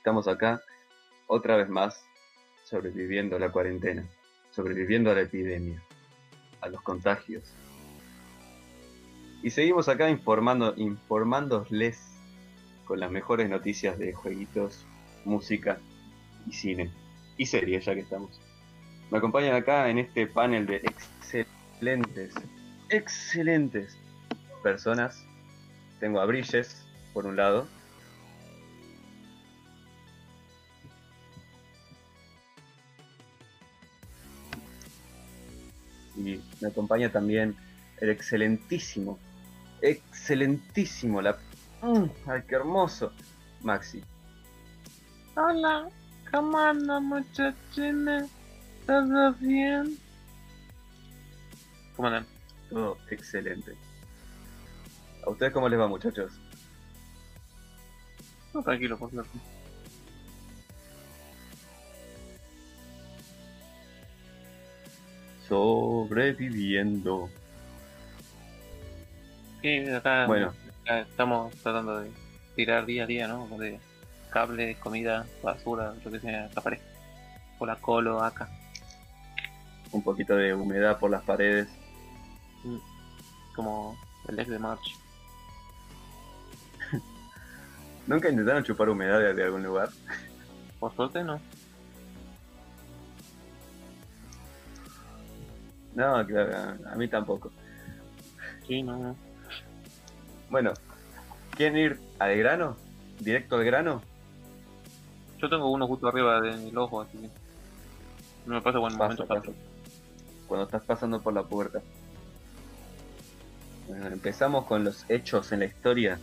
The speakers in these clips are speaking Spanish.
estamos acá otra vez más sobreviviendo a la cuarentena, sobreviviendo a la epidemia, a los contagios. Y seguimos acá informando, informándoles con las mejores noticias de jueguitos, música y cine. Y series, ya que estamos. Me acompañan acá en este panel de excelentes, excelentes personas. Tengo a Brilles, por un lado. Me acompaña también el excelentísimo, excelentísimo, la... ¡Mm! ¡Ay, qué hermoso! Maxi. Hola, ¿cómo andan muchachines? ¿Todo bien? ¿Cómo andan? Todo excelente. ¿A ustedes cómo les va, muchachos? No, tranquilo, por cierto. Sobreviviendo. Sí, acá, Bueno. acá estamos tratando de tirar día a día, ¿no? De cables, comida, basura, lo que sea, que aparezca. Por la colo, acá. Un poquito de humedad por las paredes. Como el ex de March. ¿Nunca intentaron chupar humedad de algún lugar? Por suerte, no. No, claro, a, mí tampoco. Sí, no, no. Bueno, ¿quieren ir al grano? ¿Directo al grano? Yo tengo uno justo arriba del ojo, así que. No me pasa buen momento paso. Cuando estás pasando por la puerta. Bueno, empezamos con los hechos en la historia.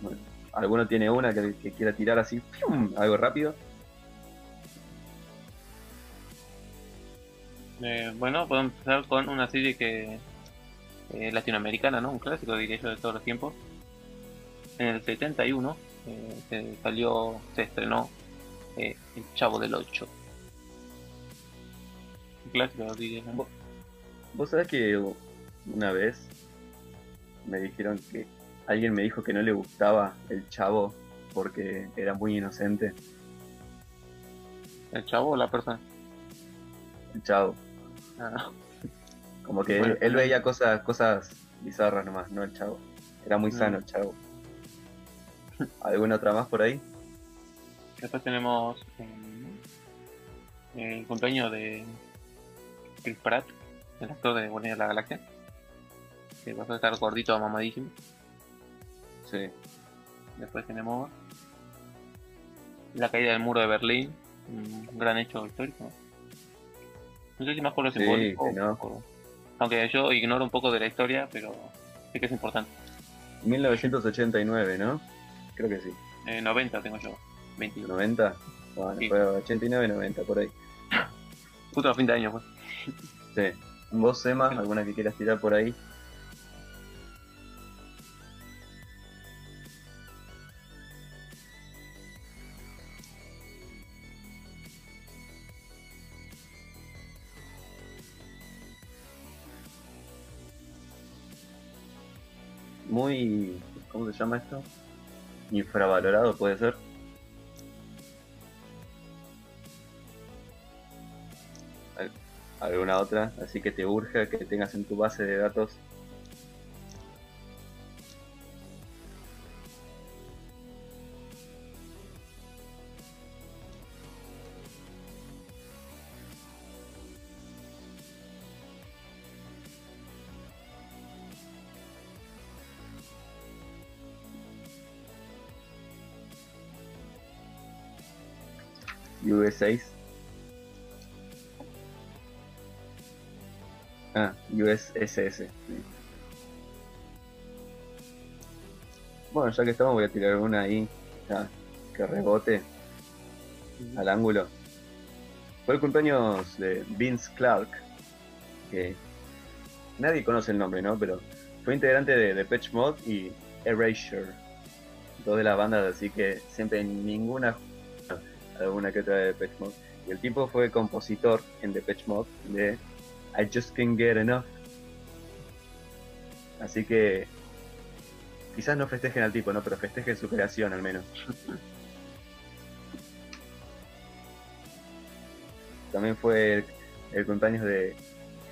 Bueno, ¿Alguno tiene una que, que quiera tirar así? ¡pium! Algo rápido. Eh, bueno, podemos empezar con una serie que eh, latinoamericana, ¿no? Un clásico, diría yo, de todos los tiempos. En el 71 eh, se salió, se estrenó eh, El Chavo del 8. Un clásico, diría yo. Vos sabés que una vez me dijeron que alguien me dijo que no le gustaba el chavo porque era muy inocente. El Chavo o la persona. El chavo. Ah, Como que Bueno, él, él veía cosas, cosas bizarras nomás, no el chavo. Era muy Mm. sano el chavo. ¿Alguna otra más por ahí? Después tenemos eh, el cumpleaños de Chris Pratt, el actor de Guardianes de la Galaxia. Que pasó a estar gordito, mamadísimo. Sí. Después tenemos la caída del muro de Berlín, un gran hecho histórico. No sé si más por lo Sí, simbólico, no. aunque yo ignoro un poco de la historia, pero sí que es importante. 1989, ¿no? Creo que sí. Eh, 90 tengo yo, 21. 90. Bueno, Sí. fue 89, 90, por ahí. Justo a fin de año, pues. Sí. ¿Vos, Emma, alguna que quieras tirar por ahí? Muy... ¿Cómo se llama esto? Infravalorado puede ser. Al- ¿Alguna otra? Así que te urge que tengas en tu base de datos. US6. Ah, USSS. sí. Bueno, ya que estamos voy a tirar una ahí, que rebote al ángulo. Fue el cumpleaños de Vince Clark, que nadie conoce el nombre, ¿no? Pero fue integrante de Depeche Mode y Erasure, dos de las bandas, así que siempre en ninguna alguna que otra de Depeche Mode. Y el tipo fue compositor en Depeche Mode de I Just Can't Get Enough. Así que quizás no festejen al tipo, ¿no? Pero festejen su creación al menos. También fue el, el cumpleaños de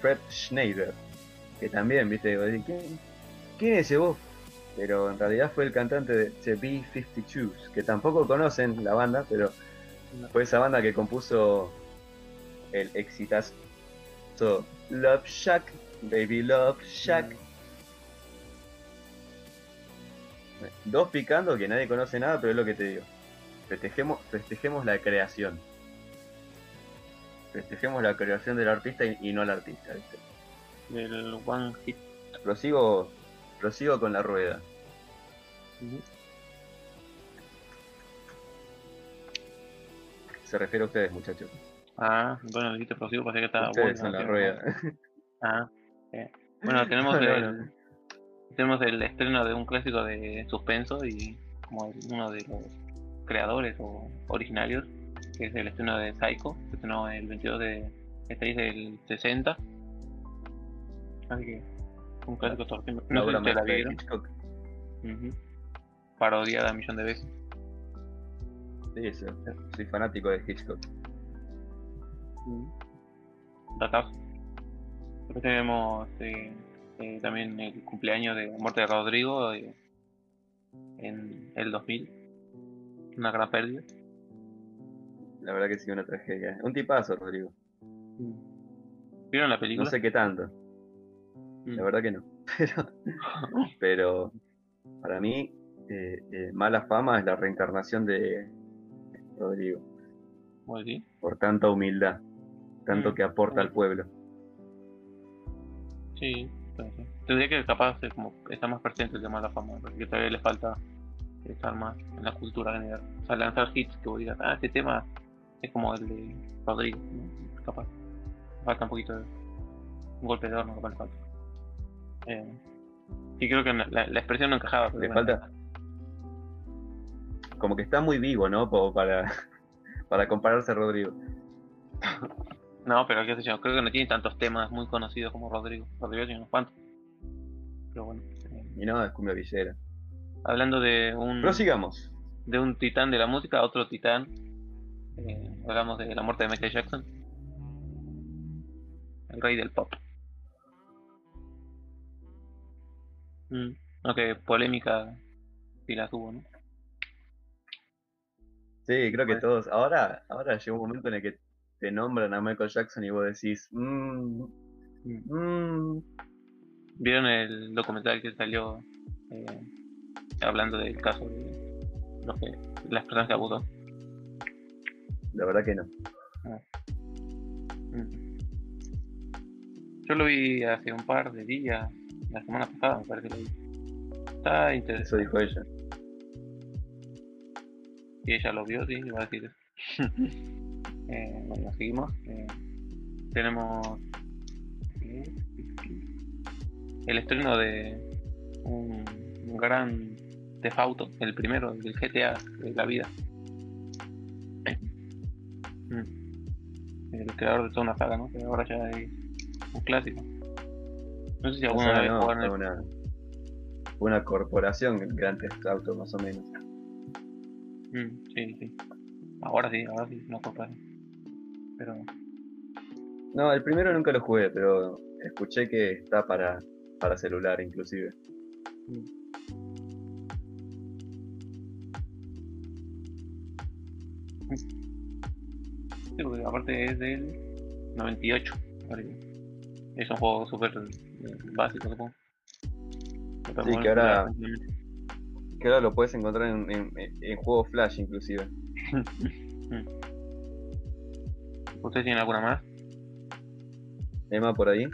Fred Schneider, que también, viste, ¿quién, quién es ese vos? Pero en realidad fue el cantante de The B-52s, que tampoco conocen la banda, pero fue esa banda que compuso el exitazo Love Shack, Baby Love Shack. Dos picando que nadie conoce nada, pero es lo que te digo. Festejemos, festejemos la creación. Festejemos la creación del artista y, y no al artista, ¿viste? Del One Hit. Prosigo, prosigo con la rueda. Se refiere a ustedes, muchachos. Ah, bueno, dijiste prosigo, parece que estaba ustedes bueno. en la rueda. Ah, eh. bueno, tenemos el, tenemos el estreno de un clásico de suspenso y como uno de los creadores o originarios, que es el estreno de Psycho, que estrenó el 22 de este es del 60. Así que un clásico torcido. No sé si la vieron. Hitchcock. Ujú. Parodiada un millón de veces. Sí, sí, soy fanático de Hitchcock. Datazo. Después tenemos eh, eh, también el cumpleaños de la muerte de Rodrigo eh, en el 2000. Una gran pérdida. La verdad que sí, una tragedia. Un tipazo, Rodrigo. ¿Vieron la No película? sé qué tanto. Mm. La verdad que no. Pero, pero para mí, eh, eh, mala fama es la reencarnación de Rodrigo. Bueno. Por tanta humildad. Tanto que aporta al pueblo. Sí, ser. Tendría que capaz de como estar más presente el tema de la fama, porque todavía le falta estar más en la cultura general. O sea, lanzar hits que vos digas, ah, este tema es como el de Rodrigo, ¿no? capaz. Falta un poquito de un golpe de horno, capaz le falta. Eh, sí, creo que la, la expresión no encajaba. pero Le bueno. falta. Como que está muy vivo, ¿no? Como para, para compararse a Rodrigo. No, pero qué sé yo, creo que no tiene tantos temas muy conocidos como Rodrigo. Rodrigo tiene unos cuantos. Pero bueno, eh, Y no, es cumbia villera. hablando de un. Prosigamos. de un titán de la música otro titán. Eh, hablamos de la muerte de Michael Jackson. El rey del pop. Mm, Aunque polémica sí la tuvo, ¿no? Sí, creo que Bueno. todos. Ahora, ahora llega un momento en el que te nombran a Michael Jackson y vos decís, mmm, mmm, ¿Vieron el documental que salió eh, hablando del caso de los que, las personas que abusó? la verdad que no. Mm. Yo lo vi hace un par de días, la semana pasada me parece que lo vi. Está Eso interesante. dijo ella. Y ella lo vio, sí, iba a decir eso. eh, bueno, seguimos. Eh, tenemos eh, el estreno de un, un gran Auto, el primero, del GTA de la vida. Mm. El creador de toda una saga, ¿no? Que ahora ya es un clásico. No sé si alguna vez jugaron una, corporación, el Grand Theft Auto, más o menos. Mm, sí, sí. Ahora sí, ahora sí, no compras. Pero No, el primero nunca lo jugué, pero escuché que está para, para celular inclusive. Sí, porque aparte es del 98. parece. Es un juego súper eh, básico, supongo. Sí, que ahora-. Que ahora lo puedes encontrar en, en, en juegos Flash inclusive. ¿Ustedes tienen alguna más? Emma por ahí.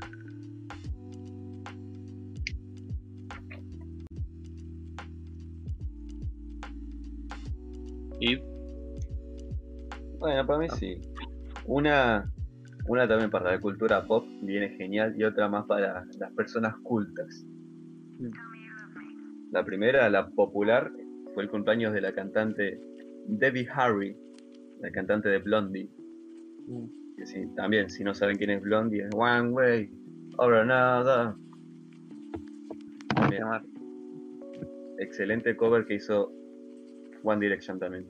Y Bueno, para mí sí. Una, una también para la cultura pop viene genial y otra más para las personas cultas. La primera, la popular, fue el cumpleaños de la cantante Debbie Harry, la cantante de Blondie. mm, Que sí, también, si no saben quién es Blondie, es One Way or Another. Excelente cover que hizo One Direction también.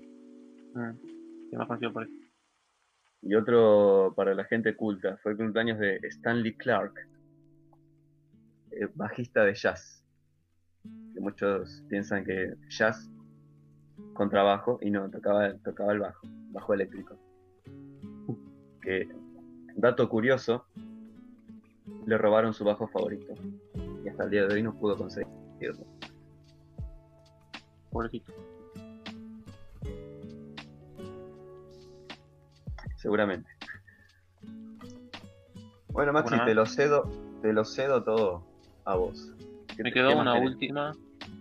Sí, más por eso. Y otro para la gente culta, fue el cumpleaños de Stanley Clark, eh, bajista de jazz. Que muchos piensan que jazz con trabajo y no, tocaba, tocaba el bajo, bajo eléctrico. Que, dato curioso, le robaron su bajo favorito. Y hasta el día de hoy no pudo conseguirlo. Pobrecito. Seguramente. Bueno, Maxi, ¿Alguna te lo cedo, te lo cedo todo a vos. ¿Qué Me quedó una querés? última,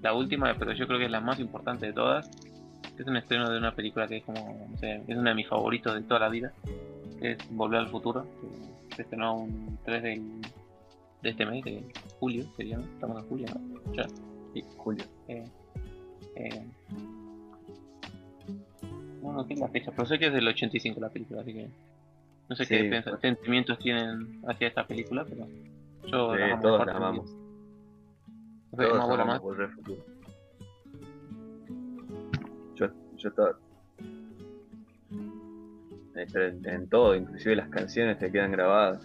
la última, pero yo creo que es la más importante de todas. Es un estreno de una película que es como, no sé, es una de mis favoritos de toda la vida, que es Volver al Futuro, que se estrenó un 3 del- de este mes, de julio, sería, ¿no? estamos en julio, ¿no? Ya. Sí, Julio. Eh, eh, no, no tengo la fecha, pero sé que es del 85 la película, así que no sé Sí, qué pues. sentimientos tienen hacia esta película, pero yo Sí, la amo todos la amamos. Todos más más. Volver al Futuro. Yo, pero en, en todo, inclusive las canciones te quedan grabadas.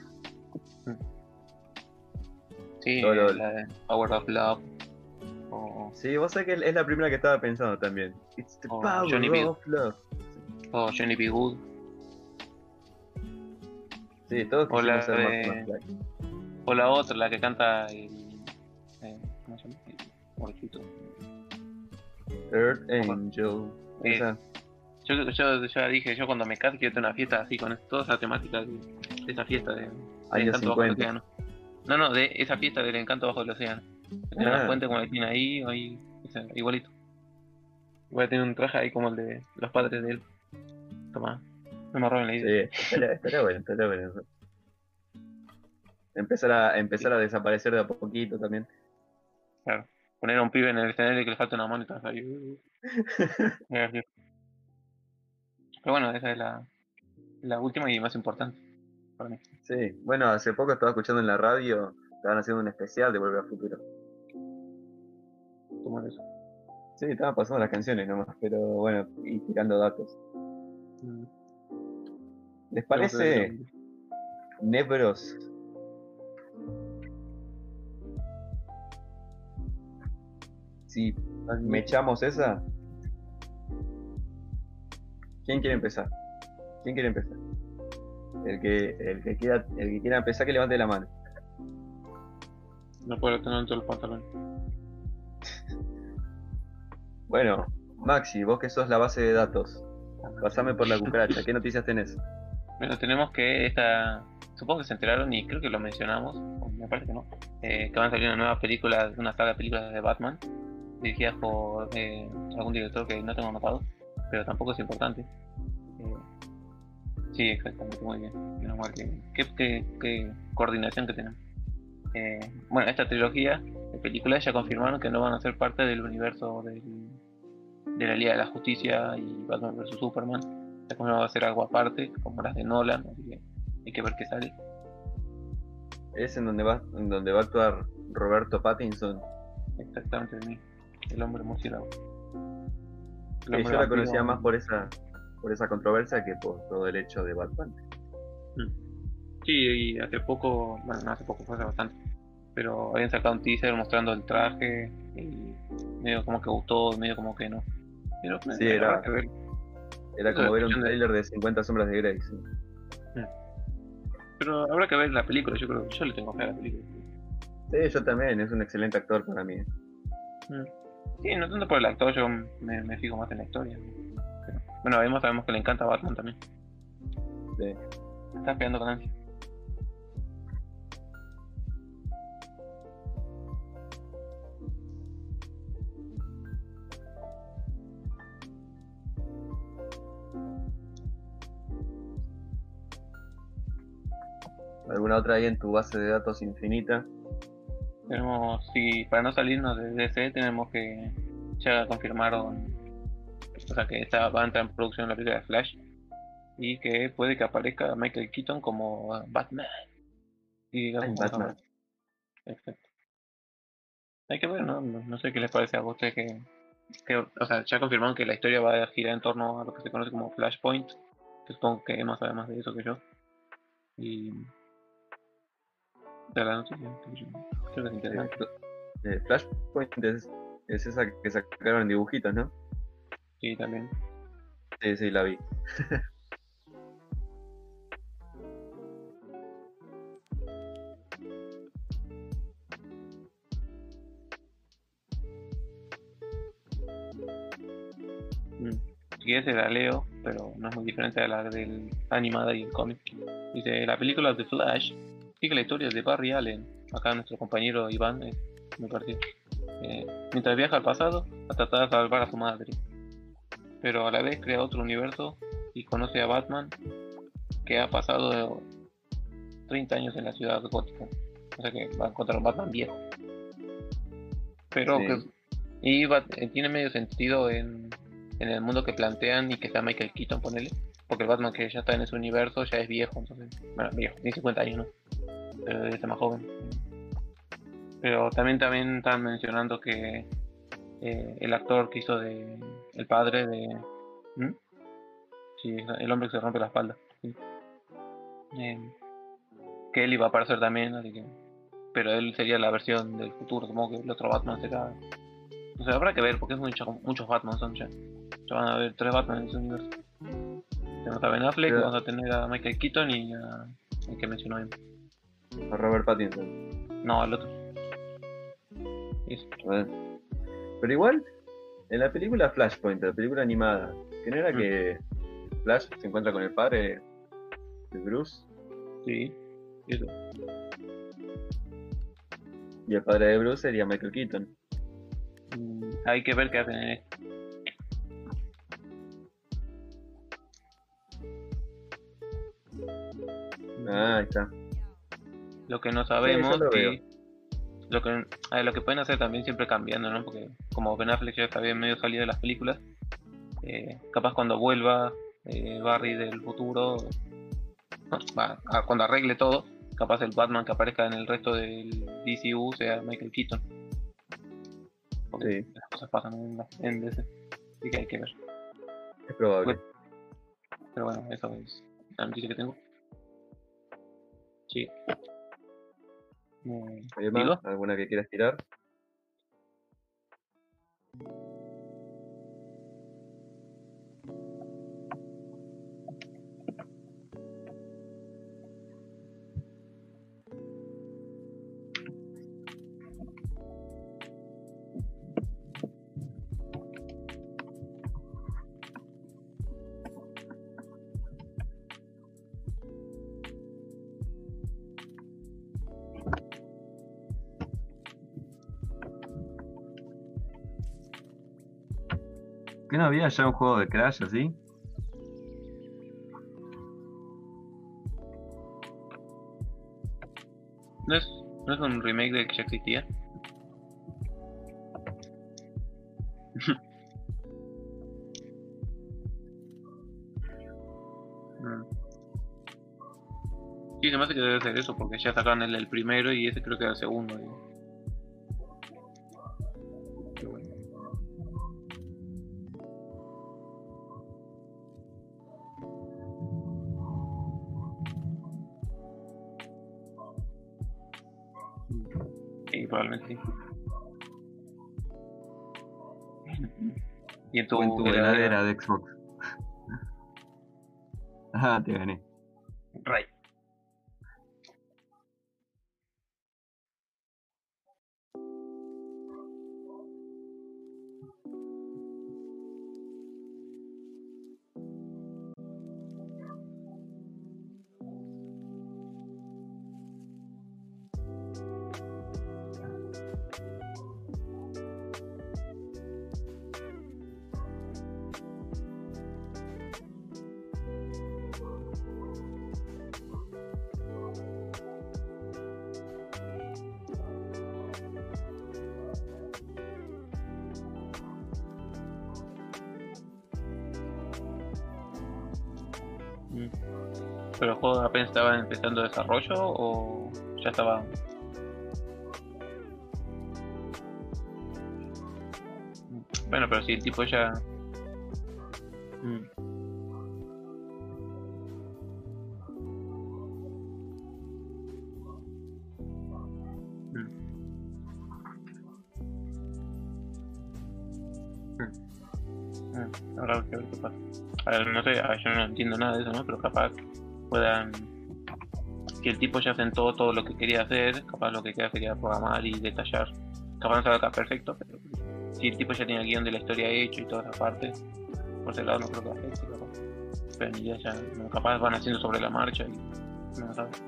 Sí, la de Power of Love. O, Sí, vos sabés que es, la primera que estaba pensando también. It's the Oh, power Johnny B. of love. o Johnny B. Good. Sí, todos O la de- McFly. O la otra, la que canta el. Earth Angel. Sí. Esa. Yo, yo ya dije, yo cuando me case quiero tener una fiesta así con toda esa temática de, de esa fiesta de, encanto bajo el 50. océano. No, no, de esa fiesta del encanto bajo el océano. En la Ah. fuente como la tiene ahí, ahí o sea, igualito. Voy a tener un traje ahí como el de los padres de él. Toma, no me roben la idea. Sí, estaría, bueno, estaría bueno. Empezar a, empezar a desaparecer de a poquito también. Claro. Poner a un pibe en el escenario que le falta una mano y todo. Pero bueno, esa es la, la última y más importante para mí. Sí, bueno, hace poco estaba escuchando en la radio, estaban haciendo un especial de Volver al Futuro. ¿Cómo es eso? Sí, estaban pasando las canciones nomás, pero bueno, y tirando datos. Mm, ¿Les parece Nebros? Si me echamos esa. ¿Quién quiere empezar? ¿Quién quiere empezar? El que, el que quiera, el que quiera empezar que levante la mano. No puedo tener dentro del pantalón. Bueno, Maxi, vos que sos la base de datos, pasame por la cucaracha, ¿qué noticias tenés? Bueno, tenemos que esta. Supongo que se enteraron y creo que lo mencionamos, o me parece que no. eh, que van a salir una nueva película, una saga de películas de Batman, dirigidas por eh, algún director que no tengo anotado, pero tampoco es importante. Eh, sí, exactamente, muy bien. Menos mal que- qué, qué- qué coordinación que tenemos. Eh, bueno, esta trilogía de películas ya confirmaron que no van a ser parte del universo del- de la Liga de la Justicia y Batman vs Superman. Ya confirmado va a ser algo aparte, como las de Nolan, así que hay que ver qué sale. Es en donde va, en donde va a actuar Roberto Pattinson. Exactamente de mí, el hombre murciélago. El hombre yo la conocía más por esa, por esa controversia que por todo el hecho de Batman. Sí, y hace poco, bueno, no hace poco, fue hace bastante, pero habían sacado un teaser mostrando el traje y medio como que gustó, medio como que no. Pero Sí, eh, era-. Era como ver un cuestión de- trailer de 50 sombras de Grey. sí. Pero habrá que ver la película, yo creo, yo le tengo fe a la película. Sí, yo también, es un excelente actor para mí. Sí, no tanto por el actor, yo me, fijo más en la historia. Bueno, además sabemos que le encanta Batman también. Sí. Está esperando con ansia. ¿Alguna otra ahí en tu base de datos infinita? Tenemos, si para no salirnos de DC, tenemos que ya confirmaron, o sea, que está, va a entrar en producción la película de Flash y que puede que aparezca Michael Keaton como Batman. Y digamos, Ay, Batman. Exacto. Hay que ver, ¿no? No, sé qué les parece a ustedes que, que, o sea, ya confirmaron que la historia va a girar en torno a lo que se conoce como Flashpoint, que supongo que más de eso que yo. Y de la noticia, que yo creo que es interesante. Eh, Flashpoint es, es esa que sacaron dibujitos, ¿no? Sí, también. Sí, sí, la vi. Mm. Si quieres te la leo, pero no es muy diferente a la del animada y el cómic. Dice, la película de Flash sigue la historia de Barry Allen. Acá nuestro compañero Iván muy parecido. Eh, mientras viaja al pasado a tratar de salvar a su madre. Pero a la vez crea otro universo y conoce a Batman que ha pasado 30 años en la ciudad gótica. O sea que va a encontrar un Batman viejo. Pero Sí. que y va- eh, tiene medio sentido en, en el mundo que plantean y que está Michael Keaton, ponele. Porque el Batman que ya está en ese universo ya es viejo, entonces. Bueno, viejo, tiene 50 años, ¿no? Pero debe ser más joven. Pero también, también están mencionando que eh, el actor que hizo de el padre de. ¿Mm? Sí, el hombre que se rompe la espalda. sí. Eh, que él iba a aparecer también, así que. Pero él sería la versión del futuro, supongo que el otro Batman será. O sea, habrá que ver, porque es mucho, muchos Batman son ya. Ya van a haber tres Batman en ese universo. Tenemos a Ben Affleck, vamos a tener a Michael Keaton y a. el que mencionó él. A Robert Pattinson. No, el otro. Pero igual, en la película Flashpoint, la película animada, que no era Mm. que Flash se encuentra con el padre de Bruce Sí. Eso. y el padre de Bruce sería Michael Keaton. Mm, hay que ver qué hacen en esto. Ah, ahí está. Lo que no sabemos lo y lo que a ver, lo que pueden hacer también siempre cambiando, ¿no? Porque como Ben Affleck ya está bien medio salido de las películas, eh, capaz cuando vuelva eh, Barry del futuro, no, va, a- cuando arregle todo, capaz el Batman que aparezca en el resto del DCU sea Michael Keaton. Porque Sí. las cosas pasan en, la- en DC, así que hay que ver. Es probable. Bueno. Pero bueno, eso es la noticia que tengo. Sí. ¿Alguna que quieras tirar? No había ya un juego de Crash así? ¿No es, ¿No es un remake del que ya existía? Sí, se me hace que debe ser eso, porque ya sacaron el, primero y ese creo que era el segundo. Sí. Y en tu, O en tu heladera, heladera de Xbox. Ah, te gané. ¿Pero el juego apenas estaba empezando desarrollo o ya estaba...? Bueno, pero si el tipo ya no sé, yo no entiendo nada de eso, ¿no? Pero capaz puedan. Que el tipo ya sentó todo lo que quería hacer, capaz lo que queda sería programar y detallar. Capaz no se acá perfecto, pero si el tipo ya tiene el guion de la historia hecho y todas las partes, por ese lado no creo que afecte, capaz. Pero ni idea ya, no, capaz van haciendo sobre la marcha y no sabes.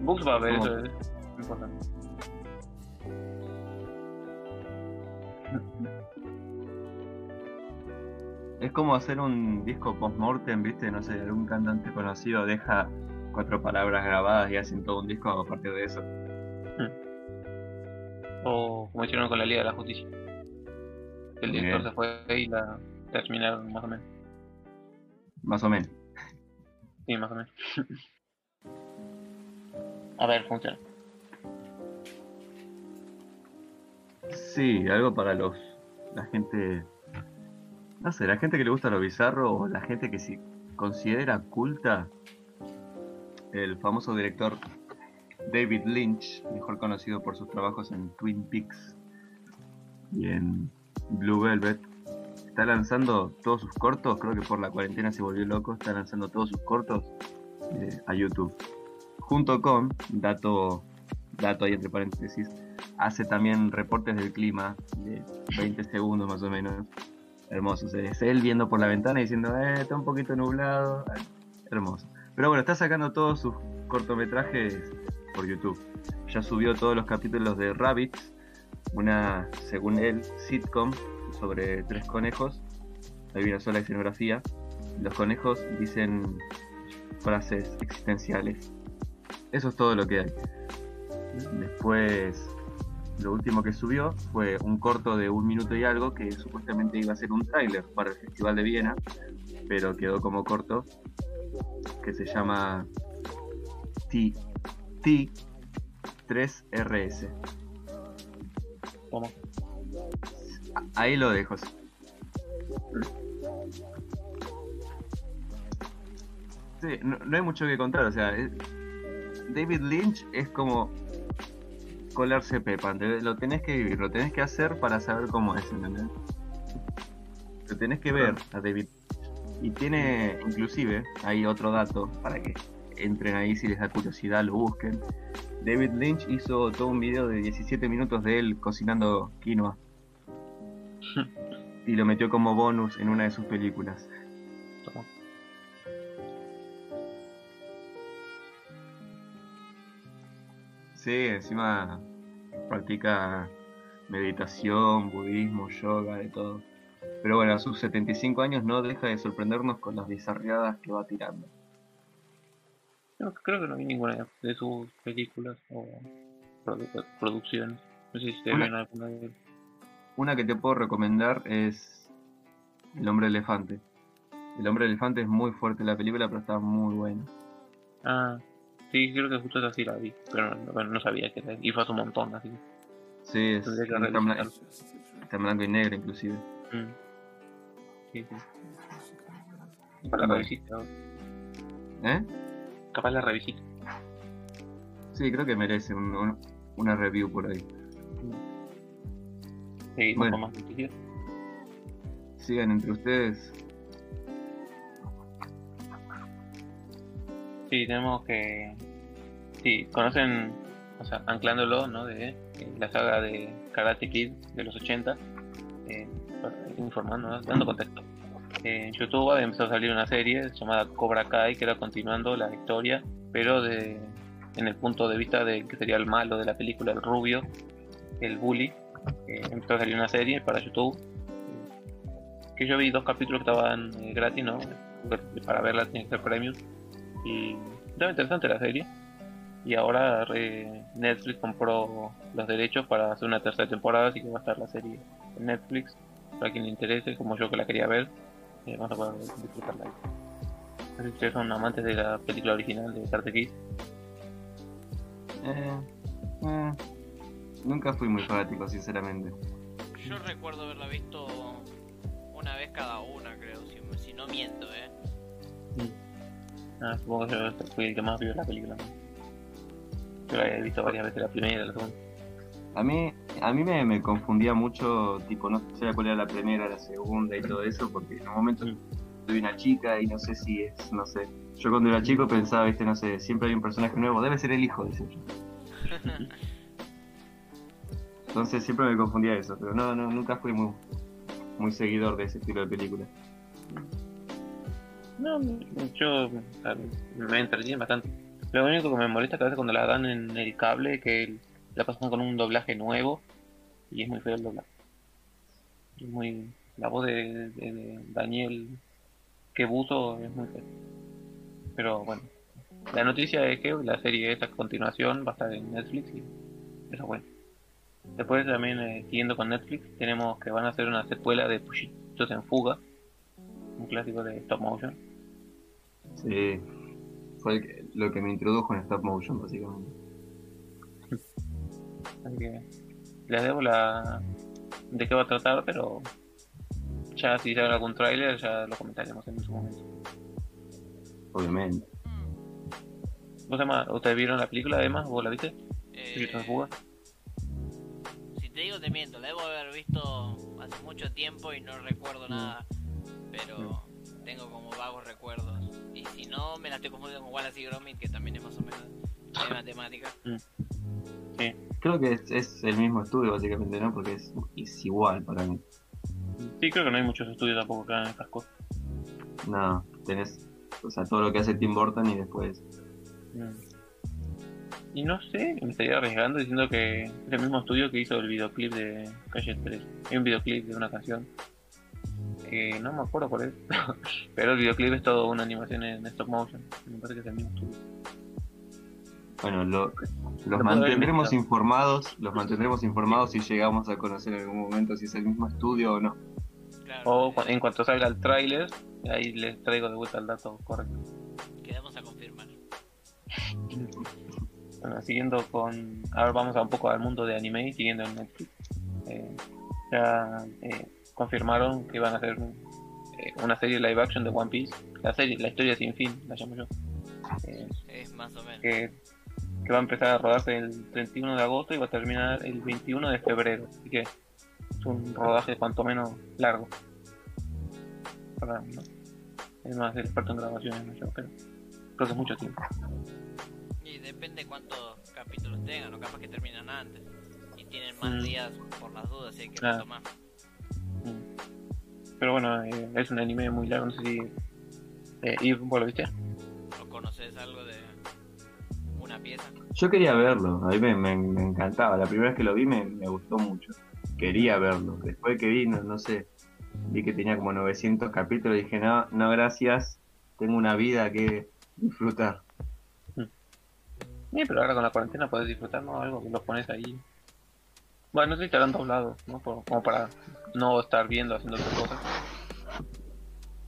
Bugs va a ver ¿Cómo? eso, es importante. Es como hacer un disco post-mortem, ¿viste? No sé, algún cantante conocido deja cuatro palabras grabadas y hacen todo un disco a partir de eso. O como hicieron con la Liga de la Justicia. El director se fue y la terminaron más o menos. Más o menos. Sí, más o menos. a ver, funciona. Sí, algo para los. La gente. No sé, la gente que le gusta lo bizarro o la gente que si considera culta el famoso director David Lynch, mejor conocido por sus trabajos en Twin Peaks y en Blue Velvet, está lanzando todos sus cortos, creo que por la cuarentena se volvió loco, está lanzando todos sus cortos eh, a YouTube. Junto con, dato, dato ahí entre paréntesis, hace también reportes del clima de 20 segundos más o menos. Hermoso, es él viendo por la ventana y diciendo, eh, está un poquito nublado. Hermoso. Pero bueno, está sacando todos sus cortometrajes por YouTube. Ya subió todos los capítulos de Rabbits, una, según él, sitcom sobre tres conejos. Hay una sola escenografía. Los conejos dicen frases existenciales. Eso es todo lo que hay. Después, lo último que subió fue un corto de un minuto y algo que supuestamente iba a ser un tráiler para el Festival de Viena, pero quedó como corto, que se llama T, T 3RS. ¿Cómo? Ahí lo dejo. Sí, no, no hay mucho que contar, o sea, es- David Lynch es como colarse pepa, lo tenés que vivir, lo tenés que hacer para saber cómo es, ¿entendés? Lo tenés que ver a David. Y tiene, inclusive, hay otro dato para que entren ahí si les da curiosidad, lo busquen. David Lynch hizo todo un video de 17 minutos de él cocinando quinoa. y lo metió como bonus en una de sus películas. Toma. Sí, encima practica meditación, budismo, yoga, de todo. Pero bueno, a sus 75 años no deja de sorprendernos con las bizarriadas que va tirando. No, creo que no vi ninguna de sus películas o produ- producciones. No sé si se ven alguna de. Una que te puedo recomendar es El hombre elefante. El hombre elefante es muy fuerte la película, pero está muy buena. Ah, sí, creo que justo esa sí la vi, pero no, bueno, no sabía que era. Y fue hace un montón, así que Sí, es, que está, blanco y negro inclusive. Mm. Sí, sí. Capaz la Bueno. revisita. ahora. ¿Eh? Capaz la revisita. Sí, creo que merece un- un- una review por ahí. Seguimos Bueno. con más noticias. Sigan entre ustedes. Sí, tenemos que. Sí, conocen, o sea, anclándolo, ¿no? De eh, la saga de Karate Kid de los 80, eh, informando, dando contexto. Eh, en YouTube empezado a salir una serie llamada Cobra Kai, que era continuando la historia, pero de, en el punto de vista de que sería el malo de la película, el rubio, el bully. Eh, empezó a salir una serie para YouTube. que yo vi dos capítulos que estaban gratis, ¿no? Para verla tenía que ser premium. Y estaba interesante la serie. Y ahora eh, Netflix compró los derechos para hacer una tercera temporada, así que va a estar la serie en Netflix. Para quien le interese, como yo que la quería ver, eh, vamos a poder disfrutarla ahí. No sé si ustedes son amantes de la película original de Karate Kid. Eh, eh, nunca fui muy fanático, sinceramente. yo recuerdo haberla visto una vez cada una, creo, si, si no miento, ¿eh? Ah, supongo que fui el que más vio la película. Yo la he visto varias veces, la primera, la segunda. A mí, a mí me, me confundía mucho, tipo, no sé cuál era la primera, la segunda y todo eso, porque en un momento soy una chica y no sé si es, no sé. Yo cuando era chico pensaba, viste, no sé, siempre hay un personaje nuevo, debe ser el hijo, decía yo. Entonces siempre me confundía eso, pero no, no, nunca fui muy, muy seguidor de ese estilo de película. No, yo me entretiene bastante. Lo único que me molesta es que a veces cuando la dan en el cable, que la pasan con un doblaje nuevo y es muy feo el doblaje. Muy. La voz de, de- de Daniel es muy fea. Pero bueno, la noticia es que la serie esta continuación va a estar en Netflix y eso es bueno. Después también, eh, siguiendo con Netflix, tenemos que van a hacer una secuela de Pushitos en Fuga, un clásico de stop motion. Sí, fue el que- lo que me introdujo en stop motion, básicamente. Así que les debo la de qué va a tratar, pero ya si sale algún tráiler ya lo comentaremos en su momento. Obviamente. ¿Vos además, ¿Ustedes vieron la película además? ¿Vos la viste? Eh, si te digo te miento, la debo haber visto hace mucho tiempo y no recuerdo Mm. nada, pero tengo como vagos recuerdos. Y si no, me la estoy confundiendo con Wallace y Gromit, que también es más o menos de matemática. Creo que es, es el mismo estudio, básicamente, ¿no? Porque es, es igual para mí. Sí, creo que no hay muchos estudios tampoco que hagan estas cosas. No, tenés, o sea, todo lo que hace Tim Burton y después. Mm. Y no sé, me estaría arriesgando diciendo que es el mismo estudio que hizo el videoclip de Calle 3. Hay un videoclip de una canción que no me acuerdo cuál es, pero el videoclip es todo una animación en stop motion. Me parece que es el mismo estudio. Bueno, lo- los mantendremos informados, los mantendremos informados si llegamos a conocer en algún momento si es el mismo estudio o no. Claro, O eh, cu- en cuanto salga el tráiler, ahí les traigo de vuelta el dato correcto. quedamos a confirmar. Bueno, siguiendo con. Ahora vamos a un poco al mundo de anime, siguiendo en Netflix. Eh, ya eh, confirmaron que van a hacer eh, una serie live action de One Piece. La serie, la historia sin fin, la llamo yo. Eh, Es más o menos. que, que va a empezar a rodarse el 31 de agosto y va a terminar el 21 de febrero. Así que es un rodaje cuanto menos largo. Para, no, es más experto en grabaciones, no yo, pero creo que es mucho tiempo. Y depende cuántos capítulos tengan, o capaz que terminan antes. Y tienen más Mm. días por las dudas, si hay que retomar. Mm. Pero bueno, eh, es un anime muy largo, no sé si... Eh, ¿Y vos lo viste? ¿O conoces algo de una pieza? Yo quería verlo, a mí me, me- me encantaba. La primera vez que lo vi me, me gustó mucho. Quería verlo. Después que vi, no, no sé, vi que tenía como 900 capítulos y dije, no, no, gracias. Tengo una vida que disfrutar. Sí, pero ahora con la cuarentena puedes disfrutar, ¿no? Algo que lo pones ahí. Bueno, no sé si estarán doblados, ¿no? Por- como para no estar viendo haciendo otras cosas.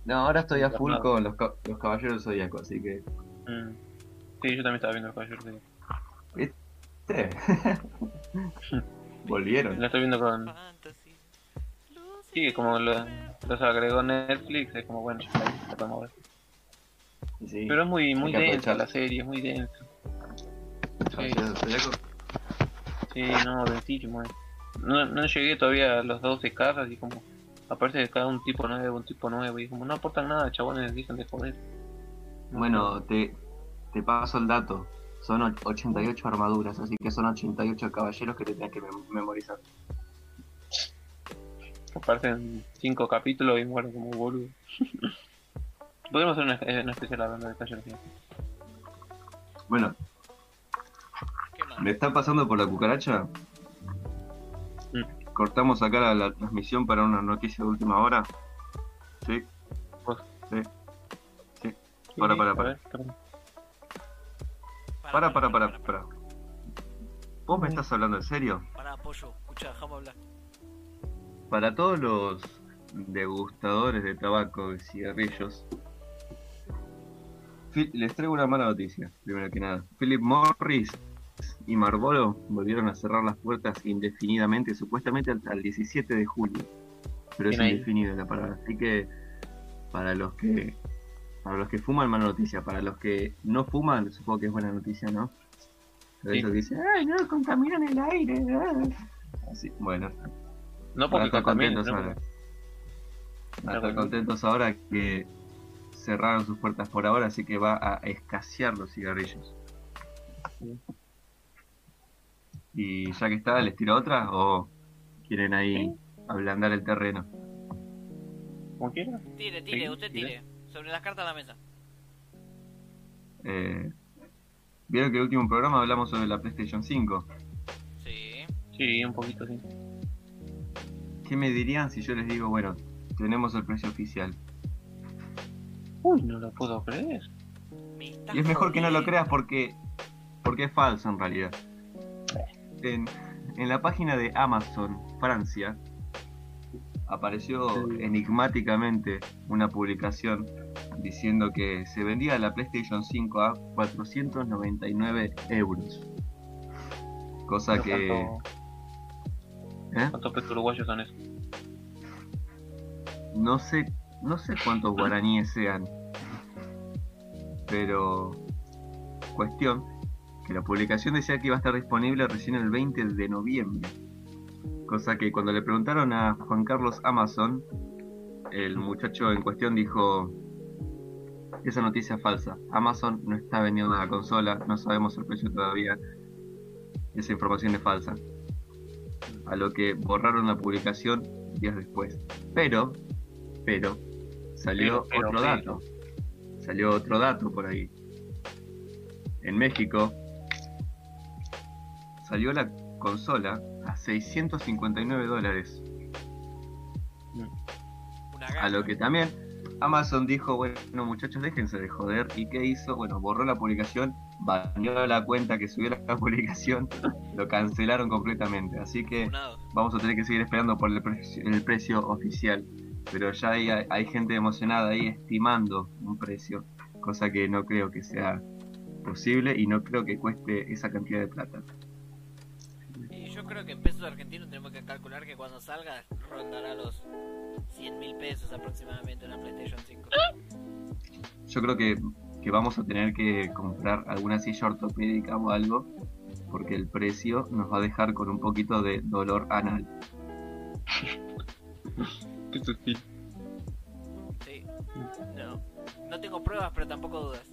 No, ahora estoy a full con los, ca- los caballeros del zodiaco, así que. Mm. Sí, yo también estaba viendo el Caballero de... Volvieron. La estoy viendo con... Sí, como lo- los agregó Netflix, es como bueno, ya la podemos ver. Sí. Pero es muy, muy que densa aprovechar. la serie, es muy densa. Sí, Caballeros del Zodíaco. sí, no, densísimo. eh. No, no llegué todavía a los 12 casas y como aparece cada un tipo nuevo, un tipo nuevo y como no aportan nada, chabones, dicen de joder. Bueno, te, te paso el dato. Son och- 88 armaduras, así que son 88 caballeros que te tenés que mem- memorizar. Aparecen 5 capítulos y mueren como boludo. Podemos hacer una, eh, una especial hablando de Caballeros de Bueno, ¿Qué más? ¿me está pasando por la cucaracha? Mm. Cortamos acá la, la transmisión para una noticia de última hora. Sí, sí. Sí. Para, para, para. Para, para, para, para. ¿Vos me estás hablando en serio? Para, pollo, escucha, déjame hablar. Para todos los degustadores de tabaco y cigarrillos, les traigo una mala noticia, primero que nada. Philip Morris y Marlboro volvieron a cerrar las puertas indefinidamente, supuestamente hasta el 17 de julio. Pero es indefinido la palabra. Así que para los que para los que fuman, mala noticia. Para los que no fuman, supongo que es buena noticia, ¿no? Pero Sí. eso que dicen, ay, no, contaminan el aire. ah". Así, bueno, No porque estar contentos ¿no? ahora. Para estar contentos ahora que cerraron sus puertas por ahora, así que va a escasear los cigarrillos. Sí. Y ya que está, ¿les tiro otra o quieren ahí ablandar el terreno? Como quiera. Tire, tire, Sí, usted tire. tire. Sobre las cartas a la mesa. Eh, Vieron que en el último programa hablamos sobre la PlayStation 5. Sí. Sí, un poquito sí. ¿Qué me dirían si yo les digo, bueno, tenemos el precio oficial? Uy, no lo puedo creer. Me Y es mejor que no lo creas porque, porque es falso en realidad. En, en la página de Amazon Francia apareció Sí. enigmáticamente una publicación diciendo que se vendía la PlayStation 5 a 499 euros. Cosa Pero que... ¿Cuánto- ¿eh? ¿Cuántos pesos uruguayos son eso? No sé, no sé cuántos guaraníes sean. Pero cuestión que la publicación decía que iba a estar disponible recién el 20 de noviembre. Cosa que cuando le preguntaron a Juan Carlos Amazon, el muchacho en cuestión dijo esa noticia es falsa. Amazon no está vendiendo la consola, no sabemos el precio todavía. Esa información es falsa. A lo que borraron la publicación días después. Pero, pero, salió Pero, pero, otro pero. dato. Salió otro dato por ahí. En México salió la consola a 659 dólares. A lo que también Amazon dijo, bueno muchachos, déjense de joder. ¿Y qué hizo? Bueno, borró la publicación, baneó la cuenta que subió la publicación, lo cancelaron completamente. Así que vamos a tener que seguir esperando por el precio, el precio oficial. Pero ya hay, hay gente emocionada ahí estimando un precio, cosa que no creo que sea posible y no creo que cueste esa cantidad de plata. Creo que en pesos argentinos tenemos que calcular que cuando salga rondará los 100 mil pesos aproximadamente una PlayStation 5. Yo creo que, que vamos a tener que comprar alguna silla ortopédica o algo, porque el precio nos va a dejar con un poquito de dolor anal. Qué sutil. Sí. No. No tengo pruebas, pero tampoco dudas.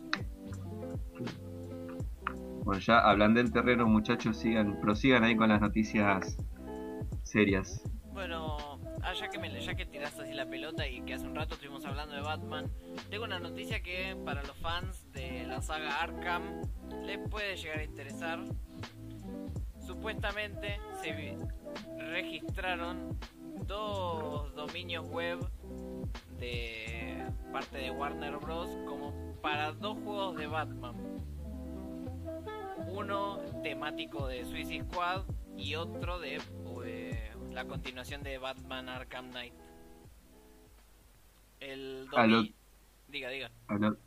Bueno, ya hablando del terreno, muchachos, sigan, prosigan ahí con las noticias serias. Bueno, ah, ya que, me, ya que tiraste así la pelota y que hace un rato estuvimos hablando de Batman, tengo una noticia que para los fans de la saga Arkham les puede llegar a interesar. Supuestamente se registraron dos dominios web de parte de Warner Bros. como para dos juegos de Batman. Uno temático de Suicide Squad y otro de eh, la continuación de Batman Arkham Knight. El A lo- Diga, diga. A lo,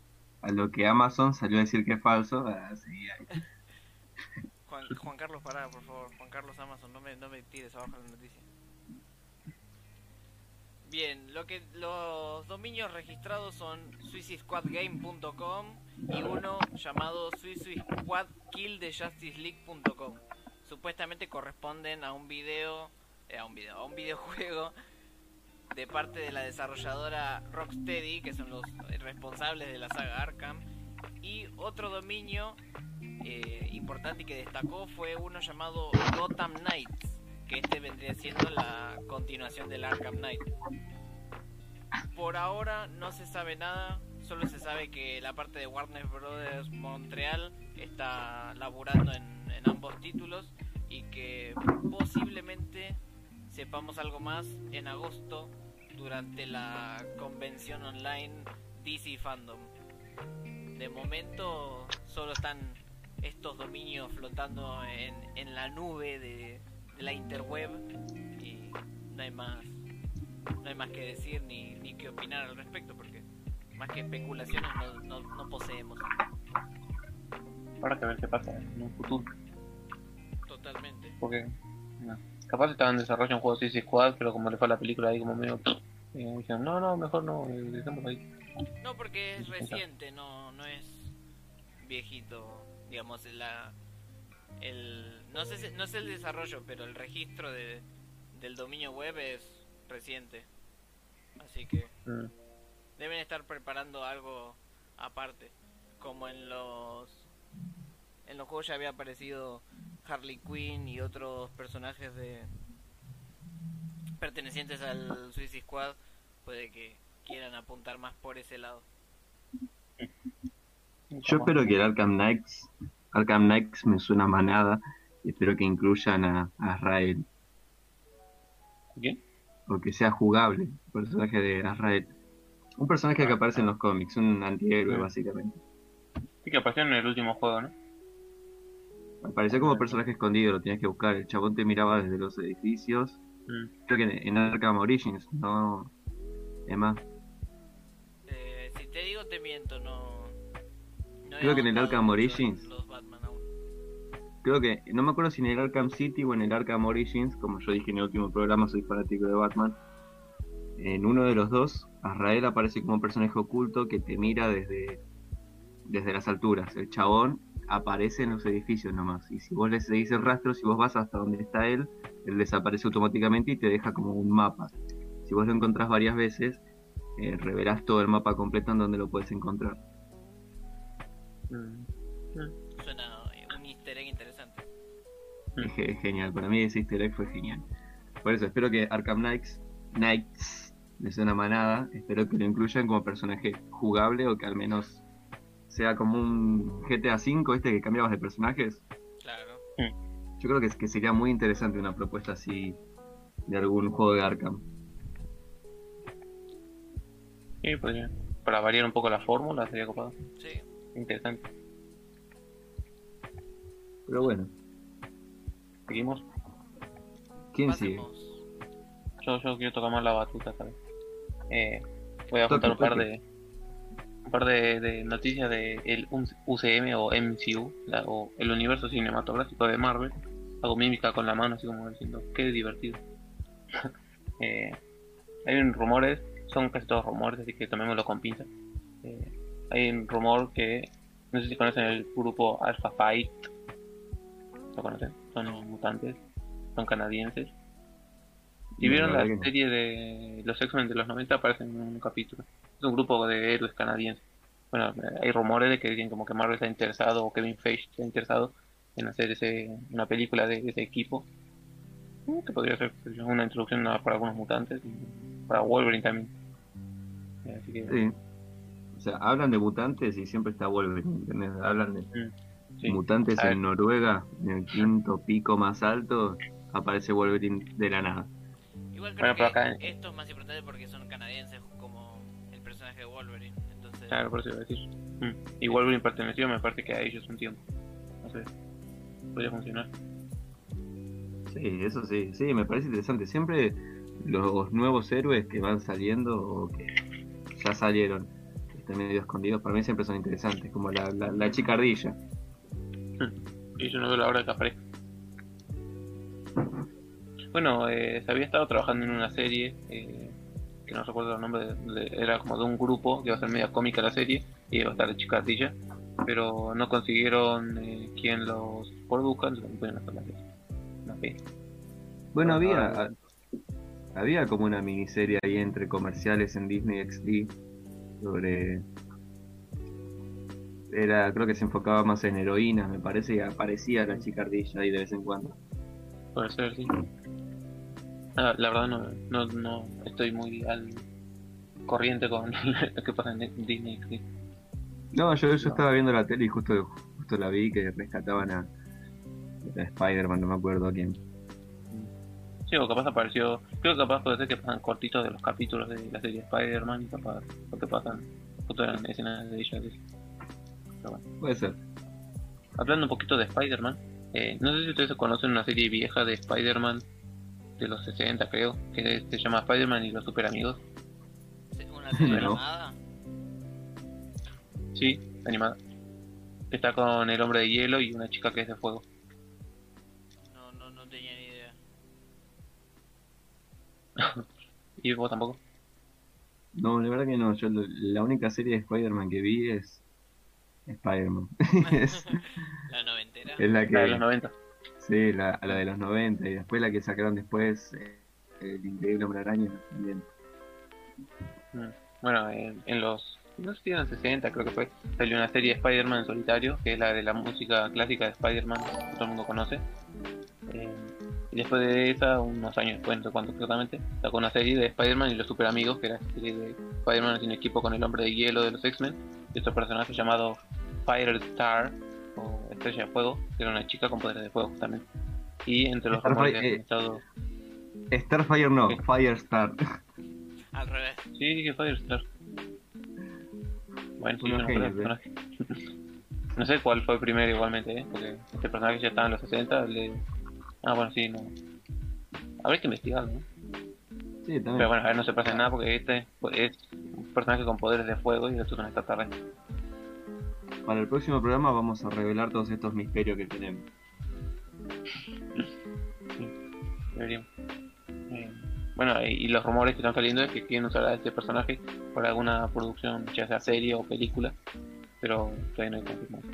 a lo que Amazon salió a decir que es falso, ah, sí, ahí. Juan, Juan Carlos, pará, por favor. Juan Carlos Amazon, no me, no me tires abajo la noticia. Bien, lo que los dominios registrados son suicidesquadgame.com y uno llamado suicidesquadkillthejustice.league.com. Supuestamente corresponden a un video, eh, a un video, a un videojuego de parte de la desarrolladora Rocksteady, que son los responsables de la saga Arkham, y otro dominio eh, importante que destacó fue uno llamado Gotham Knights, que este vendría siendo la continuación del Arkham Knight. Por ahora no se sabe nada, solo se sabe que la parte de Warner Brothers Montreal está laburando en, ambos títulos y que posiblemente sepamos algo más en agosto durante la convención online DC Fandom. De momento solo están estos dominios flotando en, en la nube de, de la interweb y no hay más no hay más que decir ni, ni que opinar al respecto porque más que especulaciones no, no, no poseemos. Habrá que ver qué pasa en un futuro. porque no. capaz estaba en desarrollo un juego de Suicide Squad, pero como le fue a la película ahí como medio... eh, dijeron, no, no, mejor no, eh, dejémoslo ahí. No, porque es reciente, no, no es viejito, digamos, la, el, no sé, no sé el desarrollo, pero el registro de, del dominio web es reciente, así que Mm. deben estar preparando algo aparte, como en los, en los juegos ya había aparecido Harley Quinn y otros personajes de pertenecientes al Suicide Squad, puede que quieran apuntar más por ese lado. Yo espero que el Arkham Knights, Arkham Knights me suena a manada espero que incluyan a, a Azrael ¿Quién? o que sea jugable el personaje de Azrael. Un personaje que aparece en los cómics, un antihéroe Mm. básicamente. Sí que apareció en el último juego, ¿no? Apareció como personaje escondido, lo tienes que buscar. El chabón te miraba desde los edificios. Mm. Creo que en, Arkham Origins, no. Emma. Eh, si te digo te miento, no. no Creo que en el Arkham Origins. Creo que, no me acuerdo si en el Arkham City o en el Arkham Origins, como yo dije en el último programa, soy fanático de Batman. En uno de los dos, Azrael aparece como un personaje oculto que te mira desde, desde las alturas. El chabón aparece en los edificios nomás. Y si vos le seguís el rastro, si vos vas hasta donde está él, él desaparece automáticamente y te deja como un mapa. Si vos lo encontrás varias veces, eh, reverás todo el mapa completo en donde lo puedes encontrar. Mm. Suena Es genial, para mí ese easter egg fue genial. Por eso espero que Arkham Knights, Knights le suena manada, espero que lo incluyan como personaje jugable o que al menos sea como un GTA V, este que cambiabas de personajes. Claro. Yo creo que, que sería muy interesante una propuesta así de algún juego de Arkham. Sí, podría. Para variar un poco la fórmula sería copado. Sí. Interesante. Pero bueno, Seguimos. ¿quién sigue? Yo, yo quiero tocar más la batuta, ¿sabes? Eh, voy a Toque, contar un par toque. de un par de, de noticias de el UCM o MCU, la- o el universo cinematográfico de Marvel. Hago mímica con la mano, así como diciendo, qué divertido. Eh, hay un rumores, son casi todos rumores, así que tomémoslo con pinzas. Eh, hay un rumor que, no sé si conocen el grupo Alpha Fight. ¿Lo conocen? Son mutantes, son canadienses. Si No, vieron la no. serie de los X-Men de los 90, aparecen en un capítulo. Es un grupo de héroes canadienses. Bueno, eh, hay rumores de que dicen como que Marvel está interesado o Kevin Feige está interesado en hacer ese, una película de ese equipo. Mm, Que podría ser yo, una introducción para algunos mutantes y para Wolverine también. Eh, Así que, Sí. O sea, hablan de mutantes y siempre está Wolverine, ¿entendés? Hablan de sí. mutantes en Noruega, en el quinto pico más alto, aparece Wolverine de la nada. Igual creo Bueno, pero que acá- esto es más importante porque son canadienses como el personaje de Wolverine. Entonces, Claro, por eso iba a decir. Mm. Y Wolverine perteneció, me parece que a ellos un tiempo. No sé. Podría funcionar. Sí, eso sí, sí, me parece interesante. Siempre los nuevos héroes que van saliendo o que ya salieron, que están medio escondidos, para mí siempre son interesantes, como la, la, la chica ardilla. Y yo no veo la hora de que aparezca. Bueno, eh, se había estado trabajando en una serie, eh, que no recuerdo el nombre, de- de- era como de un grupo, que iba a ser media cómica la serie, y iba a estar la chica ardilla, pero no consiguieron eh, quien los produzca, entonces no pudieron hacer la serie. Bueno, Ah, había, había como una miniserie ahí entre comerciales en Disney XD sobre... Era, creo que se enfocaba más en heroínas, me parece, y aparecía la chica ardilla ahí de vez en cuando. Puede ser, sí. Ah, la verdad no, no, no estoy muy al corriente con lo que pasa en Disney. sí. No, yo, yo estaba viendo la tele y justo, justo la vi que rescataban a, a Spider-Man, no me acuerdo a quién. Sí, o capaz apareció. Creo que capaz puede ser que pasan cortitos de los capítulos de la serie Spider-Man y capaz lo que pasan justo eran escenas de ella. sí. Pero bueno. Puede ser. Hablando un poquito de Spider-Man, eh, no sé si ustedes conocen una serie vieja de Spider-Man de los 60, creo, que se llama Spider-Man y los Super Amigos. una serie No. animada. Sí, animada. Que Está con el hombre de hielo y una chica que es de fuego. No, no, no, tenía ni idea. ¿Y vos tampoco? No, la verdad que no. Yo la única serie de Spider-Man que vi es Spider-Man. es, La noventera. es la La de los que. 90. Sí, la, la de los 90 y después la que sacaron después, eh, El Increíble Hombre Araña también. Mm. Bueno, en, en los. No sé si eran 60, creo que fue. Salió una serie de Spider-Man en solitario, que es la de la música clásica de Spider-Man, que todo el mundo conoce. Eh, y después de esa, unos años después, no sé cuánto exactamente, sacó una serie de Spider-Man y los super amigos, que era esta serie de Spider-Man haciendo equipo con el hombre de hielo de los X-Men, y otro personaje llamado Firestar, o Estrella de Fuego, que era una chica con poderes de fuego también. Y entre los rumores que han eh. estado. Starfire no, ¿Qué? Firestar. Al revés. Sí, dije Firestar. Bueno, sí, no personaje. No sé cuál fue el primero igualmente, ¿eh? porque este personaje ya estaba en los 60. Le... Ah, bueno, sí, no. Habría que investigarlo, ¿no? Sí, también. Pero bueno, a ver, no se pasa nada porque este es un personaje con poderes de fuego y otro es un extraterrestre. Para el próximo programa vamos a revelar todos estos misterios que tenemos. Deberíamos. Eh, bueno, y, y los rumores que están saliendo es que quieren usar a este personaje para alguna producción, ya sea serie o película, pero todavía no hay. Veremos.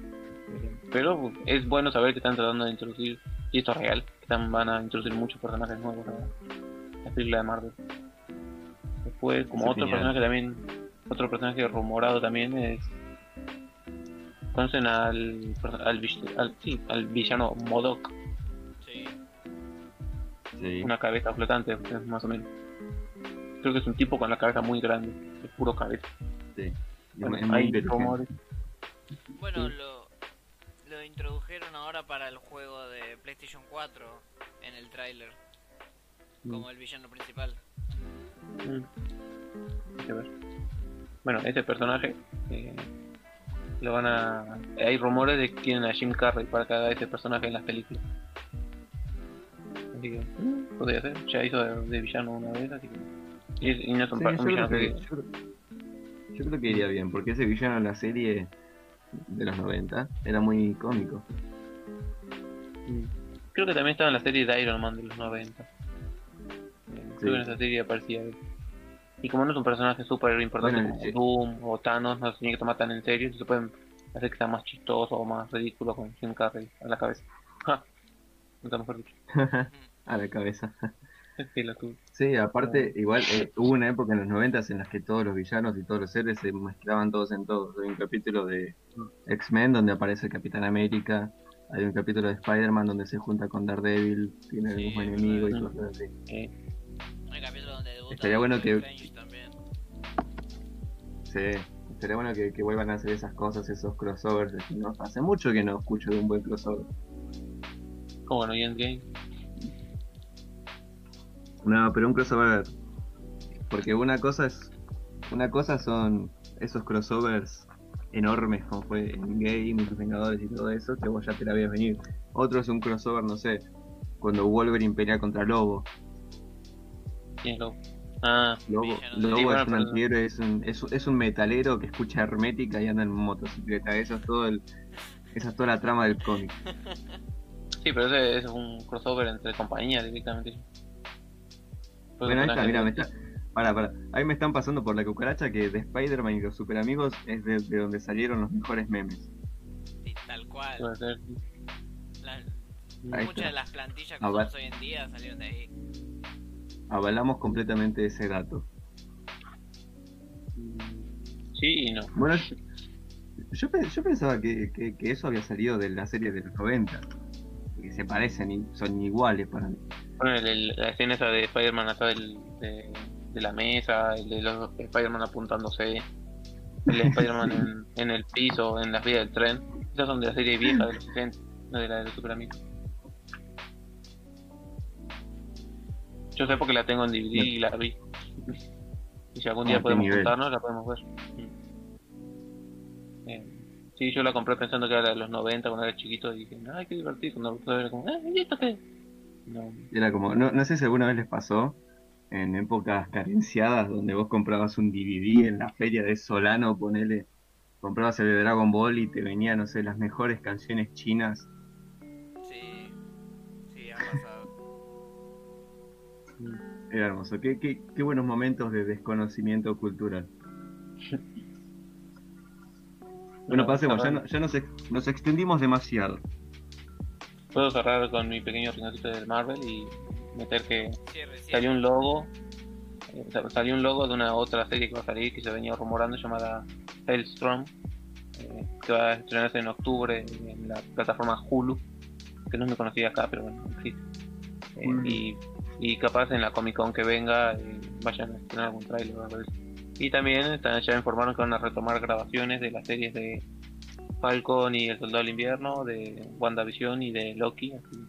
Pero es bueno saber que están tratando de introducir, y esto es real, que están, van a introducir muchos personajes nuevos la película de Marvel. Después, como Sí, otro genial. personaje también, otro personaje rumorado también es. Conocen al, al, vill- al, sí, al villano Modok, Sí. Sí. una cabeza flotante, más o menos. Creo que es un tipo con la cabeza muy grande, es puro cabeza. sí. Bueno, es hay rumores. Bueno, Sí. lo, lo introdujeron ahora para el juego de PlayStation 4 en el tráiler, como el villano principal. Mm. Ver. Bueno, ese personaje eh, lo van a. Hay rumores de que quieren a Jim Carrey para que haga ese personaje en las películas. Así que mm, podría ser. Ya hizo de, de villano una vez, así que. Y, es- y no es un, Sí, un creo villano que, que. yo, creo- yo creo que iría bien, porque ese villano en la serie de los 90 era muy cómico. Mm. Creo que también estaba en la serie de Iron Man de los 90. Creo que en esa serie aparecía él. Y como no es un personaje súper importante Bueno, como sí. Doom o Thanos, no se tiene que tomar tan en serio, se pueden hacer que sea más chistoso o más ridículo con Jim Carrey a la cabeza. Ja. Nunca mejor dicho. a la cabeza. La. Sí, aparte, igual eh, hubo una época en los 90 en las que todos los villanos y todos los seres se mezclaban todos en todos. Hay un capítulo de X-Men donde aparece el Capitán América, hay un capítulo de Spider-Man donde se junta con Daredevil, tiene el Sí, mismo es enemigo y cosas así. Eh, Hay capítulo donde debuta Estaría bueno que- Strange también. Sí, sería bueno que, que vuelvan a hacer esas cosas, esos crossovers. ¿no? Hace mucho que no escucho de un buen crossover. como bueno, y Endgame. No, pero un crossover. Porque una cosa es. Una cosa son esos crossovers enormes como fue en Game y los Vengadores y todo eso, que vos ya te la veías venir. Otro es un crossover, no sé, cuando Wolverine pelea contra Lobo. ¿Quién es Lobo? Ah, Lobo, Villano. Lobo Sí, bueno, es un antihéroe, es un, es, es un metalero que escucha hermética y anda en motocicleta. Eso es todo el, esa es toda la trama del cómic. sí, pero ese, ese es un crossover entre compañías directamente. Bueno, ahí está, mira, me está. Para, para. Ahí me están pasando por la cucaracha que de Spider-Man y los super amigos es de, de donde salieron los mejores memes. Sí, tal cual. Puede ser. La- muchas está. de las plantillas que usamos hoy en día salieron de ahí. Avalamos completamente ese dato. Sí y no. Bueno, yo, yo pe- yo pensaba que, que- que eso había salido de la serie de los 90. Que se parecen y son iguales para mí. Bueno, el- el- la escena esa de Spider-Man atrás del- de, de la mesa, el de los Spider-Man apuntándose, el de Spider-Man en, en el piso, en las vías del tren. Esas son de la serie vieja de los 60, no de la de los Super Amigos. Yo sé porque la tengo en DVD y la vi. Y si algún Ah, día qué podemos juntarnos, la podemos ver. Mm. Eh, sí, yo la compré pensando que era de los 90 cuando era chiquito y dije, ay, qué divertido. Cuando lo era como, ay, ¿y esto qué? No, Era como, no, no sé si alguna vez les pasó en épocas carenciadas donde vos comprabas un DVD en la feria de Solano, ponele, comprabas el de Dragon Ball y te venían, no sé, las mejores canciones chinas. Sí, sí, ha pasado. Era hermoso. Qué, qué, qué buenos momentos de desconocimiento cultural. Bueno, pasemos, ya, no- ya nos, ex- nos extendimos demasiado. Puedo cerrar con mi pequeño rinconcito del Marvel y meter que Cierre, cierre. salió un logo. eh, sa- Salió un logo de una otra serie que va a salir que se venía rumorando llamada Hellstrom, eh, que va a estrenarse en octubre en la plataforma Hulu, que no es muy conocida acá, pero bueno, existe. Eh, y, y capaz en la Comic Con que venga eh, vayan a estrenar algún trailer. Y también están- ya informaron que van a retomar grabaciones de las series de Falcon y El Soldado del Invierno, de WandaVision y de Loki. así.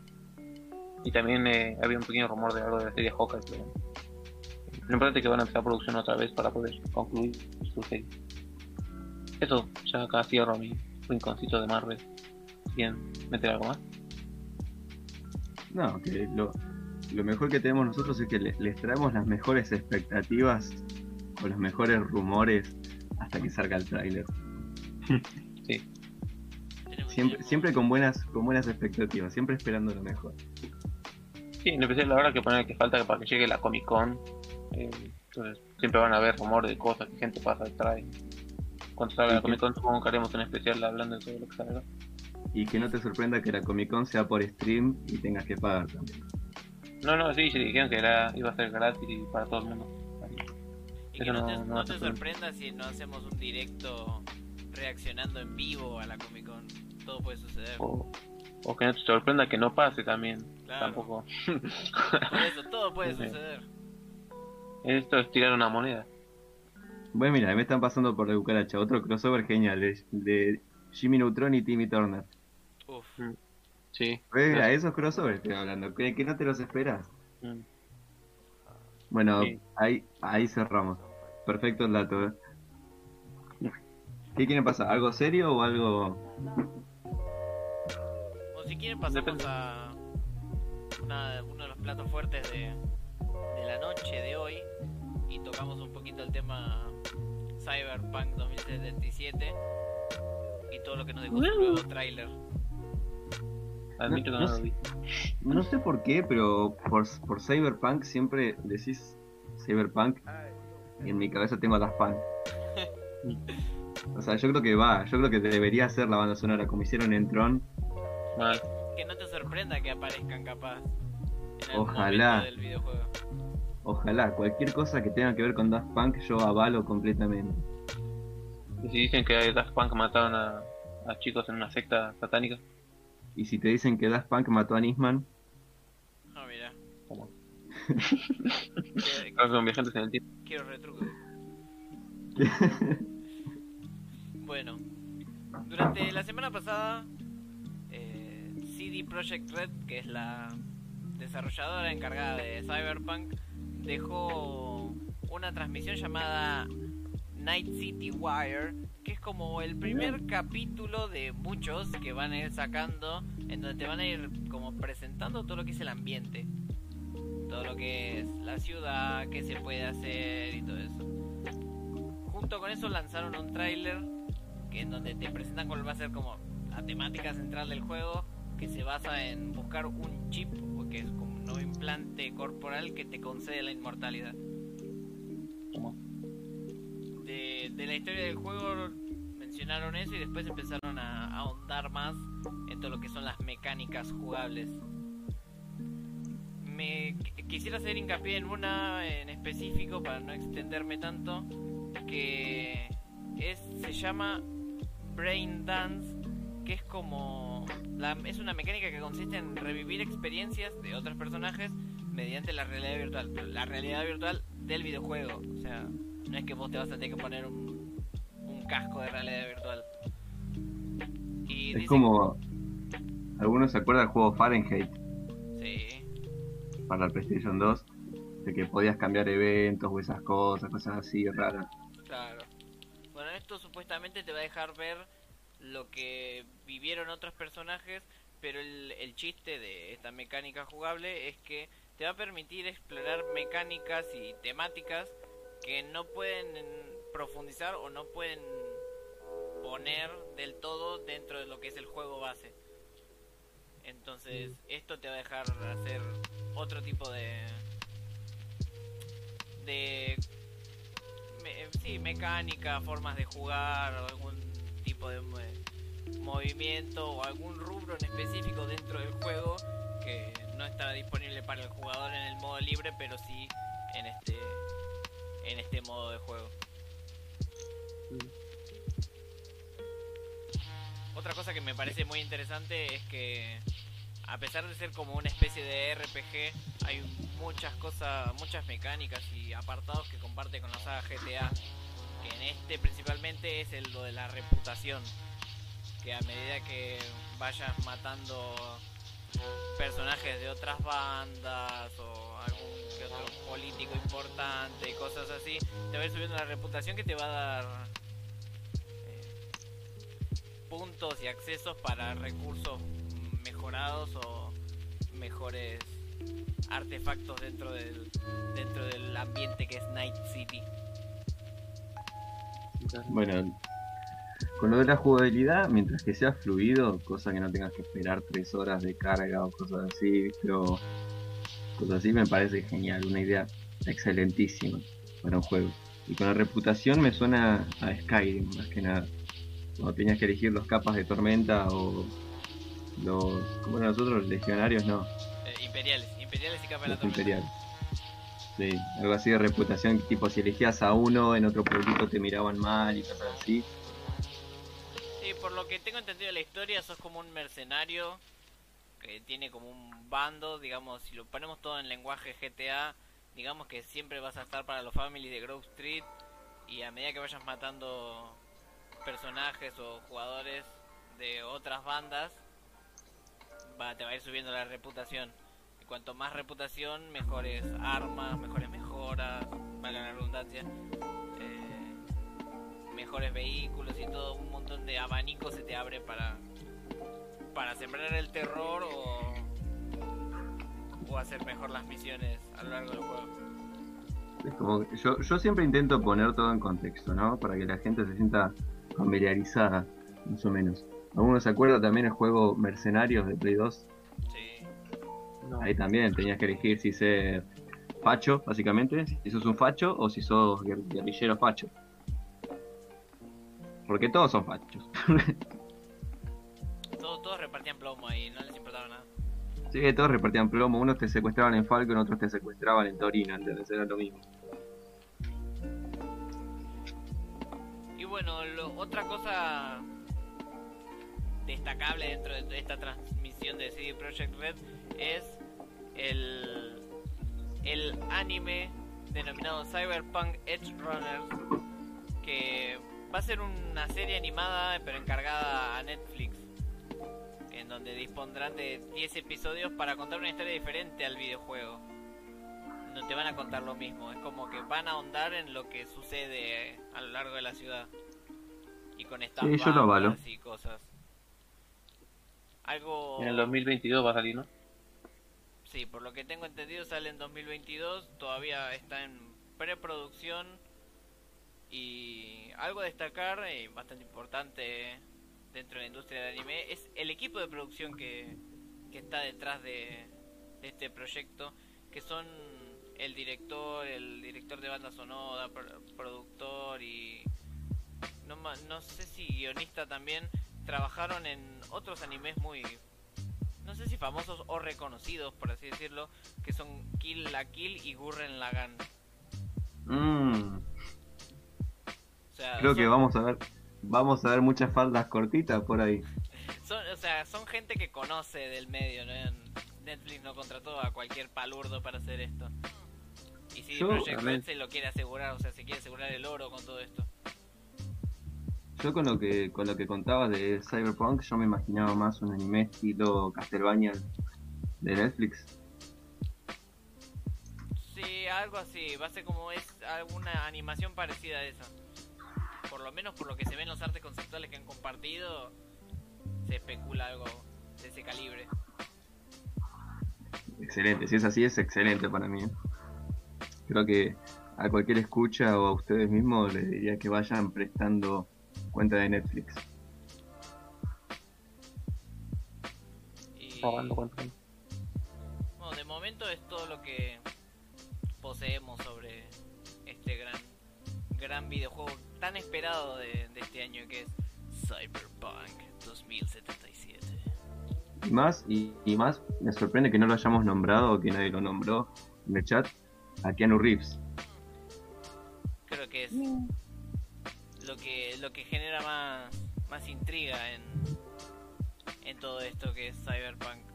Y también eh, había un pequeño rumor de algo de la serie Hawkeye. Pero lo importante es que van a empezar producción otra vez para poder concluir su serie. Eso, ya acá cierro mi rinconcito de Marvel. Bien, meter algo más. No, que lo, lo mejor que tenemos nosotros es que le- les traemos las mejores expectativas o los mejores rumores hasta que salga el tráiler. Tenemos- Siempre, siempre con buenas, con buenas expectativas, siempre esperando lo mejor. Sí, en especial ahora que poner que falta para que llegue la Comic Con. eh, entonces siempre van a haber rumores de cosas que gente pasa trae. Cuando salga Sí, la Comic Con supongo que haremos un especial hablando de todo lo que salga. Y que no te sorprenda que la Comic Con sea por stream y tengas que pagar también. No, no, sí, se dijeron que era, iba a ser gratis y para todo el mundo. Y que no, te, no te ser problema. sorprenda si no hacemos un directo reaccionando en vivo a la Comic Con. Todo puede suceder. O, o que no te sorprenda que no pase también. Claro. Tampoco. Por eso, todo puede Sí. suceder. Esto es tirar una moneda. Bueno, mira, me están pasando por la cucaracha. Otro crossover genial de, de Jimmy Neutron y Timmy Turner. Uf. Sí. ¿Ves? A esos crossovers estoy hablando, que, que no te los esperas. Mm. Bueno, Sí. ahí, ahí cerramos. Perfecto el dato, ¿eh? ¿Qué quieren pasar? ¿Algo serio o algo...? O si quieren pasamos a una- uno de los platos fuertes de, de la noche de hoy y tocamos un poquito el tema Cyberpunk 2077 y todo lo que nos dejó su nuevo tráiler. Admito No- que no, no lo sé. vi. No sé por qué, pero por, por Cyberpunk siempre decís Cyberpunk y en mi cabeza tengo a Daft Punk. O sea, yo creo que va, yo creo que debería ser la banda sonora como hicieron en Tron. Mal. Que no te sorprenda que aparezcan capaz en algún Ojalá. del videojuego. Ojalá, cualquier cosa que tenga que ver con Daft Punk yo avalo completamente. Y si dicen que Daft Punk mataron a, a chicos en una secta satánica, Y si te dicen que Daft Punk mató a Nisman, Ah, mira. ¿cómo? Son viajantes en el tiempo. quiero retruco. Bueno, durante la semana pasada, eh, CD Projekt Red, que es la desarrolladora encargada de Cyberpunk, dejó una transmisión llamada Night City Wire, que es como el primer capítulo de muchos que van a ir sacando, en donde te van a ir como presentando todo lo que es el ambiente, todo lo que es la ciudad, qué se puede hacer y todo eso. Junto con eso lanzaron un tráiler que en donde te presentan cuál va a ser como la temática central del juego, que se basa en buscar un chip, que es como un nuevo implante corporal que te concede la inmortalidad. ¿Cómo? De, la historia del juego mencionaron eso y después empezaron a, ahondar más en todo lo que son las mecánicas jugables. Me qu- quisiera hacer hincapié en una en específico para no extenderme tanto, que es se llama Brain Dance, que es como la, es una mecánica que consiste en revivir experiencias de otros personajes mediante la realidad virtual, la realidad virtual del videojuego, no es que vos te vas a tener que poner un, un casco de realidad virtual. Y es dicen- como... ¿Algunos se acuerdan del juego Fahrenheit Sí, para el PlayStation 2? De que podías cambiar eventos o esas cosas, cosas así raras. claro. Bueno, esto supuestamente te va a dejar ver lo que vivieron otros personajes, pero el, el chiste de esta mecánica jugable es que te va a permitir explorar mecánicas y temáticas que no pueden profundizar o no pueden poner del todo dentro de lo que es el juego base. Entonces, esto te va a dejar hacer otro tipo de de me- sí, mecánica, formas de jugar, algún tipo de mo- movimiento o algún rubro en específico dentro del juego que no está disponible para el jugador en el modo libre, pero sí en este en este modo de juego. Otra cosa que me parece muy interesante es que a pesar de ser como una especie de RPG, hay muchas cosas, muchas mecánicas y apartados que comparte con la saga GTA. Que en este principalmente es lo de la reputación. Que a medida que vayas matando personajes de otras bandas o algún otro político importante y cosas así, te va a ir subiendo la reputación que te va a dar eh, puntos y accesos para recursos mejorados o mejores artefactos dentro del dentro del ambiente que es Night City. Bueno, con lo de la jugabilidad, mientras que sea fluido, cosa que no tengas que esperar tres horas de carga o cosas así, pero cosas así me parece genial, una idea excelentísima para un juego. Y con la reputación me suena a Skyrim, más que nada. Cuando tenías que elegir los capas de tormenta o los. ¿Cómo eran nosotros? Legionarios, no, Eh, imperiales, imperiales y capa de la tormenta. imperiales. Sí, algo así de reputación, tipo si elegías a uno en otro pueblito te miraban mal y cosas así. Sí, por lo que tengo entendido de la historia, sos como un mercenario que tiene como un bando, digamos, si lo ponemos todo en lenguaje GTA, digamos que siempre vas a estar para los families de Grove Street y a medida que vayas matando personajes o jugadores de otras bandas, va, te va a ir subiendo la reputación. Y cuanto más reputación, mejores armas, mejores mejoras, valga la redundancia. eh, mejores vehículos y todo un montón de abanicos se te abre para para sembrar el terror o o hacer mejor las misiones a lo largo del juego. Es como que yo, yo siempre intento poner todo en contexto, ¿no? Para que la gente se sienta familiarizada, más o menos. ¿Alguno se acuerda también el juego Mercenarios de Play 2? Sí. No. Ahí también tenías que elegir si ser facho, básicamente, si sos un facho o si sos guer- guerrillero facho. Porque todos son fachos. Todos, todos repartían plomo ahí, no les importaba nada. Sí, todos repartían plomo, unos te secuestraban en Falcon, otros te secuestraban en Torino, ¿entendés? Era lo mismo. Y bueno, lo- otra cosa destacable dentro de esta transmisión de CD Projekt Red es el, el anime denominado Cyberpunk Edge Runners, que va a ser una serie animada pero encargada a Netflix, en donde dispondrán de 10 episodios para contar una historia diferente al videojuego. No te van a contar lo mismo, es como que van a ahondar en lo que sucede a lo largo de la ciudad. Y con estas Sí, yo lo y cosas. Algo... En el 2022 va a salir, ¿no? Sí, por lo que tengo entendido sale en 2022, todavía está en preproducción y algo a destacar y bastante importante dentro de la industria del anime es el equipo de producción que, que está detrás de, de este proyecto, que son el director, el director de banda sonora, pro- productor y no, no sé si guionista también, trabajaron en otros animes muy no sé si famosos o reconocidos, por así decirlo, que son Kill la Kill y Gurren Lagann. Mm, O sea, creo que vamos a ver vamos a ver muchas faldas cortitas por ahí. son, o sea, son gente que conoce del medio, ¿no? Netflix no contrató a cualquier palurdo para hacer esto. Y si Yo, Project Red se lo quiere asegurar, o sea, se quiere asegurar el oro con todo esto. Yo con lo que con lo que contabas de Cyberpunk, yo me imaginaba más un anime estilo Castlevania de Netflix. Sí, algo así, va a ser como es alguna animación parecida a esa. Por lo menos por lo que se ven en los artes conceptuales que han compartido, se especula algo de ese calibre. Excelente, si es así es excelente para mí. ¿eh? Creo que a cualquier escucha o a ustedes mismos les diría que vayan prestando cuenta de Netflix. Y bueno, de momento es todo lo que poseemos sobre este gran, gran videojuego tan esperado de, de este año que es Cyberpunk 2077. Y más, y, y más, me sorprende que no lo hayamos nombrado o que nadie lo nombró en el chat a Keanu Reeves. Creo que es lo que lo que genera más más intriga en en todo esto que es Cyberpunk.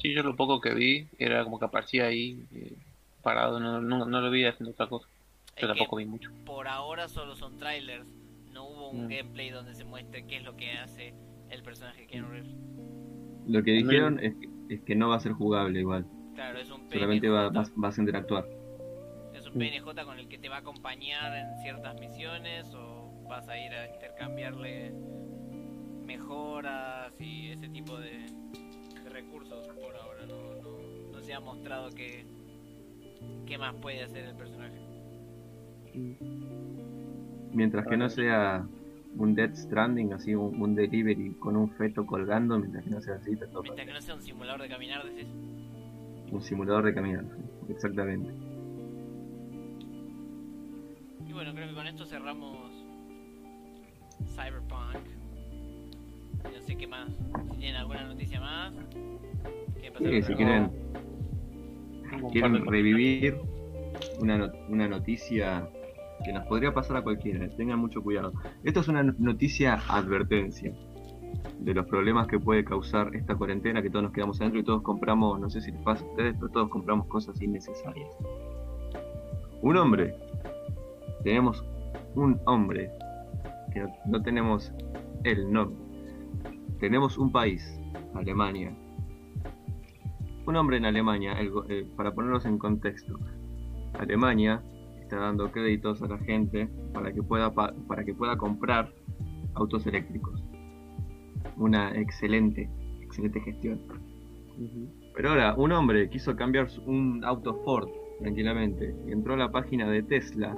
Sí, yo lo poco que vi era como que aparecía ahí eh, parado, no, no, no lo vi haciendo otra cosa. Es Yo que tampoco vi mucho. por ahora solo son trailers, no hubo un Mm. gameplay donde se muestre qué es lo que hace el personaje Keanu Reeves. Lo que dijeron es que, es que no va a ser jugable igual, Claro, es un solamente va, PNJ, vas, vas a interactuar. es un PNJ con el que te va a acompañar en ciertas misiones o vas a ir a intercambiarle mejoras y ese tipo de, de recursos por ahora. No, no, no se ha mostrado que qué más puede hacer el personaje. Mientras que no sea un Dead Stranding, así un, un delivery con un feto colgando, mientras que no sea así, todo Mientras que no sea un simulador de caminar, decís. un simulador de caminar, sí, exactamente. Y bueno, creo que con esto cerramos Cyberpunk. No sé qué más. Si tienen alguna noticia más. ¿Quieren pasar Sí, si quieren, quieren revivir una, no- una noticia que nos podría pasar a cualquiera, tengan mucho cuidado. Esto es una noticia advertencia de los problemas que puede causar esta cuarentena, que todos nos quedamos adentro y todos compramos, no sé si les pasa a ustedes, pero todos compramos cosas innecesarias. Un hombre, tenemos un hombre, que no, tenemos el nombre, tenemos un país, Alemania. Un hombre en Alemania, eh, para ponerlos en contexto, Alemania está dando créditos a la gente para que pueda pa- para que pueda comprar autos eléctricos. Una excelente, excelente gestión. Pero ahora, un hombre quiso cambiar un auto Ford tranquilamente. y Entró a la página de Tesla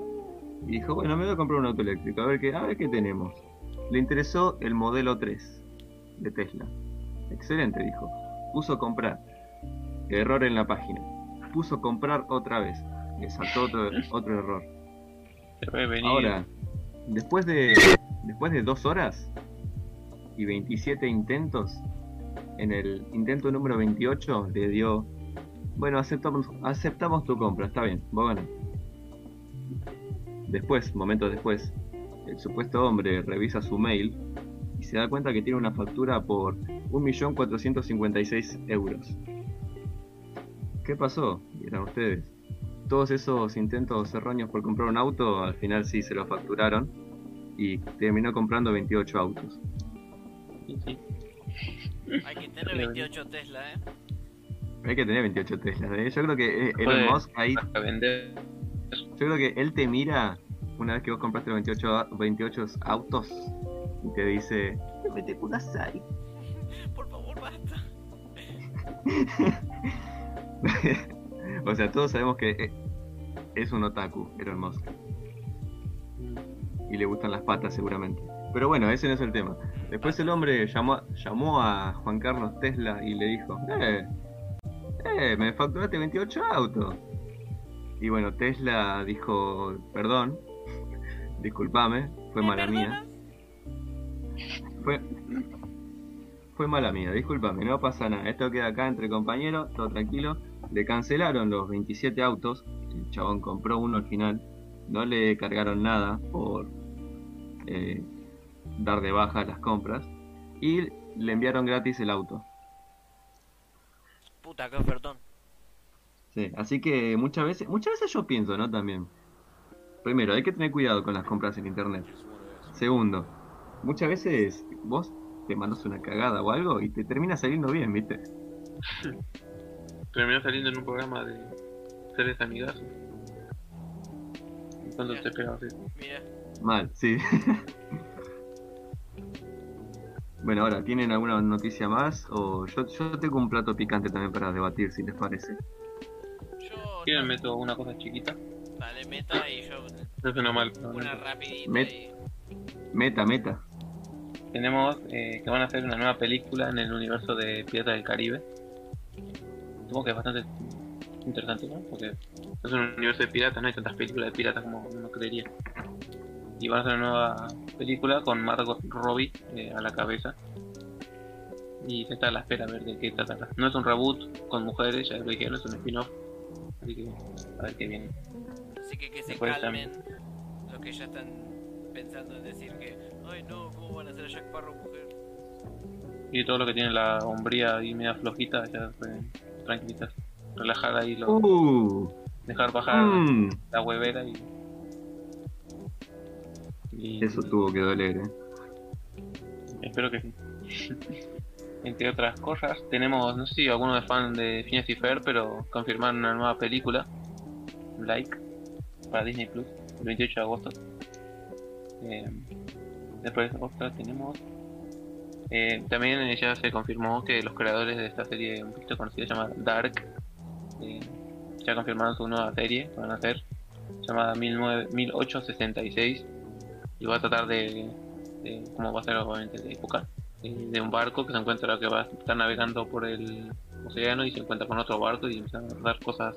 y dijo, bueno, me voy a comprar un auto eléctrico, a ver qué, a ver qué tenemos. Le interesó el modelo 3 de Tesla. Excelente, dijo. Puso comprar. Error en la página. Puso comprar otra vez. Saltó otro, otro error. Venir. Ahora, después de, después de dos horas y 27 intentos, en el intento número 28 le dio, bueno, aceptamos, aceptamos tu compra, está bien, vos ganás. Después, momentos después, el supuesto hombre revisa su mail y se da cuenta que tiene una factura por 1.456 euros. ¿Qué pasó? Dirán ustedes. Todos esos intentos erróneos por comprar un auto, al final sí se lo facturaron y terminó comprando 28 autos. Sí, sí. Hay que tener 28 Tesla, eh. Hay que tener 28 Teslas. ¿eh? Yo creo que eh, Elon Musk ahí, A vender. yo creo que él te mira una vez que vos compraste los 28, a- 28 autos y te dice, vete kudasai. Por favor, basta. o sea, todos sabemos que eh, es un otaku, Elon Musk, y le gustan las patas seguramente. Pero bueno, ese no es el tema. Después el hombre llamó, llamó a Juan Carlos Tesla y le dijo, eh, eh, me facturaste 28 autos. Y bueno, Tesla dijo, perdón, discúlpame, fue ¿Me mala mía. Fue, fue mala mía, discúlpame, no pasa nada. Esto queda acá entre compañeros, todo tranquilo. Le cancelaron los 27 autos, el chabón compró uno al final. No le cargaron nada por eh, dar de baja las compras. Y le enviaron gratis el auto. Puta, qué ofertón. Sí, así que muchas veces, muchas veces yo pienso, ¿no? También. Primero, hay que tener cuidado con las compras en internet. Segundo, muchas veces vos te mandas una cagada o algo y te termina saliendo bien, ¿viste? Terminó saliendo en un programa de seres amigazos. Cuando te pegabas eso. Mira, Mal, sí. bueno, ahora, ¿tienen alguna noticia más? O yo, yo tengo un plato picante también para debatir, si les parece. yo. ¿Quieren meto una cosa chiquita? Dale, meta y yo No suena mal. ¿no? una rapidita Met- y. Meta, meta. Tenemos eh, que van a hacer una nueva película en el universo de Piratas del Caribe. Supongo que es bastante interesante, ¿no? Porque es un universo de piratas, no hay tantas películas de piratas como uno creería. Y van a hacer una nueva película con Margot Robbie eh, a la cabeza. Y se está a la espera a ver de qué trata. No es un reboot con mujeres, ya lo dijeron, es un spin-off. Así que a ver qué viene. Así que que se Después calmen los que ya están pensando en decir que, ay no, ¿cómo van a hacer a Jack Sparrow mujer? Y todo lo que tiene la hombría y media flojita, ya pueden tranquilitas. Relajar ahí, lo, Uh, dejar bajar mm, la huevera y. y- eso tuvo que doler, eh. Espero que sí. Entre otras cosas, tenemos, no sé si alguno es fan de Phineas y Fer, pero confirmaron una nueva película, Like, para Disney Plus, el 28 de agosto. Eh, después otra tenemos. eh, también ya se confirmó que los creadores de esta serie un poquito conocida llamada Dark eh, ya confirmaron su nueva serie que van a hacer llamada 19 1866 y va a tratar de, de cómo va a ser obviamente de época de un barco que se encuentra que va a estar navegando por el océano y se encuentra con otro barco y empiezan a dar cosas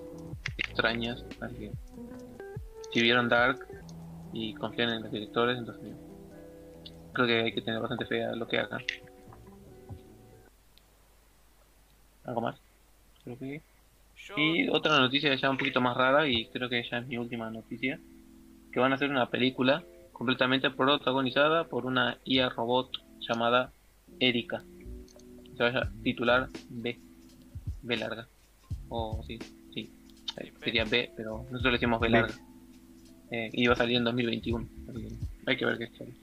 extrañas así que si vieron Dark y confían en los directores entonces creo que hay que tener bastante fe a lo que hagan. Algo más creo que y otra noticia ya un poquito más rara y creo que ya es mi última noticia, que van a hacer una película completamente protagonizada por una IA robot llamada Erika. Se va a titular B, B larga. O sí, sí, eh, sería B, pero nosotros le decimos B larga. Eh, y va a salir en 2021. así que hay que ver qué sale.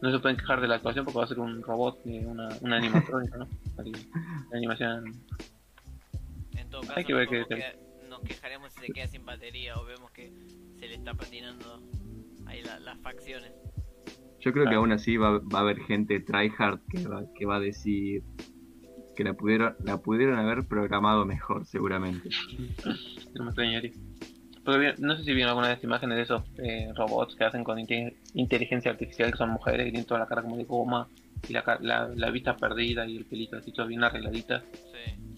No se pueden quejar de la actuación porque va a ser un robot, eh, una, una animatrónica, ¿no? La animación todo caso, hay que ver qué- que nos quejaremos si se queda sin batería o vemos que se le está patinando ahí la- las facciones. Yo creo que aún así va, va a haber gente tryhard que va, que va a decir que la pudieron, la pudieron haber programado mejor, seguramente. No me extrañaría. Porque no sé si vieron alguna vez imágenes de esos eh, robots que hacen con inte- inteligencia artificial, que son mujeres, que tienen toda la cara como de goma, y la, la, la vista perdida y el pelito así todo bien arregladita. Sí.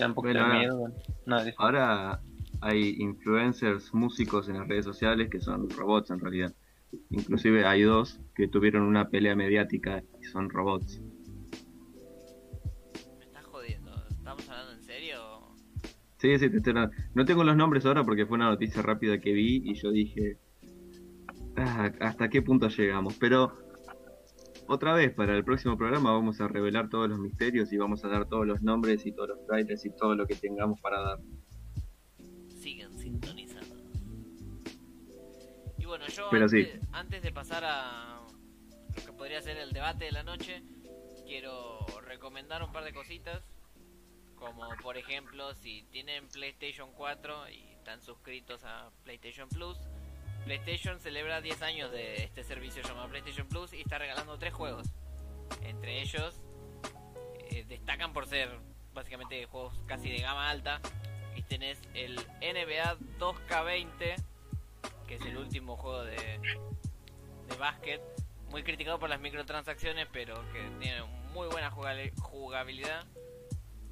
Da un poco Bueno, de ahora- miedo. bueno. Ahora hay influencers, músicos en las redes sociales que son robots en realidad. Inclusive hay dos que tuvieron una pelea mediática y son robots. Me estás jodiendo. ¿Estamos hablando en serio? Sí, sí, te estoy hablando. No tengo los nombres ahora porque fue una noticia rápida que vi y yo dije, "Ah, ¿hasta qué punto llegamos? Pero otra vez, para el próximo programa vamos a revelar todos los misterios y vamos a dar todos los nombres y todos los trailers y todo lo que tengamos para dar. Sigan sintonizando. Y bueno, yo Pero sí. antes, antes de pasar a lo que podría ser el debate de la noche, quiero recomendar un par de cositas. Como por ejemplo, si tienen PlayStation 4 y están suscritos a PlayStation Plus, PlayStation celebra 10 años de este servicio llamado PlayStation Plus y está regalando 3 juegos. Entre ellos, eh, destacan por ser básicamente juegos casi de gama alta. Y tenés el NBA 2K20, que es el último juego de, de básquet. Muy criticado por las microtransacciones, pero que tiene muy buena jugabilidad.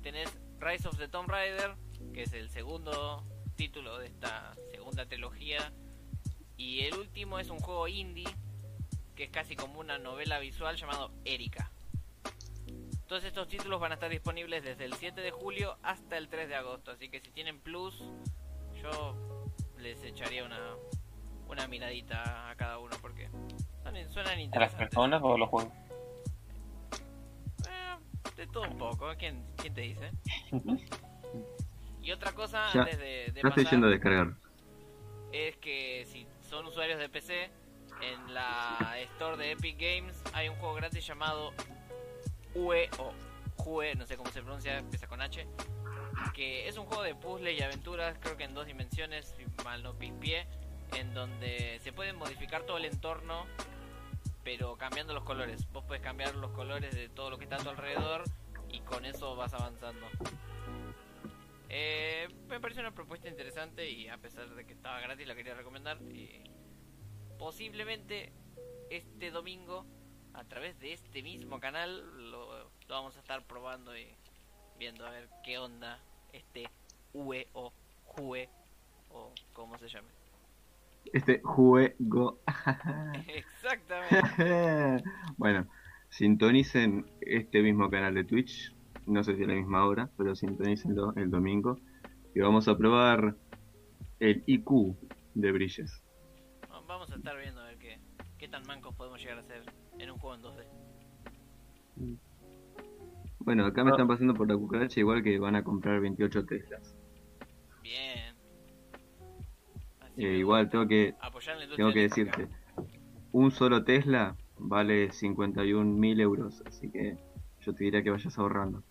Tenés Rise of the Tomb Raider, que es el segundo título de esta segunda trilogía. Y el último es un juego indie, que es casi como una novela visual llamado Erika. Todos estos títulos van a estar disponibles desde el 7 de julio hasta el 3 de agosto. Así que si tienen Plus, yo les echaría una, una miradita a cada uno porque suenan ¿A las interesantes. personas o a los juegos? Eh, de todo un poco, ¿quién, quién te dice? Y otra cosa, Ya- antes de, de Ya estoy pasar, yendo a descargar. es que si son usuarios de PC, en la store de Epic Games hay un juego gratis llamado UE o Jue, no sé cómo se pronuncia, empieza con H, que es un juego de puzzles y aventuras, creo que en dos dimensiones, si mal no pispié, en donde se puede modificar todo el entorno, pero cambiando los colores. Vos puedes cambiar los colores de todo lo que está a tu alrededor y con eso vas avanzando. Eh, me pareció una propuesta interesante y a pesar de que estaba gratis la quería recomendar. Y posiblemente este domingo, a través de este mismo canal, lo, lo vamos a estar probando y viendo a ver qué onda este UE o Jue o como se llame. Este juego. Exactamente. bueno, sintonicen este mismo canal de Twitch. No sé si a la misma hora, pero sintonícenlo el domingo. Que vamos a probar el IQ de Brilles. Vamos a estar viendo a ver qué, qué tan mancos podemos llegar a ser en un juego en 2D. Bueno, acá me están pasando por la cucaracha igual que van a comprar 28 Teslas. Bien. Eh, igual tengo que tengo que decirte, un solo Tesla vale 51 mil euros, así que yo te diría que vayas ahorrando.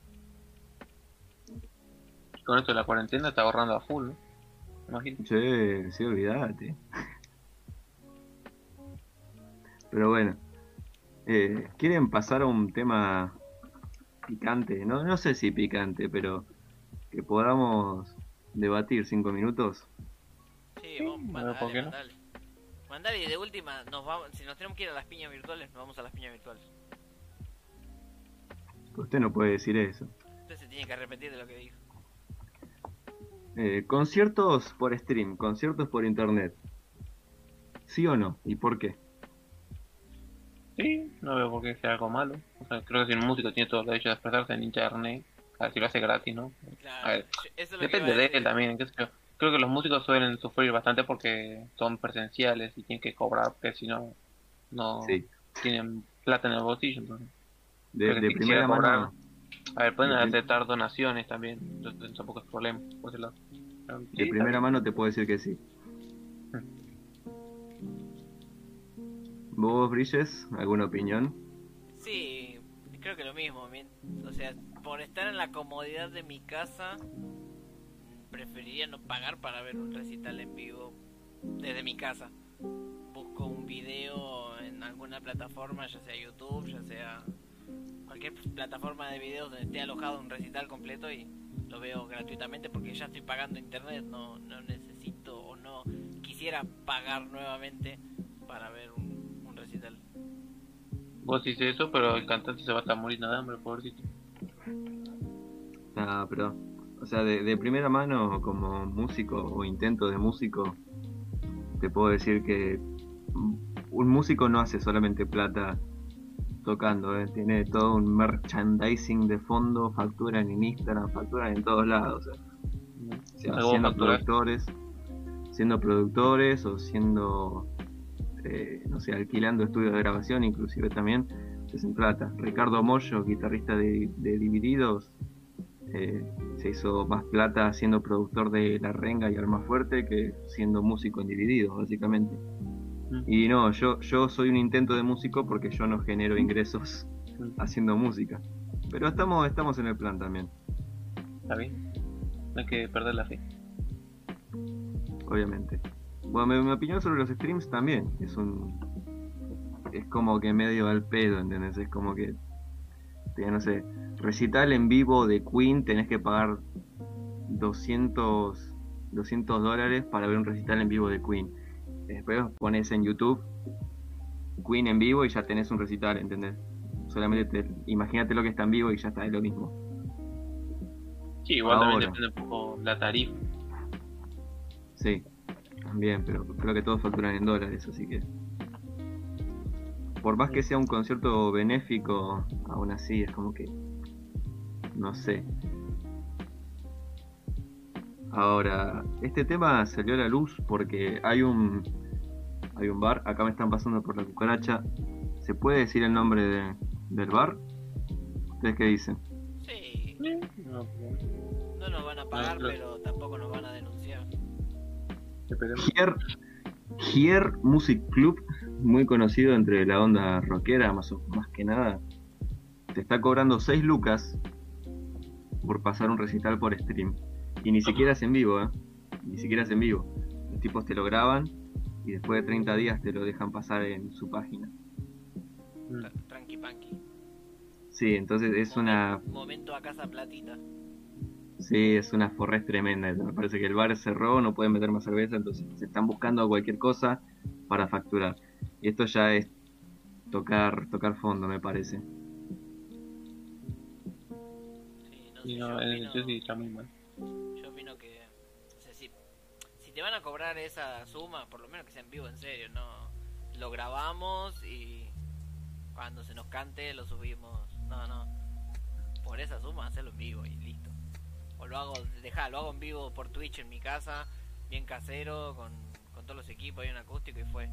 Con esto de la cuarentena está ahorrando a full, ¿no? Imagino. Che, sí, olvídate. Pero bueno, eh, ¿quieren pasar a un tema picante? No, no sé si picante, pero que podamos debatir cinco minutos. Sí, vamos, mandale, ¿por qué no? mandale. De última, nos vamos, si nos tenemos que ir a las piñas virtuales, nos vamos a las piñas virtuales. Usted no puede decir eso. Usted se tiene que arrepentir de lo que dijo. Eh, conciertos por stream, conciertos por internet. ¿Sí o no? ¿Y por qué? Sí, no veo por qué sea algo malo. O sea, creo que si un músico tiene todo el derecho de expresarse en internet, a ver si lo hace gratis, ¿no? Claro, A ver, yo- eso es lo que Depende de él también, qué sé yo. Creo que los músicos suelen sufrir bastante porque son presenciales y tienen que cobrar, porque si no, no Sí, tienen plata en el bolsillo. Entonces. de, de si primera mano. A ver, pueden aceptar donaciones también, entonces tampoco es problema por ese lado. Sí, De primera mano te puedo decir que sí. ¿Vos, Brilles, alguna opinión? Sí, creo que lo mismo. mi- O sea, por estar en la comodidad de mi casa, preferiría no pagar para ver un recital en vivo desde mi casa. Busco un video en alguna plataforma, ya sea YouTube, ya sea cualquier plataforma de videos donde esté alojado un recital completo y lo veo gratuitamente porque ya estoy pagando internet, no, no necesito o no quisiera pagar nuevamente para ver un, un recital. Vos dices eso, pero el cantante se va a estar muriendo de hambre, pobrecito. Ah, pero, o sea, de, de primera mano, como músico o intento de músico, te puedo decir que un músico no hace solamente plata tocando, ¿eh? tiene todo un merchandising de fondo, facturan en Instagram, facturan en todos lados. o sea, siendo facturar. productores, siendo productores o siendo, eh, no sé, alquilando estudios de grabación, inclusive también se plata. Ricardo Mollo, guitarrista de, de Divididos, eh, se hizo más plata siendo productor de La Renga y Alma Fuerte que siendo músico en Divididos, básicamente. Y no, yo, yo soy un intento de músico porque yo no genero ingresos haciendo música. Pero estamos, estamos en el plan también, ¿Está bien? No hay que perder la fe. obviamente. Bueno, mi, mi opinión sobre los streams también es un. Es como que medio al pedo, ¿entendés? Es como que. te- No sé, recital en vivo de Queen tenés que pagar 200, 200 dólares para ver un recital en vivo de Queen. Después pones en YouTube Queen en vivo y ya tenés un recital, ¿entendés? Solamente te, imagínate lo que está en vivo y ya está, es lo mismo. Sí, igual también depende un poco la tarifa. Sí, también, pero creo que todos facturan en dólares, así que. Por más que sea un concierto benéfico, aún así es como que. No sé. Ahora, este tema salió a la luz porque hay un. Hay un bar, acá me están pasando por la cucaracha. ¿Se puede decir el nombre de- del bar? ¿Ustedes qué dicen? Sí, No, no nos van a pagar, pero tampoco nos van a denunciar. Hier Music Club, muy conocido entre la onda rockera, más, o- más que nada, te está cobrando 6 lucas por pasar un recital por stream. Y ni siquiera es en vivo, ¿eh? Ni siquiera es en vivo. Los tipos te lo graban y después de 30 días te lo dejan pasar en su página. Mm. Tra- Tranqui panqui. Sí, entonces es una, Momento a casa platita. sí, es una forrez tremenda. Me parece que el bar cerró, no pueden meter más cerveza, entonces se están buscando cualquier cosa para facturar. Y esto ya es tocar, tocar fondo, me parece. Sí, no sé, yo, no, opino, eso sí está muy mal. Te van a cobrar esa suma, por lo menos que sea en vivo, en serio, no lo grabamos y cuando se nos cante lo subimos. No, no. Por esa suma, hacerlo en vivo y listo. O lo hago, dejá, lo hago en vivo por Twitch en mi casa, bien casero, con, con todos los equipos, hay un acústico y fue.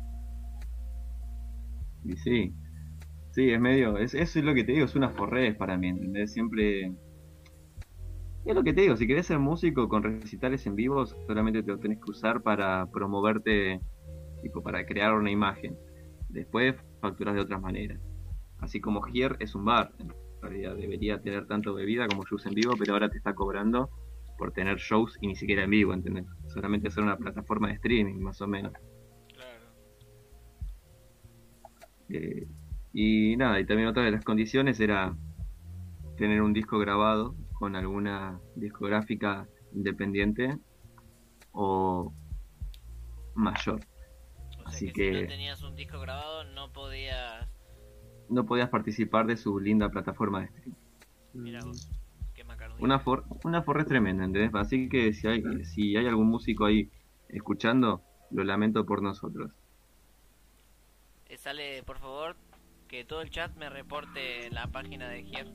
Y sí, sí, es medio, es, eso es lo que te digo, es una forrés para mí, ¿entendés? Siempre... Es lo que te digo, si querés ser músico con recitales en vivo, solamente te lo tenés que usar para promoverte, tipo, para crear una imagen. Después facturas de otras maneras. Así como Here es un bar, en realidad debería tener tanto bebida como shows en vivo, pero ahora te está cobrando por tener shows y ni siquiera en vivo, ¿entendés? Solamente ser una plataforma de streaming, más o menos. Claro. Eh, y nada, y también otra de las condiciones era tener un disco grabado con alguna discográfica independiente o mayor. O sea Así que, si no tenías un disco grabado no podías... No podías participar de su linda plataforma de streaming. Mira vos, qué macaroni. Una, for una forre tremenda, ¿entendés? Así que si hay, si hay algún músico ahí escuchando, lo lamento por nosotros. Eh, sale, por favor, que todo el chat me reporte la página de Gier.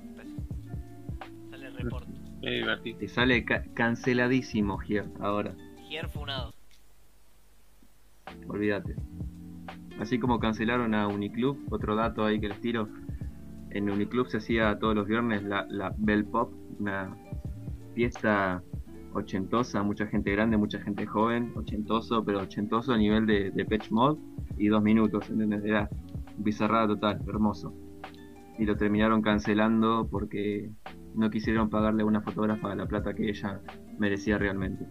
Pues, sale report. Qué divertido. Te sale ca- canceladísimo here ahora, Gier Funado. olvídate. Así como cancelaron a Uniclub, otro dato ahí que les tiro. En Uniclub se hacía todos los viernes la, la Bell Pop, una fiesta ochentosa, mucha gente grande, mucha gente joven, ochentoso, pero ochentoso a nivel de, de Patch Mod y dos minutos, ¿entendés? Era bizarrada total, hermoso. Y lo terminaron cancelando porque no quisieron pagarle a una fotógrafa la plata que ella merecía realmente.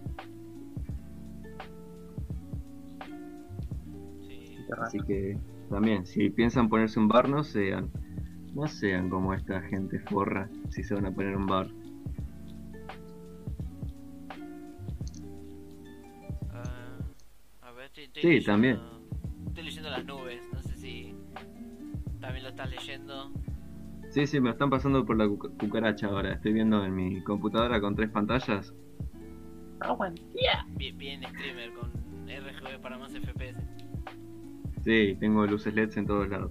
Sí. Así que también, si piensan ponerse un bar, no sean, no sean como esta gente forra si se van a poner un bar. Ah, a ver, estoy, estoy Sí, leyendo- también. Estoy leyendo las nubes. No sé si también lo estás leyendo. Sí, sí, me lo están pasando por la cuca- cucaracha ahora. Estoy viendo en mi computadora con tres pantallas. Bien, bien streamer con RGB para más FPS. Sí, tengo luces LEDs en todos lados.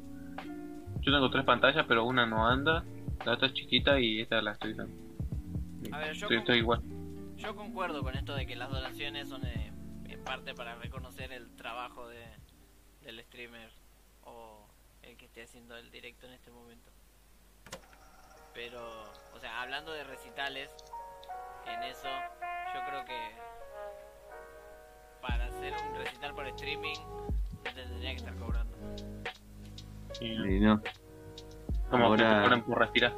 Yo tengo tres pantallas, pero una no anda, la otra es chiquita y esta la estoy usando. A ver, yo Estoy, con- estoy igual. Yo concuerdo con esto de que las donaciones son eh, en parte para reconocer el trabajo de, del streamer o el que esté haciendo el directo en este momento. Pero, o sea, hablando de recitales, en eso yo creo que para hacer un recital por streaming no te tendría que estar cobrando. Y no, como que te ahora- cobran por respirar.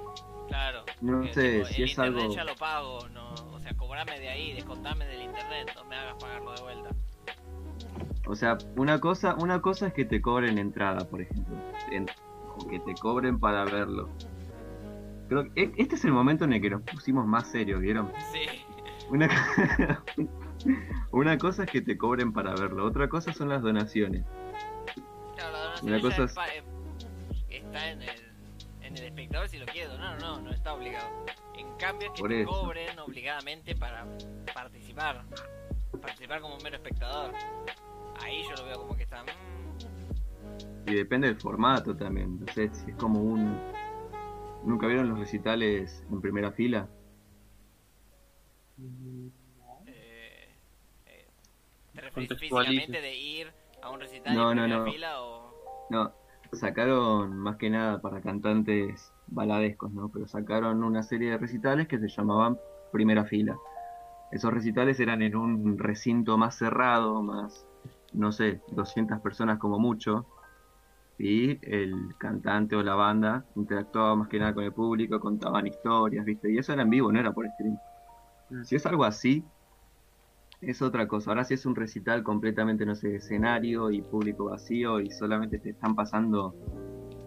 Claro. No porque, sé, tipo, si el es internet algo- ya lo pago, no, o sea, cobrame de ahí, descontame del internet, no me hagas pagarlo de vuelta. o sea, una cosa, una cosa es que te cobren entrada, por ejemplo, en- o que te cobren para verlo. Creo que e- este es el momento en el que nos pusimos más serios, ¿vieron? Sí. Una, una cosa es que te cobren para verlo, otra cosa son las donaciones. Claro, la donación Una cosa es eh, está en el, en el espectador si lo quiere donar o no, no está obligado. En cambio es que te cobren obligadamente para participar, participar como un mero espectador. Ahí yo lo veo como que está... mm, Y depende del formato también. No sé si es como un. ¿Nunca vieron los recitales en primera fila? eh, eh, ¿Te refieres Contextualice. físicamente de ir a un recital No, en no, primera no. fila o...? No, sacaron más que nada para cantantes baladescos, ¿no? Pero sacaron una serie de recitales que se llamaban primera fila. Esos recitales eran en un recinto más cerrado, más, no sé, 200 personas como mucho. Y el cantante o la banda interactuaba más que nada con el público, contaban historias, ¿viste? Y eso era en vivo, no era por stream. Mm. Si es algo así, es otra cosa. Ahora si es un recital completamente, no sé, escenario y público vacío y solamente te están pasando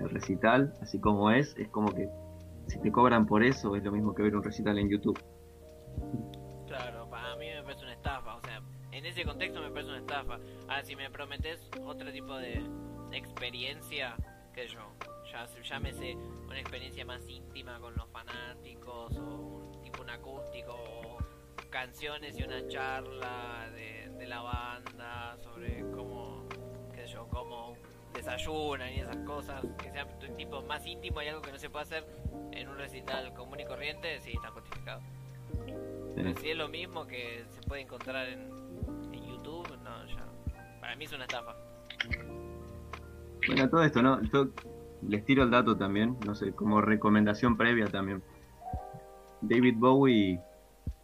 el recital, así como es, es como que si te cobran por eso es lo mismo que ver un recital en YouTube. Claro, para mí me parece una estafa, o sea, en ese contexto me parece una estafa. Ahora, si me prometes otro tipo de experiencia, que yo, ya llámese una experiencia más íntima con los fanáticos, o un tipo un acústico, o canciones y una charla de, de la banda, sobre cómo, qué sé yo, cómo desayunan y esas cosas, que sea un tipo más íntimo y algo que no se puede hacer en un recital común y corriente, sí, está justificado. Pero si es lo mismo que se puede encontrar en, en YouTube, no, ya. Para mí es una estafa. Bueno, todo esto, ¿no? Yo les tiro el dato también, no sé, como recomendación previa también. David Bowie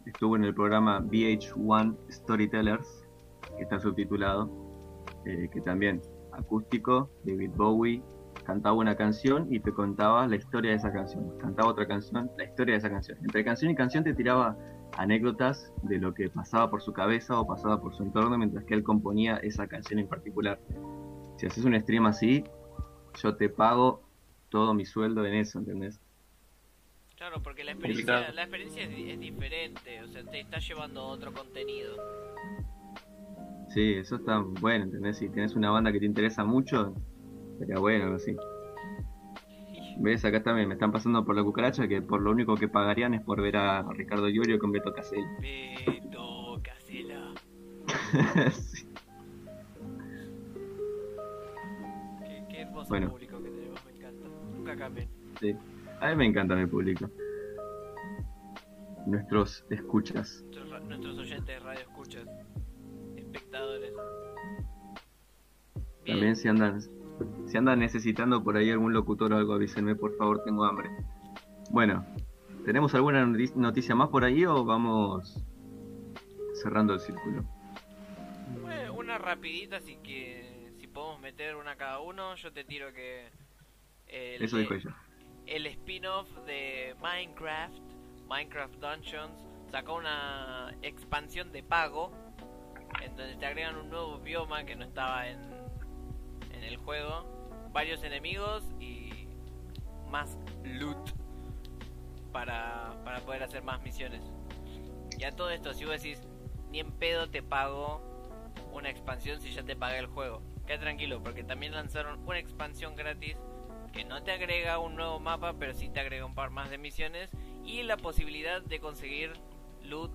estuvo en el programa VH1 Storytellers, que está subtitulado, eh, que también acústico, David Bowie cantaba una canción y te contaba la historia de esa canción. Cantaba otra canción, la historia de esa canción. Entre canción y canción te tiraba anécdotas de lo que pasaba por su cabeza o pasaba por su entorno mientras que él componía esa canción en particular. Si haces un stream así, yo te pago todo mi sueldo en eso, ¿entendés? Claro, porque la experiencia, la experiencia es, es diferente, o sea, te está llevando otro contenido. Sí, eso está bueno, ¿entendés? Si tienes una banda que te interesa mucho, sería bueno, algo así. ¿Ves? Acá también me están pasando por la cucaracha que por lo único que pagarían es por ver a Ricardo Llorio con Beto Casella. Beto Casella. Sí. Bueno. público que tenemos, me encanta. Nunca cambien. Sí. A mí me encanta mi público. Nuestros escuchas. Nuestros, oyentes de radio escuchas, espectadores. Bien. También si andan, si andan necesitando por ahí algún locutor o algo, avísenme por favor, tengo hambre. Bueno, ¿tenemos alguna noti- noticia más por ahí o vamos cerrando el círculo? Bueno, una rapidita, así que podemos meter una cada uno, yo te tiro que el, Eso dijo ella. el spin-off de Minecraft, Minecraft Dungeons, sacó una expansión de pago en donde te agregan un nuevo bioma que no estaba en, en el juego, varios enemigos y más loot para, para poder hacer más misiones. Y a todo esto, si vos decís, ni en pedo te pago una expansión si ya te pagué el juego. Queda tranquilo, porque también lanzaron una expansión gratis que no te agrega un nuevo mapa, pero sí te agrega un par más de misiones y la posibilidad de conseguir loot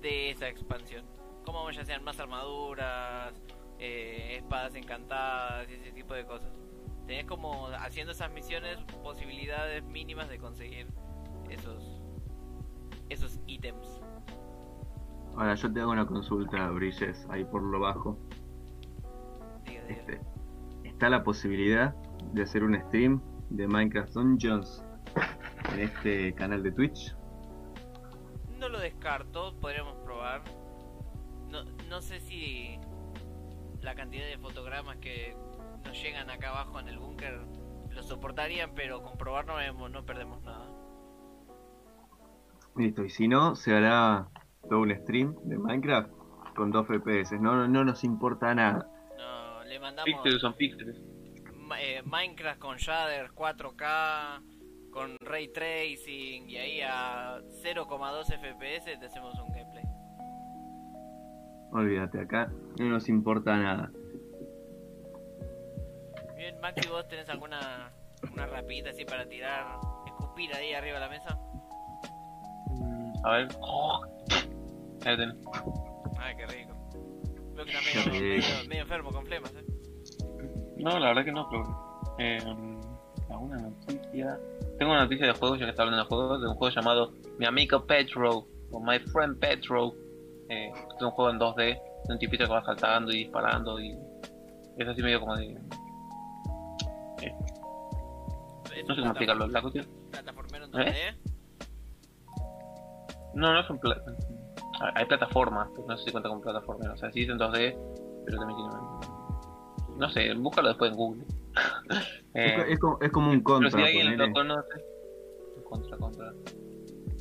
de esa expansión. Como ya sean más armaduras, eh, espadas encantadas y ese tipo de cosas. Tenés como haciendo esas misiones posibilidades mínimas de conseguir esos esos ítems. Ahora yo te hago una consulta, Brilles, ahí por lo bajo. Este, está la posibilidad de hacer un stream de Minecraft Dungeons en este canal de Twitch. No lo descarto, podríamos probar. No, no sé si la cantidad de fotogramas que nos llegan acá abajo en el búnker lo soportarían, pero con probar no, no perdemos nada. Listo, y si no, se hará todo un stream de Minecraft con 2 FPS. No, no, no nos importa nada. Le mandamos Píxeles son píxeles. Ma- eh, Minecraft con shaders 4K, con ray tracing y ahí a 0,2 FPS te hacemos un gameplay. Olvídate, acá no nos importa nada. Bien, Maxi, ¿vos tenés alguna una rapidita así para tirar, escupir ahí arriba de la mesa? Mm, A ver. Oh. Ahí tenés. Ay, qué rico. Veo que está medio- medio enfermo con flemas, eh. No, la verdad que no, pero. Eh, ¿Alguna noticia? Tengo una noticia de juegos, ya que está hablando de juegos, de un juego llamado Mi amigo Petro, o My Friend Petro. Eh, es un juego en 2D, de un tipito que va saltando y disparando, y es así medio como de. Es No sé cómo explicarlo, la cuestión. Plataformero en 2D. No, no es un pla- Hay plataformas, pero no sé si cuenta como plataforma. O sea, sí es en 2D, pero también tiene. No sé, búscalo después en Google. Eh, Es, como, es como un pero contra, si alguien lo conoce. Contra, contra.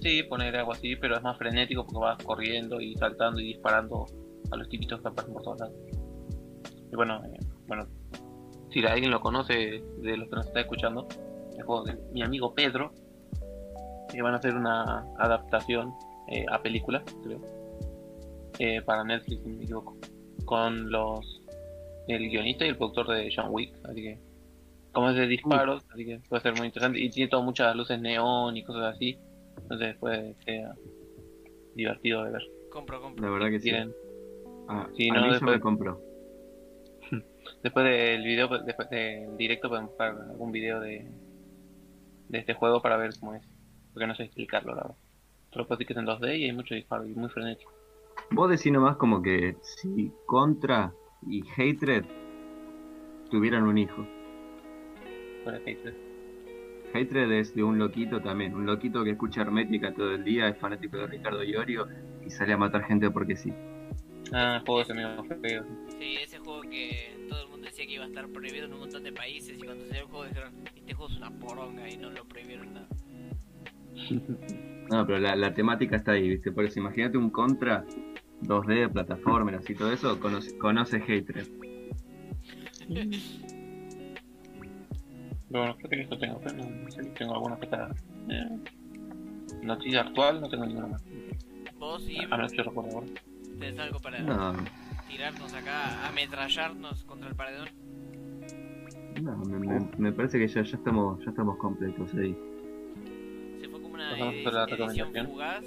Sí, poner algo así, pero es más frenético porque vas corriendo y saltando y disparando a los tipitos que aparecen por todos lados. Y bueno, eh, bueno, si alguien lo conoce de los que nos está escuchando, el juego de mi amigo Pedro, que van a hacer una adaptación eh, a película, creo, eh, para Netflix, si no me equivoco, con los el guionista y el productor de John Wick, así que como es de disparos, así que puede ser muy interesante y tiene todas muchas luces neón y cosas así, entonces puede ser divertido de ver. Compro, compro. La verdad que sí. Ah, Sí, a no, después- me compró. Después del video, después del directo podemos buscar algún video de, de este juego para ver cómo es. Porque no sé explicarlo, la verdad. Solo puedo decir que es en 2D y hay mucho disparo y muy frenético. Vos decís nomás como que si Contra y Hatred tuvieran un hijo. Fuera de Hatred. Hatred es de un loquito también, un loquito que escucha Hermética todo el día, es fanático de Ricardo Iorio y sale a matar gente porque sí. Ah, juego ese medio feo. Sí, ese juego que todo el mundo decía que iba a estar prohibido en un montón de países y cuando salió el juego dijeron, este juego es una poronga y no lo prohibieron nada. No, pero la, la temática está ahí, ¿viste? Por eso imagínate un Contra 2D, plataformas y todo eso, conoce, conoce Hatred. Bueno, creo que esto tengo, pero no, no sé si tengo alguna otra eh, noticia actual, no tengo ninguna más. Vos y A ver si recuerdo ahora. tenés algo para No, tirarnos acá, ametrallarnos contra el paredón. no me, me- me parece que ya, ya estamos ya estamos completos ahí. Se fue como una Pasamos edi- por la edición fugaz.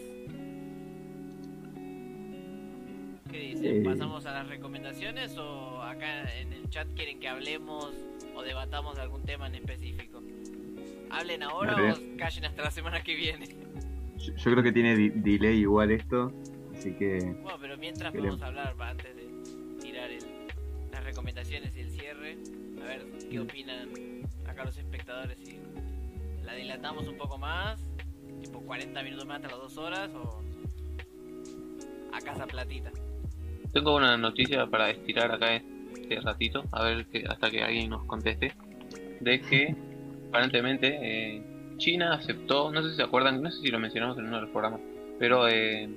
¿Qué dicen? ¿Pasamos a las recomendaciones o acá en el chat quieren que hablemos o debatamos algún tema en específico? ¿Hablen ahora Dale. o callen hasta la semana que viene? Yo, yo creo que tiene delay igual esto, así que Bueno, pero mientras Queremos. podemos hablar antes de tirar el- las recomendaciones y el cierre. A ver qué opinan acá los espectadores. Si la dilatamos un poco más, tipo 40 minutos más hasta las 2 horas o a casa platita. Tengo una noticia para estirar acá este ratito, a ver que, hasta que alguien nos conteste, de que aparentemente eh, China aceptó, no sé si se acuerdan, no sé si lo mencionamos en uno de los programas, pero eh,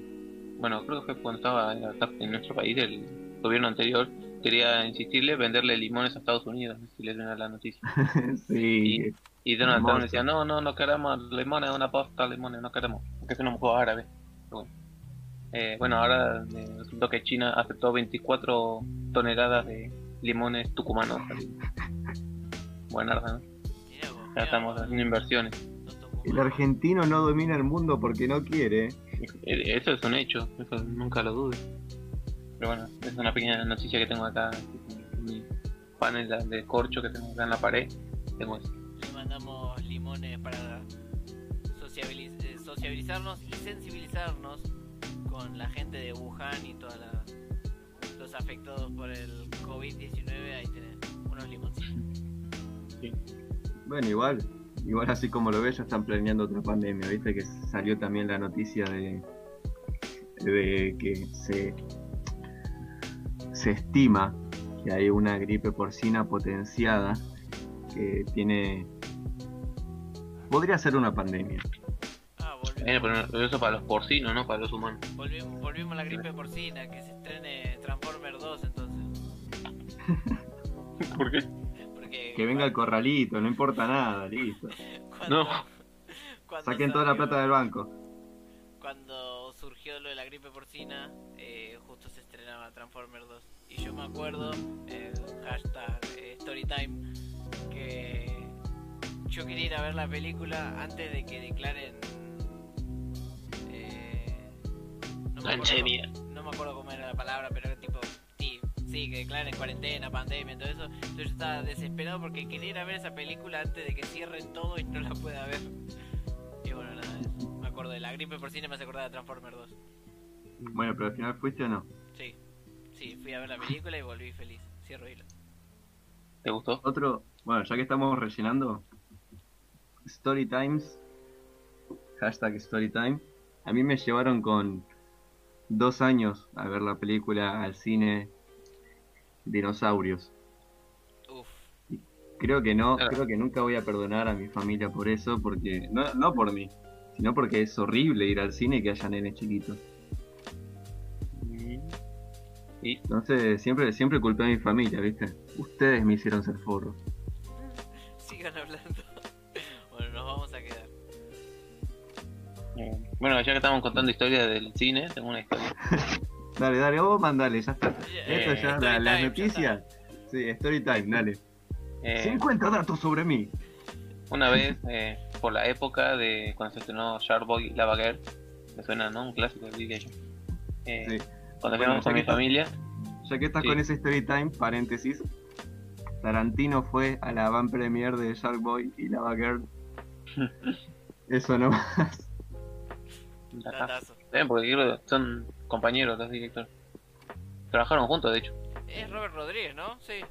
bueno, creo que fue cuando estaba en, nuestro país, el gobierno anterior quería insistirle venderle limones a Estados Unidos, si les suena la noticia. sí, Y Donald Trump decía, no, no, no queremos limones, una posta, limones, no queremos, porque es un juego árabe. Pero bueno. Eh, bueno, ahora eh, resultó que China aceptó 24 toneladas de limones tucumanos. Buenarda, ¿no? Ya estamos haciendo inversiones. el argentino no domina el mundo porque no quiere. Eh, Eso es un hecho, eso nunca lo dudes. Pero bueno, es una pequeña noticia que tengo acá en mi panel de- corcho que tengo acá en la pared. Tengo eso. Le mandamos limones para sociabiliz- eh, sociabilizarnos y sensibilizarnos con la gente de Wuhan y todos los afectados por el COVID-19. Ahí tenés unos limoncitos. Bueno, igual, igual así como lo ves, ya están planeando otra pandemia, viste que salió también la noticia de, de que se, se estima que hay una gripe porcina potenciada que tiene... Podría ser una pandemia. Eh, pero eso para los porcinos, no para los humanos. volvimos, volvimos a la gripe porcina. Que se estrene Transformer 2 entonces. ¿Por qué? Porque Que venga el corralito, no importa nada, listo. cuando- No. cuando Saquen toda la plata del banco. cuando surgió lo de la gripe porcina, eh, justo se estrenaba Transformer 2. Y yo me acuerdo, el hashtag eh, Storytime, que yo quería ir a ver la película antes de que declaren... Pandemia. no me acuerdo cómo era la palabra, pero era tipo... Sí, sí, que declaren cuarentena, pandemia, todo eso. Entonces yo estaba desesperado porque quería ir a ver esa película antes de que cierren todo y no la pueda ver. Y bueno, nada, eso. me acuerdo de la gripe porcina y me hace acordar de Transformer 2. Bueno, pero al final fuiste o no. Sí, sí, fui a ver la película y volví feliz. Cierro hilo. ¿Te gustó? Otro, bueno, ya que estamos rellenando, Story Times, hashtag Storytime, a mí me llevaron con dos años a ver la película al cine Dinosaurios. Uf, Creo que no, Claro. creo que nunca voy a perdonar a mi familia por eso, porque no, no por mí, sino porque es horrible ir al cine y que haya nenes chiquitos. Y Entonces siempre, siempre culpé a mi familia, ¿viste? Ustedes me hicieron ser forro. Bueno, ya que estamos contando historias del cine, tengo una historia. Dale, dale, vos mandale, ya está. Eh, Esto ya, la- time, las ya noticias. Sí, story time, dale. Eh, 50 datos sobre mí. una vez, eh, por la época de cuando se estrenó Sharkboy Lava Girl, me suena, ¿no? Un clásico de Disney. Eh, Sí. Cuando Bueno, fuimos con que mi está- familia, ya que estás Sí. con ese story time, paréntesis, Tarantino fue a la van premiere de Shark Boy y Lava Girl. Eso no Datazo. Bien, porque son compañeros los directores. Trabajaron juntos, de hecho. Es Robert Rodríguez, ¿no? Sí.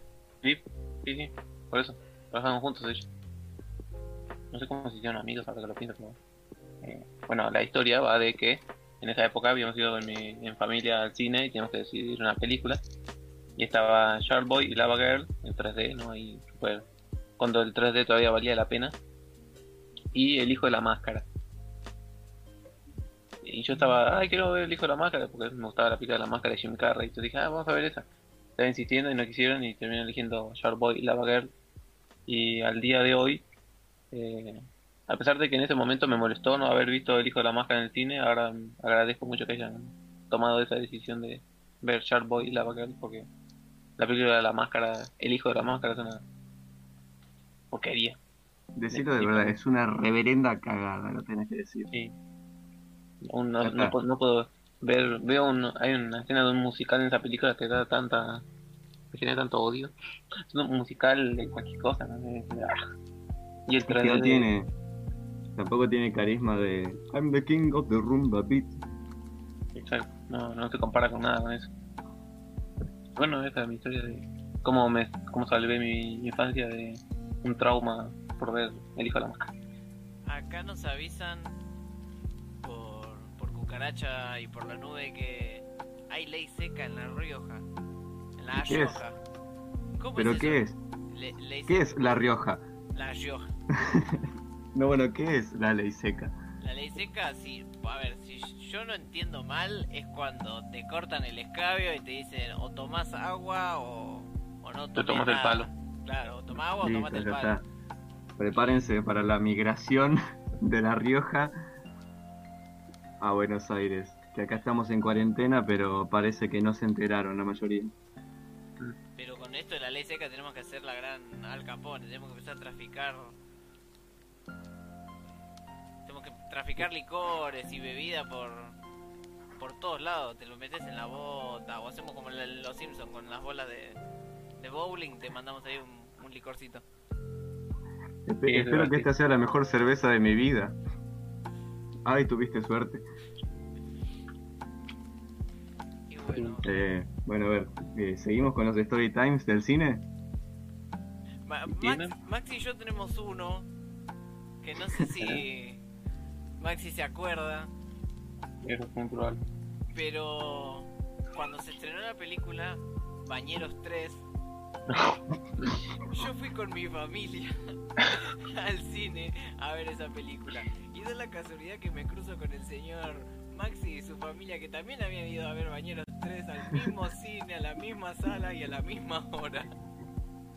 Sí, sí, sí. Por eso. Trabajaron juntos, de hecho. No sé cómo se hicieron amigos, ahora que lo pienso. pero, eh, bueno, la historia va de que en esa época habíamos ido en, mi, en familia al cine y teníamos que decidir una película. Y estaba Shark Boy y Lava Girl en 3D, ¿no? Y super, cuando el 3D todavía valía la pena. Y El Hijo de la Máscara. Y yo estaba, ay, quiero ver El Hijo de la Máscara, porque me gustaba la película de la Máscara de Jim Carrey. Y entonces dije, ah, vamos a ver esa. Estaba insistiendo y no quisieron y terminé eligiendo Shark Boy y Lava Girl. Y al día de hoy, eh, a pesar de que en ese momento me molestó no haber visto El Hijo de la Máscara en el cine, ahora agradezco mucho que hayan tomado esa decisión de ver Shark Boy y Lava Girl, porque la película de la máscara, El Hijo de la Máscara es una porquería. Decirlo de verdad, es una reverenda cagada, lo tenés que decir. Sí. Aún no, no puedo, no puedo ver, veo un, hay una escena de un musical en esa película que da tanta, que genera tanto odio. Es un musical de cualquier cosa, ¿no? Ah. Y el Es que 3D no tiene. Tampoco tiene carisma de. I'm the king of the rumba beat. Exacto, no, no se compara con nada con eso. Bueno, esa es mi historia de cómo me cómo salvé mi infancia de un trauma por ver El Hijo de la Máscara. Acá nos avisan cucaracha y por la nube que hay ley seca en La Rioja. En La ¿Qué es? Rioja. ¿Cómo ¿Pero es qué eso? es? Le- ley ¿Qué seca. es La Rioja? La Rioja. No, bueno, ¿qué es la ley seca? La ley seca, sí, a ver, si yo no entiendo mal, es cuando te cortan el escabio y te dicen o tomás agua o, o no Te tomas el palo. Claro, o tomás agua o tomate el palo. está. Prepárense para la migración de La Rioja a Buenos Aires. Que acá estamos en cuarentena, pero parece que no se enteraron la mayoría. Pero con esto de la ley seca tenemos que hacer la gran Al Capone, tenemos que empezar a traficar. Tenemos que traficar licores y bebida por por todos lados, te lo metes en la bota o hacemos como los Simpsons con las bolas de, de bowling, te mandamos ahí un, un licorcito. Espe- Sí, es espero que esta sea la mejor cerveza de mi vida. Ay, tuviste suerte. Y bueno, Eh, bueno, a ver, eh, ¿seguimos con los story times del cine? Max, Max y yo tenemos uno que no sé si Maxi se acuerda, Eso es muy probable. pero cuando se estrenó la película Bañeros 3, yo fui con mi familia al cine a ver esa película. Y da la casualidad que me cruzo con el señor Maxi y su familia que también habían ido a ver Bañeros 3 al mismo cine, a la misma sala y a la misma hora.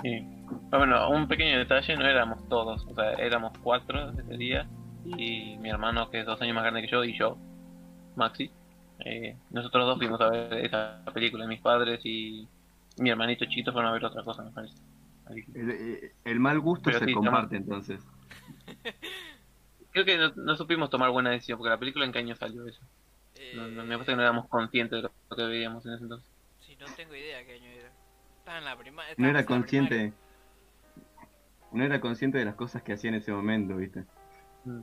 Sí. Ah, Bueno, un pequeño detalle, no éramos todos, o sea, éramos cuatro ese día y mi hermano que es dos años más grande que yo y yo, Maxi. Eh, nosotros dos fuimos a ver esa película, mis padres y mi hermanito chiquito fueron a ver otra cosa, me parece. El, eh, el mal gusto Pero se sí, comparte entonces. Creo que no, no supimos tomar buena decisión, porque la película en qué año salió eso. No, no, me parece que no éramos conscientes de lo que veíamos en ese entonces. Si no tengo idea qué año era. Estaba en la primaria. No era consciente. No era consciente de las cosas que hacía en ese momento, ¿viste? Mm.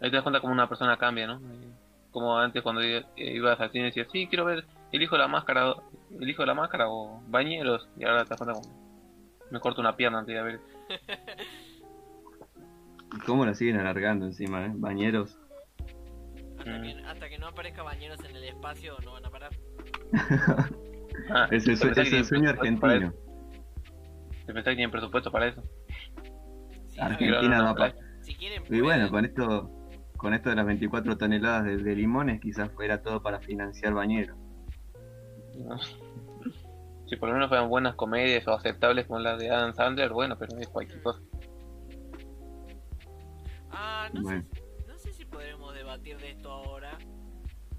Ahí te das cuenta como una persona cambia, ¿no? Como antes cuando i- eh, ibas al cine y decías, sí, quiero ver El Hijo de la Máscara, El Hijo de la Máscara o Bañeros, y ahora te como, me corto una pierna antes de ver. ¿Y cómo la siguen alargando encima, eh? Bañeros. Hasta, que, hasta que no aparezca bañeros en el espacio no van a parar. Ah, Es el, ¿te pensás es que el tienen sueño argentino. ¿Te pensás que tienen presupuesto para eso? Sí, Argentina playa. si quieren Y bueno, con esto con esto de las 24 toneladas de, de limones, quizás fuera todo para financiar bañeros. No. Si por lo menos fueran buenas comedias o aceptables como las de Adam Sandler, bueno, pero es cualquier cosa. Ah, no, Bueno. sé, no sé si podremos debatir de esto ahora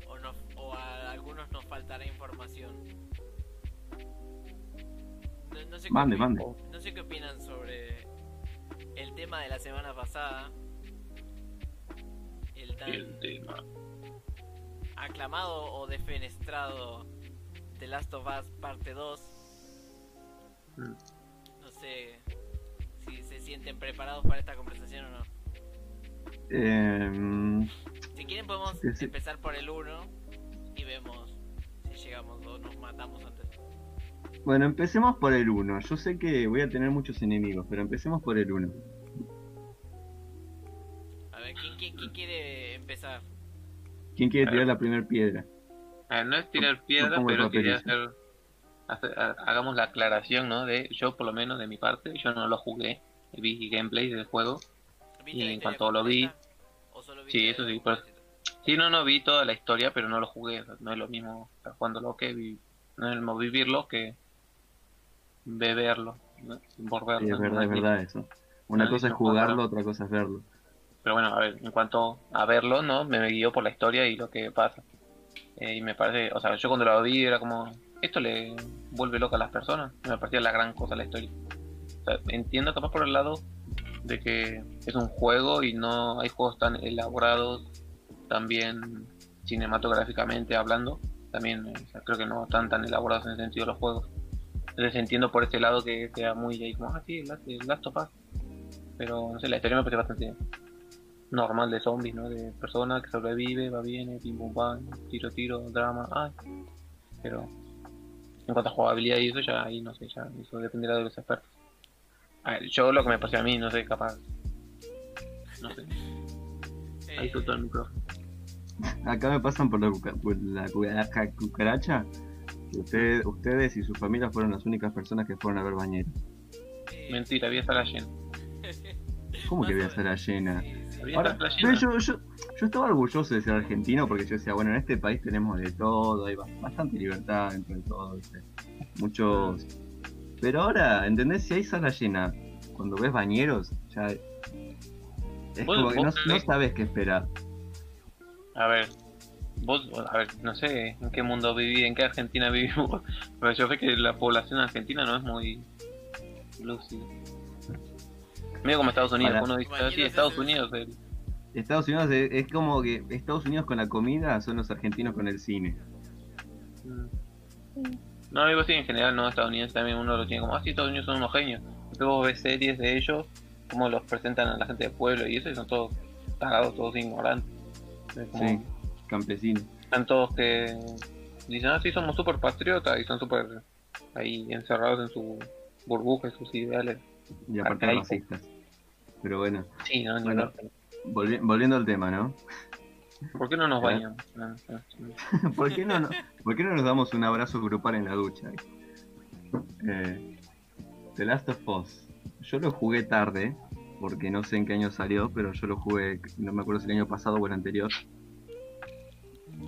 o, no, o a algunos nos faltará información. No, no sé qué Mande, opi- mande. No sé qué opinan sobre el tema de la semana pasada. El tan El tema. aclamado o defenestrado The Last of Us parte 2. Mm. No sé si se sienten preparados para esta conversación o no. Em, Si quieren podemos sí. empezar por el 1 y vemos si llegamos o nos matamos antes. bueno, empecemos por el 1. Yo sé que voy a tener muchos enemigos, pero empecemos por el 1. A ver, ¿quién, quién- quién quiere empezar? ¿Quién quiere tirar la primera piedra? A ver, no es tirar piedra, pero quería hacer, hacer- ha- hagamos la aclaración, ¿no? De yo, por lo menos de mi parte, yo no lo jugué, vi gameplay del juego. ¿Viste Y en cuanto lo vi- completa? ¿O solo Sí, eso sí, pero-? Sí, no, no vi toda la historia, pero no lo jugué, no es lo mismo estar jugándolo que vi, no es lo mismo vivirlo que beberlo, verlo. Sí, es verdad, es verdad eso. Una No, cosa es jugarlo, no. otra cosa es verlo. Pero bueno, a ver, en cuanto a verlo, ¿no? Me guió por la historia y lo que pasa. Eh, y me parece, o sea, yo cuando lo vi era como, esto le vuelve loca a las personas. Me parecía la gran cosa la historia. O sea, entiendo capaz por el lado de que es un juego y no hay juegos tan elaborados, también cinematográficamente hablando. También o sea, creo que no están tan elaborados en ese sentido los juegos. Entonces entiendo por este lado que sea muy ahí como, ah, sí, el Last, el Last of Us. Pero no sé, la historia me parece bastante normal de zombies, ¿no? De persona que sobrevive, va bien, pim pum pam, tiro tiro, drama, ay. Pero en cuanto a jugabilidad y eso ya ahí no sé, ya eso dependerá de los expertos. A ver, yo lo que me pasé a mí, no sé, capaz. No sé, ahí Eh, soltó el micrófono. Acá me pasan por la, cuca- por la cucaracha, cucaracha que ustedes, ustedes y sus familias fueron las únicas personas que fueron a ver bañeros. eh, Mentira, había sala llena. ¿Cómo que Más voy a o estar la llena? Ahora, yo, yo, yo estaba orgulloso de ser argentino porque yo decía, bueno, en este país tenemos de todo, hay ba- bastante libertad dentro de todo, ¿viste? muchos... Pero ahora, ¿entendés? Si hay sala llena, cuando ves bañeros, ya... Es como que no, no sabes qué esperar. A ver, vos, a ver, no sé en qué mundo viví, en qué Argentina vivimos, pero yo sé que la población argentina no es muy lúcida. Medio como Estados Unidos, Para- uno dice, sí, es Estados Unidos, el- Estados Unidos es, es como que Estados Unidos con la comida son los argentinos con el cine. No, digo así en general, no, estadounidense también uno lo tiene como, ah, sí, Estados Unidos son unos genios. Después vos ves series de ellos, cómo los presentan a la gente del pueblo y eso, y son todos tarados, todos ignorantes. Es como- Sí, campesino. Están todos que dicen, ah, sí, somos súper patriotas y son súper ahí encerrados en su burbuja sus ideales. Y aparte racistas. Pero bueno, Sí, no, Bueno. volvi- volviendo al tema, ¿no? ¿Por qué no nos bañamos? Ah, ah, ah. ¿Por qué no, no- ¿por qué no nos damos un abrazo grupal en la ducha? Eh, The Last of Us. Yo lo jugué tarde, porque no sé en qué año salió, pero yo lo jugué, no me acuerdo si el año pasado o el anterior.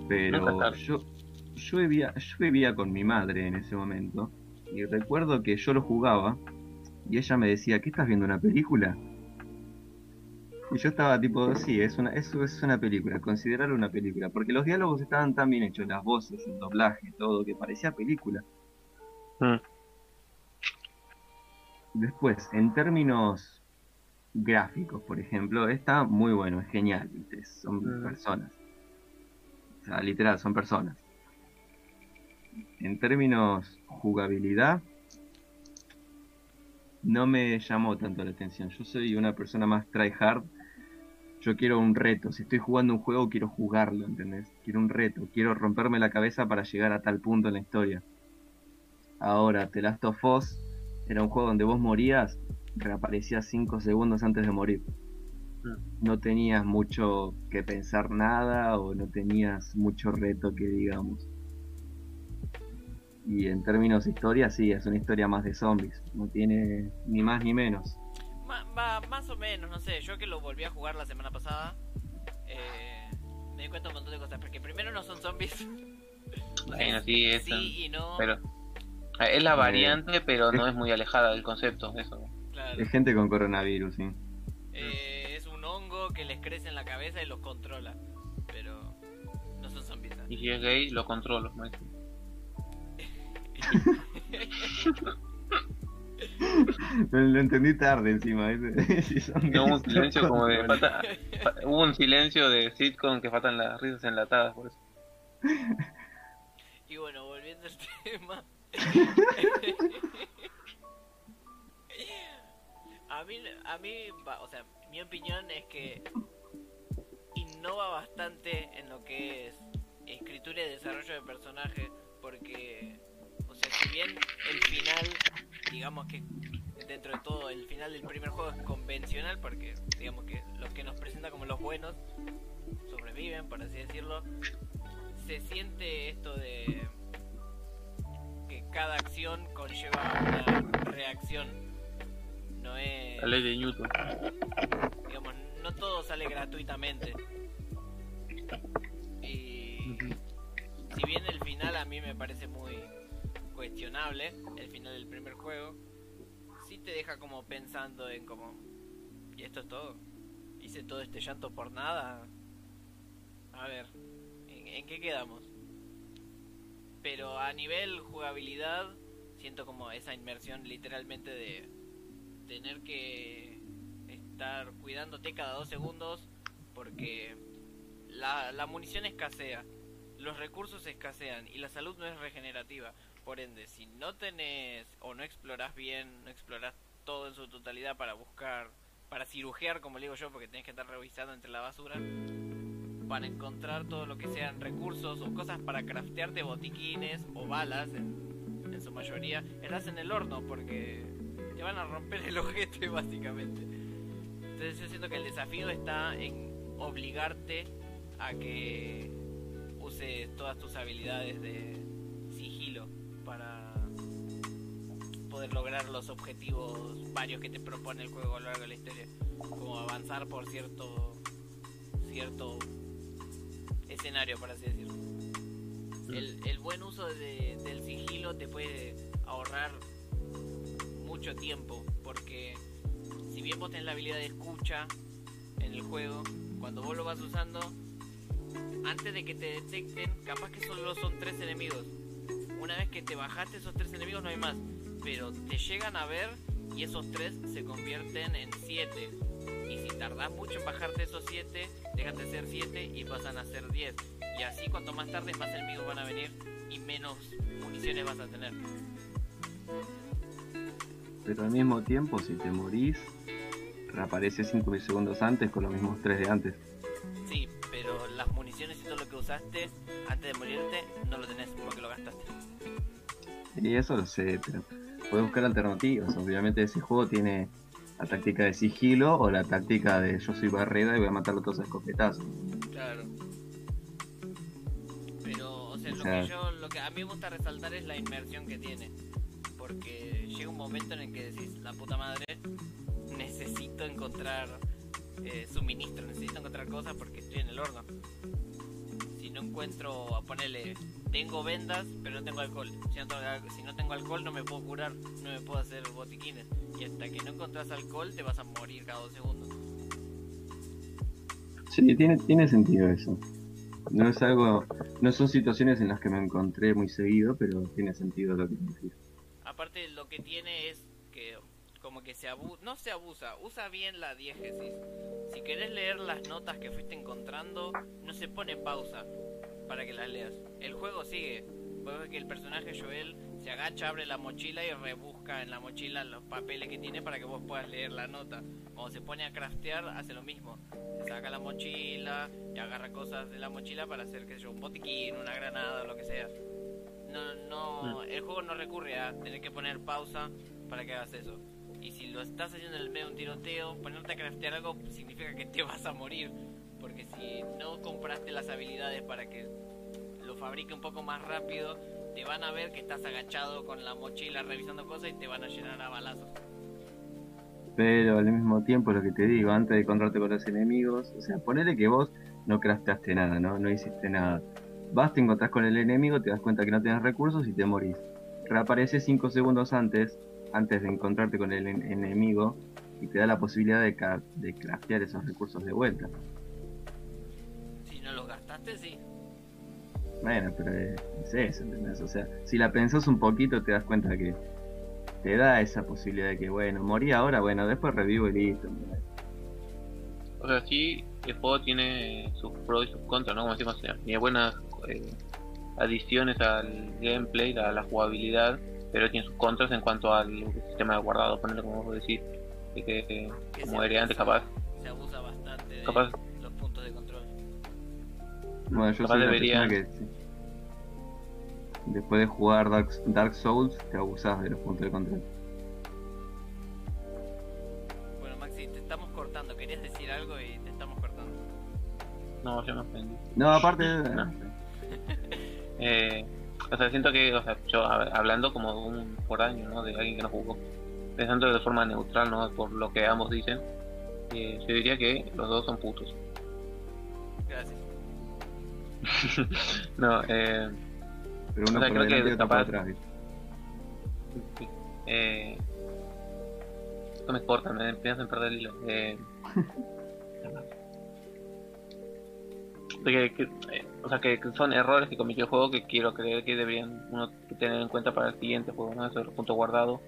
Pero yo, yo, vivía, yo vivía con mi madre en ese momento, y recuerdo que yo lo jugaba, y ella me decía, ¿qué estás viendo, una película? Y yo estaba tipo, sí, es una, eso es una película, considerarlo una película, porque los diálogos estaban tan bien hechos, las voces, el doblaje, todo, que parecía película. Mm. Después, en términos gráficos, por ejemplo, está muy bueno, es genial, son Mm. personas. O sea, literal, son personas. En términos jugabilidad, no me llamó tanto la atención. Yo soy una persona más tryhard. Yo quiero un reto. Si estoy jugando un juego, quiero jugarlo, ¿entendés? Quiero un reto. Quiero romperme la cabeza para llegar a tal punto en la historia. Ahora, The Last of Us era un juego donde vos morías, reaparecías 5 segundos antes de morir. No tenías mucho que pensar nada o no tenías mucho reto que digamos. Y en términos de historia, sí, es una historia más de zombies. No tiene ni más ni menos. Ma- va, más o menos, no sé. Yo que lo volví a jugar la semana pasada, eh, me di cuenta de un montón de cosas. Porque primero no son zombies. Bueno, sí, es, sí y no. pero es la Eh, variante, pero no es muy alejada del concepto, eso. Claro. Es gente con coronavirus, sí. Eh, es un hongo que les crece en la cabeza y los controla. Pero no son zombies. ¿eh? Y si es gay, lo controlo. Lo, lo entendí tarde encima. hubo un silencio como de controlan. falta- fa- hubo un silencio de sitcom que faltan las risas enlatadas por eso. Y bueno, volviendo al tema. a mí, a mí, o sea, mi opinión es que innova bastante en lo que es escritura y desarrollo de personaje, porque, o sea, si bien el final, digamos que dentro de todo, el final del primer juego es convencional, porque digamos que los que nos presenta como los buenos sobreviven, por así decirlo, se siente esto de que cada acción conlleva una reacción. No es, La ley de Newton. digamos, no todo sale gratuitamente. Y si bien el final a mí me parece muy cuestionable, el final del primer juego, sí te deja como pensando en como, ¿y esto es todo? ¿Hice todo este llanto por nada? A ver, ¿en, qué quedamos? Pero a nivel jugabilidad, siento como esa inmersión literalmente de tener que estar cuidándote cada dos segundos porque la munición escasea, los recursos escasean y la salud no es regenerativa. Por ende, si no tenés o no explorás bien, no explorás todo en su totalidad para buscar, para cirujear, como digo yo, porque tenés que estar revisando entre la basura, para encontrar todo lo que sean recursos o cosas para craftearte botiquines o balas, en, en su mayoría, estás en el horno porque te van a romper el ojete básicamente. Entonces yo siento que el desafío está en obligarte a que uses todas tus habilidades de lograr los objetivos varios que te propone el juego a lo largo de la historia, como avanzar por cierto cierto escenario, por así decirlo. El, buen uso de- del sigilo te puede ahorrar mucho tiempo, porque si bien vos tenés la habilidad de escucha en el juego, cuando vos lo vas usando, antes de que te detecten, capaz que solo son tres enemigos. Una vez que te bajaste esos tres enemigos no hay más, pero te llegan a ver y esos tres se convierten en siete. Y si tardás mucho en bajarte esos siete, dejan de ser siete y pasan a ser 10. Y así cuanto más tarde más enemigos van a venir y menos municiones vas a tener. Pero al mismo tiempo, si te morís, reaparece 5 segundos antes con los mismos 3 de antes. Sí, pero las municiones y todo lo que usaste antes de morirte no lo tenés porque lo gastaste. Y eso lo sé, pero puedes buscar alternativas. Obviamente ese juego tiene la táctica de sigilo o la táctica de yo soy barreda y voy a matarlo todos a escopetazos. Claro. Pero, o sea, O lo que yo, lo que a mí me gusta resaltar es la inmersión que tiene. Porque llega un momento en el que decís, la puta madre, necesito encontrar eh, suministro, necesito encontrar cosas porque estoy en el horno. Si no encuentro, a ponerle, tengo vendas, pero no tengo alcohol. Si no tengo, al- si no tengo alcohol no me puedo curar, no me puedo hacer botiquines. Y hasta que no encontrás alcohol te vas a morir cada dos segundos. Sí, tiene, tiene sentido eso. No es algo, no son situaciones en las que me encontré muy seguido, pero tiene sentido lo que decís. Aparte lo que tiene es que como que se abusa, no se abusa, usa bien la diégesis. Si querés leer las notas que fuiste encontrando, no se pone pausa para que las leas. El juego sigue. Puedes que el personaje Joel se agacha, abre la mochila y rebusca en la mochila los papeles que tiene para que vos puedas leer la nota. Cuando se pone a craftear, hace lo mismo. Se saca la mochila y agarra cosas de la mochila para hacer, sé yo, un botiquín, una granada lo que sea. No, no, el juego no recurre a tener que poner pausa para que hagas eso. Y si lo estás haciendo en el medio de un tiroteo, ponerte a craftear algo significa que te vas a morir. Porque si no compraste las habilidades para que lo fabrique un poco más rápido, te van a ver que estás agachado con la mochila revisando cosas y te van a llenar a balazos. Pero al mismo tiempo, lo que te digo, antes de encontrarte con los enemigos, o sea, ponele que vos no crafteaste nada, ¿no? No hiciste nada. Vas, te encontrás con el enemigo, te das cuenta que no tienes recursos y te morís. Reaparece 5 segundos antes, antes de encontrarte con el en- enemigo, y te da la posibilidad de craftear esos recursos de vuelta. Gastaste, sí. Bueno, pero es, es eso, ¿entendés? O sea, si la pensás un poquito, te das cuenta que te da esa posibilidad de que, bueno, morí ahora, bueno, después revivo y listo. ¿entendés? O sea, sí, el juego tiene sus pros y sus contras, ¿no? Como decimos, tiene buenas eh, adiciones al gameplay, a la jugabilidad, pero tiene sus contras en cuanto al sistema de guardado, ponerlo como vos decís, de que, Que como era antes capaz, Se abusa bastante de Capaz- Bueno, yo soy una persona que sí. después de jugar Dark, Dark Souls te abusás de los puntos de control. Bueno, Maxi, te estamos cortando. Querías decir algo y te estamos cortando. no, yo me ofendí. No, aparte, No. Eh, o sea, siento que, o sea, yo hablando como de un por año, ¿no? De alguien que no jugó, pensando de forma neutral, ¿no? Por lo que ambos dicen, eh, yo diría que los dos son putos. Gracias. no, eh, pero uno o sea, por creo que y capaz- atrás. sí, eh, no me corta, me empiezas a perder el hilo. Eh, que- que, eh, o sea, que, que son errores que cometió el juego que quiero creer que deberían uno tener en cuenta para el siguiente juego, ¿no? Eso, los puntos guardados.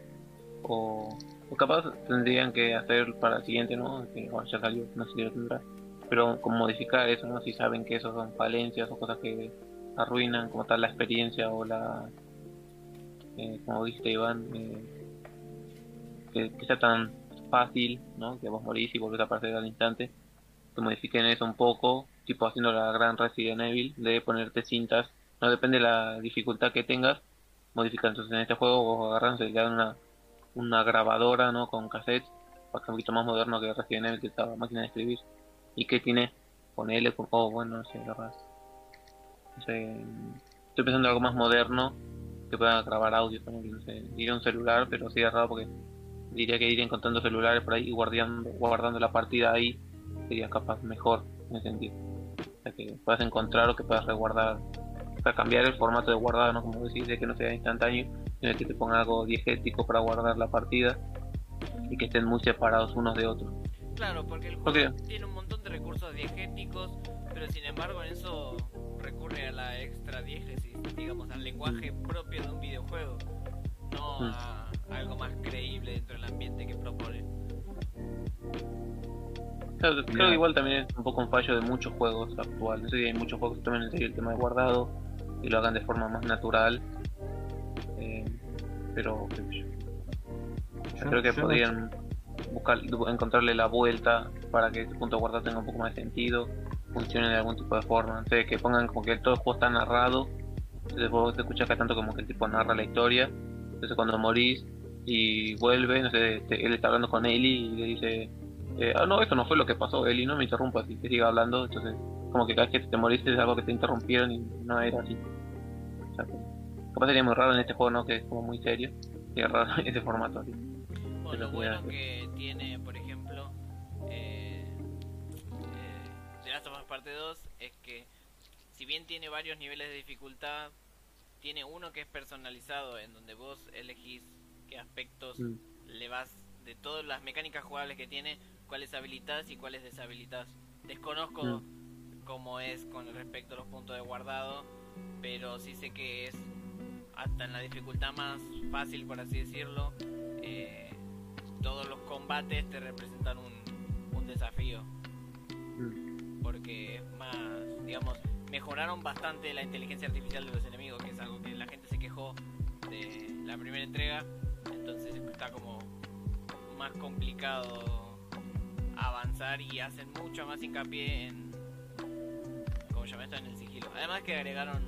O, o capaz tendrían que hacer para el siguiente, ¿no? Que ya salió, no sé si lo tendrá. Pero como modificar eso, ¿no? Si saben que eso son falencias o cosas que arruinan como tal la experiencia o la... eh, como dijiste Iván, eh, que, sea tan fácil, ¿no? Que vos morís y volvés a aparecer al instante. Que modifiquen eso un poco, tipo haciendo la gran Resident Evil, de ponerte cintas. No depende de la dificultad que tengas, modificar. Entonces en este juego vos agarran, se le dan una, una grabadora, ¿no? Con cassettes, para que un poquito más moderno que Resident Evil, que estaba máquina de escribir. Y que tiene, con L, con, oh, bueno, no sé, la verdad. No sé, estoy pensando en algo más moderno, que pueda grabar audio, ¿no? Que no sé, diría un celular, pero es raro porque diría que ir encontrando celulares por ahí y guardando, guardando la partida ahí sería capaz mejor en ese sentido. O sea, que puedas encontrar o que puedas reguardar, o sea, cambiar el formato de guardado, ¿no? Como decís, de que no sea instantáneo, sino que te ponga algo diegético para guardar la partida y que estén muy separados unos de otros. Claro, porque el juego tiene un montón de recursos diegéticos, pero sin embargo en eso recurre a la extra diégesis, digamos, al lenguaje propio de un videojuego, no Mm. a algo más creíble dentro del ambiente que propone. Claro, creo que igual también es un poco un fallo de muchos juegos actuales. Sí, hay muchos juegos que tomen en serio el tema de guardado y lo hagan de forma más natural. Eh, pero yo. Yo creo que yo no- podrían buscar, encontrarle la vuelta para que ese punto de guardado tenga un poco más de sentido, funcione de algún tipo de forma. Sé, que pongan como que todo el juego está narrado. Entonces vos te escuchas acá tanto como que el tipo narra la historia. Entonces cuando morís y vuelve, no sé, te- él está hablando con Eli y le dice, eh, ah no, esto no fue lo que pasó, Eli, no me interrumpas y que siga hablando. Entonces como que cada vez que te moriste es algo que te interrumpieron y no era así. Que capaz sería muy raro en este juego, ¿no? Que es como muy serio. Y es raro ese formato así. Lo bueno que tiene, por ejemplo, eh, eh, The Last of Us Parte 2 es que si bien tiene varios niveles de dificultad, tiene uno que es personalizado en donde vos elegís qué aspectos Mm. le vas de todas las mecánicas jugables que tiene, cuáles habilitas y cuáles deshabilitas. Desconozco cómo es con respecto a los puntos de guardado, pero sí sé que es hasta en la dificultad más fácil, por así decirlo, combates te representan un, un desafío. Mm. Porque es más, digamos, mejoraron bastante la inteligencia artificial de los enemigos, que es algo que la gente se quejó de la primera entrega. Entonces está como más complicado avanzar y hacen mucho más hincapié en. ¿Cómo llama esto? En el sigilo. Además que agregaron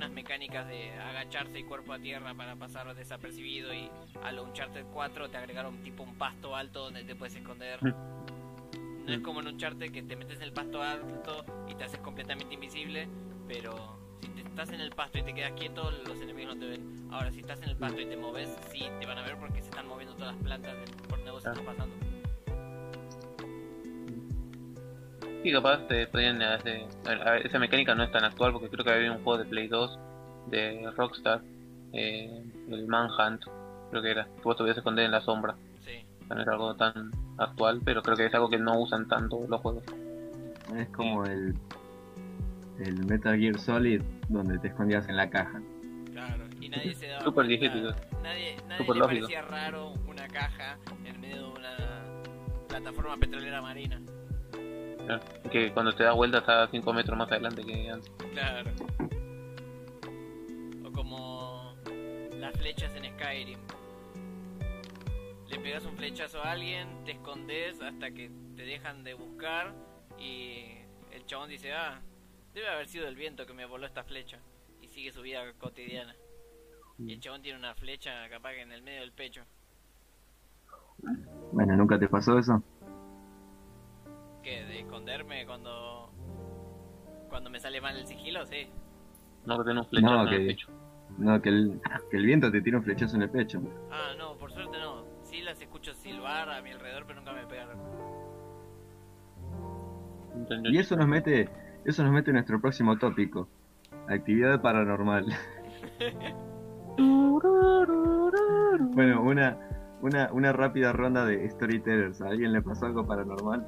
unas mecánicas de agacharse y cuerpo a tierra para pasar desapercibido y a lo Uncharted 4 te agregaron tipo un pasto alto donde te puedes esconder. No es como en Uncharted que te metes en el pasto alto y te haces completamente invisible, pero si te estás en el pasto y te quedas quieto, los enemigos no te ven. Ahora, si estás en el pasto y te moves, sí te van a ver porque se están moviendo todas las plantas por donde vos Ah. estás pasando. Y capaz te podrían hacer. a ver, esa mecánica no es tan actual porque creo que había un juego de Play 2 de Rockstar, eh, el Manhunt, creo que era. que Vos te podías esconder en la sombra. Sí. O sea, no era algo tan actual, pero creo que es algo que no usan tanto los juegos. Es como el, el Metal Gear Solid donde te escondías en la caja. Claro, y nadie se daba Súper cuenta-. Nadie, nadie Súper le lógico. parecía raro una caja en medio de una plataforma petrolera marina. Que cuando te da vuelta está 5 metros más adelante que antes. Claro. O como las flechas en Skyrim. Le pegas un flechazo a alguien, te escondes hasta que te dejan de buscar y el chabón dice, ah, debe haber sido el viento que me voló esta flecha. Y sigue su vida cotidiana. Y el mm. chabón tiene una flecha capaz que en el medio del pecho. Bueno, ¿nunca te pasó eso? ¿Qué? ¿De esconderme cuando... cuando me sale mal el sigilo? Sí. No, que tiene un flechazo No, en el que- pecho. No, que el, que el viento te tira un flechazo en el pecho. Ah, no, por suerte no. Sí las escucho silbar a mi alrededor, pero nunca me pegaron. Y eso nos mete, eso nos mete en nuestro próximo tópico. Actividad paranormal. bueno, una, una, una rápida ronda de storytellers. ¿A alguien le pasó algo paranormal?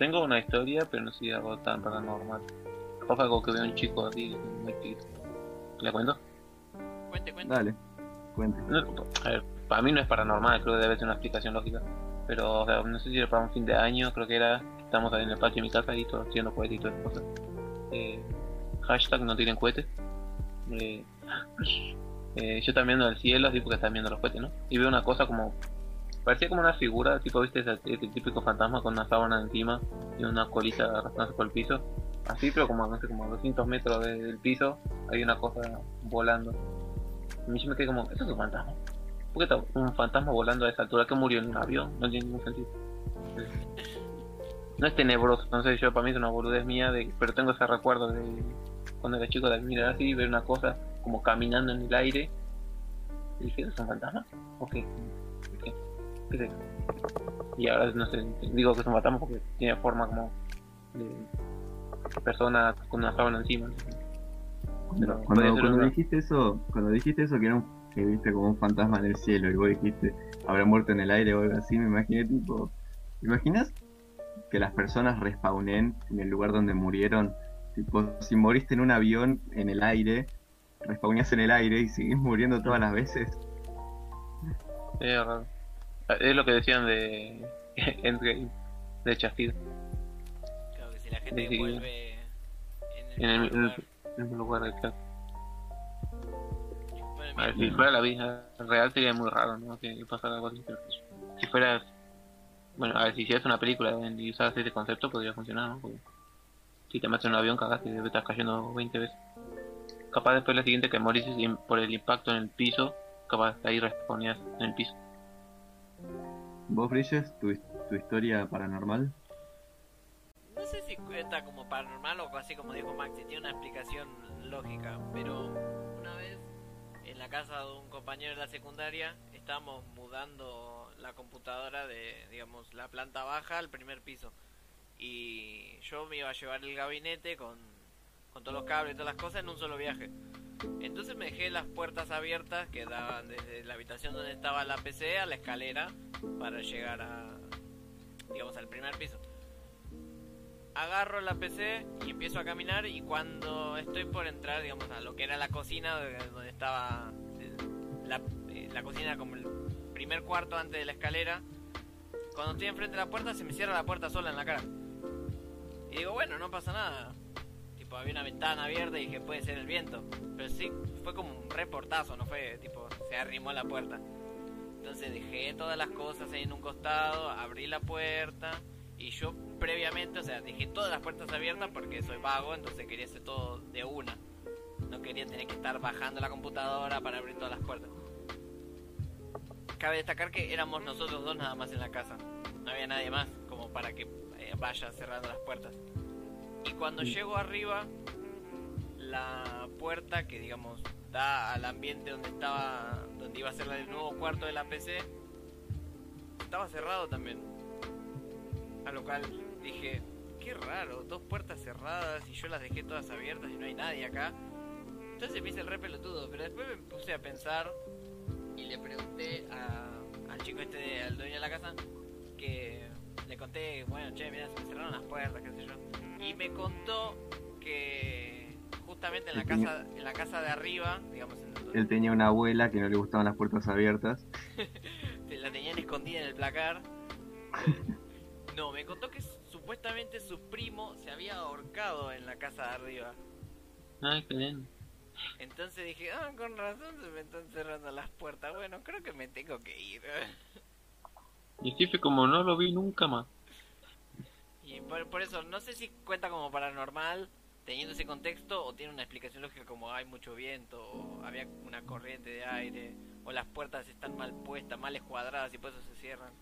Tengo una historia, pero no sé si algo tan paranormal. Fue algo que veo un chico así, muy chiquito. ¿Le cuento? Cuente, cuente. Dale, cuente. No, a ver, para mí no es paranormal, creo que debe ser una explicación lógica. Pero, o sea, no sé si era para un fin de año, creo que era. Estamos ahí en el patio de mi casa y todos haciendo cohetes y todas esas cosas. Eh, hashtag no tiren cohetes. Eh, eh, yo también viendo el cielo, así porque están viendo los cohetes, ¿no? Y veo una cosa como. Parecía como una figura, tipo, viste, ese, ese típico fantasma con una sábana encima y una colita arrastrándose por el piso. Así, pero como, no sé, como a 200 metros de- del piso, hay una cosa volando. Y yo me quedé como, ¿esto es un fantasma? ¿Por qué está un fantasma volando a esa altura? ¿Que murió en un avión? No tiene ningún sentido. No es tenebroso, no sé, yo para mí es una boludez mía, pero tengo ese recuerdo de cuando era chico de mirar así ver una cosa como caminando en el aire. Y dije, ¿es un fantasma? ¿O? ¿Qué? ¿Qué es eso? Y ahora no sé, digo que un fantasma porque tiene forma como de persona con una sábana encima. Pero Cuando, cuando una- dijiste eso, cuando dijiste eso que era un, que viste como un fantasma en el cielo y vos dijiste habrá muerto en el aire o algo así, me imaginé tipo, ¿te imaginas que las personas respawnen en el lugar donde murieron? Tipo, si moriste en un avión en el aire, respawneás en el aire y seguís muriendo todas las veces. Es raro. Es lo que decían de Endgame, de Chasquido, Claro que si la gente Sí, vuelve en el, en el, mismo en lugar. el mismo lugar exacto. Bueno, A ver, mira, si fuera la vida real sería muy raro, ¿no? Que pasara algo así. pero Si fueras. Bueno, a ver, si hicieras una película y usas ese concepto, podría funcionar, ¿no? Porque si te metes en un avión, cagaste y estás cayendo 20 veces. Capaz después la siguiente que morís por el impacto en el piso, capaz ahí respondías en el piso. ¿Vos, Bridges, tu, tu historia paranormal? No sé si cuenta como paranormal o así como dijo Maxi, tiene una explicación lógica, pero una vez en la casa de un compañero de la secundaria estábamos mudando la computadora de, digamos, la planta baja al primer piso. Y yo me iba a llevar el gabinete con, con todos los cables y todas las cosas en un solo viaje. Entonces me dejé las puertas abiertas que daban desde la habitación donde estaba la PC a la escalera para llegar a, digamos, al primer piso agarro la PC y empiezo a caminar y cuando estoy por entrar, digamos, a lo que era la cocina de- donde estaba la, eh, la cocina como el primer cuarto antes de la escalera, cuando estoy enfrente de la puerta se me cierra la puerta sola en la cara. Y digo, bueno, no pasa nada. Tipo, había una ventana abierta y dije, puede ser el viento. Pero sí, fue como un reportazo, no fue tipo, se arrimó la puerta. Entonces dejé todas las cosas ahí en un costado, abrí la puerta y yo previamente, o sea, dejé todas las puertas abiertas porque soy vago, entonces quería hacer todo de una. No quería tener que estar bajando la computadora para abrir todas las puertas. Cabe destacar que éramos nosotros dos nada más en la casa. No había nadie más como para que eh, vaya cerrando las puertas. Y cuando llego arriba, la puerta que digamos da al ambiente donde estaba, donde iba a ser el nuevo cuarto de la PC, estaba cerrado también. A lo cual dije, qué raro, dos puertas cerradas y yo las dejé todas abiertas y no hay nadie acá. Entonces me hice el re pelotudo, pero después me puse a pensar y le pregunté a- al chico este, de- al dueño de la casa, que le conté, bueno, che, mira, se me cerraron las puertas, qué sé yo. Y me contó que justamente en la casa, en la casa de arriba, digamos, en donde Él tenía una abuela que no le gustaban las puertas abiertas. la tenían escondida en el placar. No, me contó que supuestamente su primo se había ahorcado en la casa de arriba. Ay, qué bien. Entonces dije, ah, con razón se me están cerrando las puertas. Bueno, creo que me tengo que ir. Y así fue como no lo vi nunca más. Y por, por eso, no sé si cuenta como paranormal teniendo ese contexto o tiene una explicación lógica como hay mucho viento o había una corriente de aire o las puertas están mal puestas, mal escuadradas y por eso se cierran.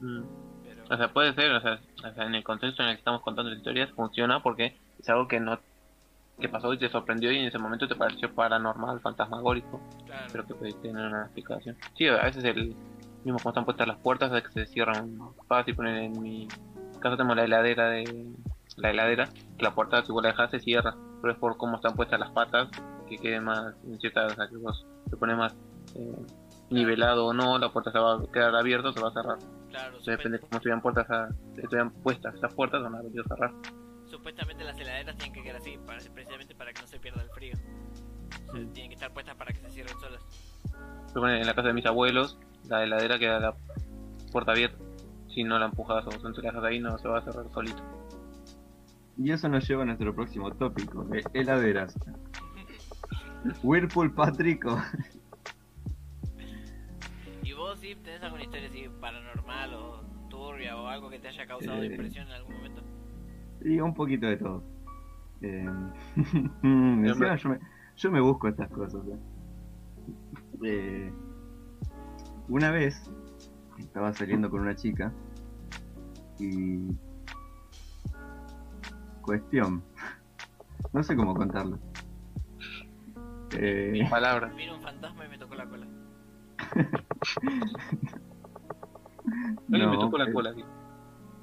Mm. Pero O sea, puede ser, o sea, o sea, en el contexto en el que estamos contando la historia funciona porque es algo que no que pasó y te sorprendió y en ese momento te pareció paranormal, fantasmagórico, claro, pero que puede tener una explicación. Sí, a veces el mismo como están puestas las puertas es que se cierran fácil, poner en mi caso tenemos la heladera de la heladera, que la puerta si vos la dejas se cierra, pero es por cómo están puestas las patas que quede más en cierta, o sea, que vos te pones más eh, nivelado o no, la puerta se va a quedar abierta o se va a cerrar. claro. Eso depende de cómo estuvieran puertas a, estuvieran puestas esas puertas van a o cerrar. supuestamente las heladeras tienen que quedar así, para, precisamente para que no se pierda el frío. O sea, tienen que estar puestas para que se cierren solas. Pero bueno, en la casa de mis abuelos, la heladera queda la puerta abierta. Si no la empujas o si la dejas ahí, no se va a cerrar solito. Y eso nos lleva a nuestro próximo tópico, de heladeras. Whirlpool Patrick o- ¿Y vos, sí tenés alguna historia así paranormal o turbia o algo que te haya causado Eh. impresión en algún momento? y un poquito de todo. Eh, encima yo, me, yo me busco estas cosas. ¿eh? Eh, una vez estaba saliendo con una chica y cuestión, no sé cómo contarlo. Eh, Palabras. Vino un fantasma y me tocó la cola. Me no, tocó la eh, cola.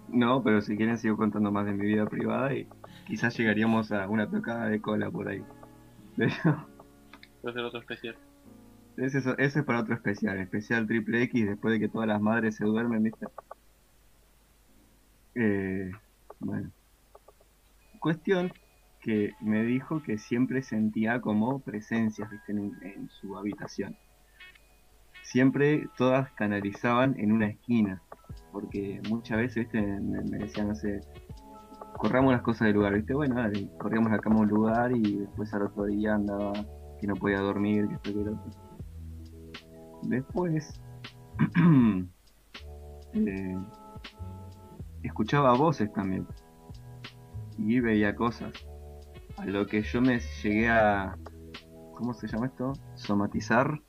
No, pero si quieren sigo contando más de mi vida privada y quizás llegaríamos a una tocada de cola por ahí. Pero Puede ser otro especial. Ese es, ese es para otro especial, especial triple X después de que todas las madres se duermen, ¿viste? Eh, bueno. Cuestión que me dijo que siempre sentía como presencias, ¿viste? En, su habitación. Siempre todas canalizaban en una esquina porque muchas veces, viste, me, me decían, no sé, corramos las cosas del lugar, viste, bueno, corríamos la cama un lugar y después al otro día andaba que no podía dormir, que esto que lo otro. Después, eh, escuchaba voces también y veía cosas, a lo que yo me llegué a, ¿cómo se llama esto? Somatizar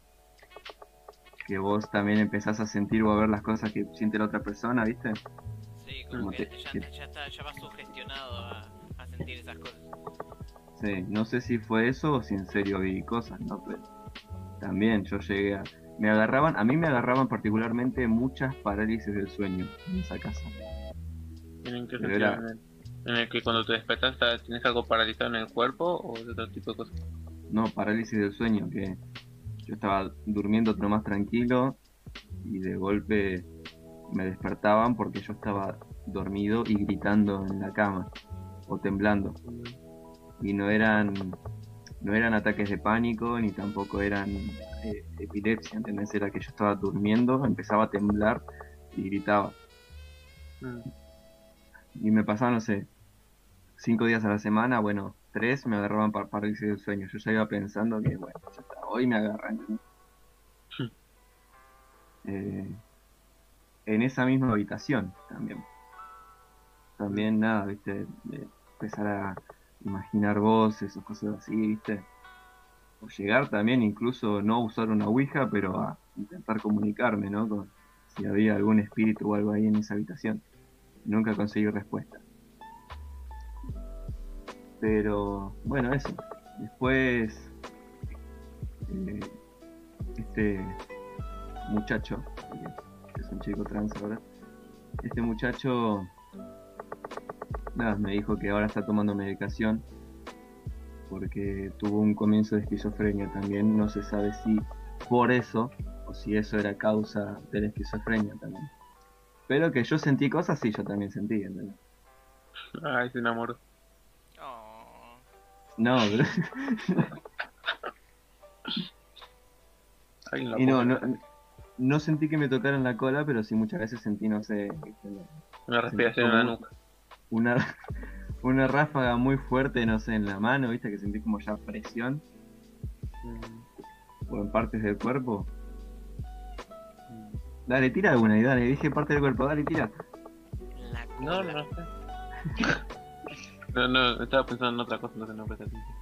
que vos también empezás a sentir o a ver las cosas que siente la otra persona, ¿viste? Sí, como Como que te- ya, que- ya, está, ya vas sugestionado a, a sentir esas cosas. Sí, no sé si fue eso o si en serio vi cosas, ¿no? Pero también yo llegué a... Me agarraban, a mí me agarraban particularmente muchas parálisis del sueño en esa casa. ¿En qué sentido? era- ¿En el, que cuando te despertas tienes algo paralizado en el cuerpo o de otro tipo de cosas? No, parálisis del sueño, que yo estaba durmiendo otro más tranquilo y de golpe me despertaban porque yo estaba dormido y gritando en la cama o temblando. y no eran no eran ataques de pánico ni tampoco eran eh, epilepsia, ¿entendés? Era que yo estaba durmiendo, empezaba a temblar y gritaba. Mm. Y me pasaban, no sé, cinco días a la semana, bueno, tres me agarraban para parálisis del sueño. Yo ya iba pensando que, bueno, ya está, hoy me agarran. ¿no? Eh, en esa misma habitación también. También nada, viste, de empezar a imaginar voces o cosas así, viste. O llegar también incluso no usar una ouija, pero a intentar comunicarme, ¿no? Con, si había algún espíritu o algo ahí en esa habitación. Nunca conseguí respuesta. Pero bueno, eso. Después, eh, este muchacho, que es un chico trans ahora, este muchacho, nada, me dijo que ahora está tomando medicación porque tuvo un comienzo de esquizofrenia también. No se sabe si por eso o si eso era causa de la esquizofrenia también. Pero que yo sentí cosas, sí, yo también sentí, ¿entendés? Ay, se enamoró. Oh, No, la y no, no, no sentí que me tocaran la cola, pero sí muchas veces sentí, no sé, ¿viste? Una respiración en la nuca. Una, una ráfaga muy fuerte, no sé, en la mano, viste, que sentí como ya presión. Mm, o en partes del cuerpo. Dale, tira alguna y dale, dije parte del cuerpo, dale, tira. La No, no. No, no, estaba pensando en otra cosa, entonces no presté atención.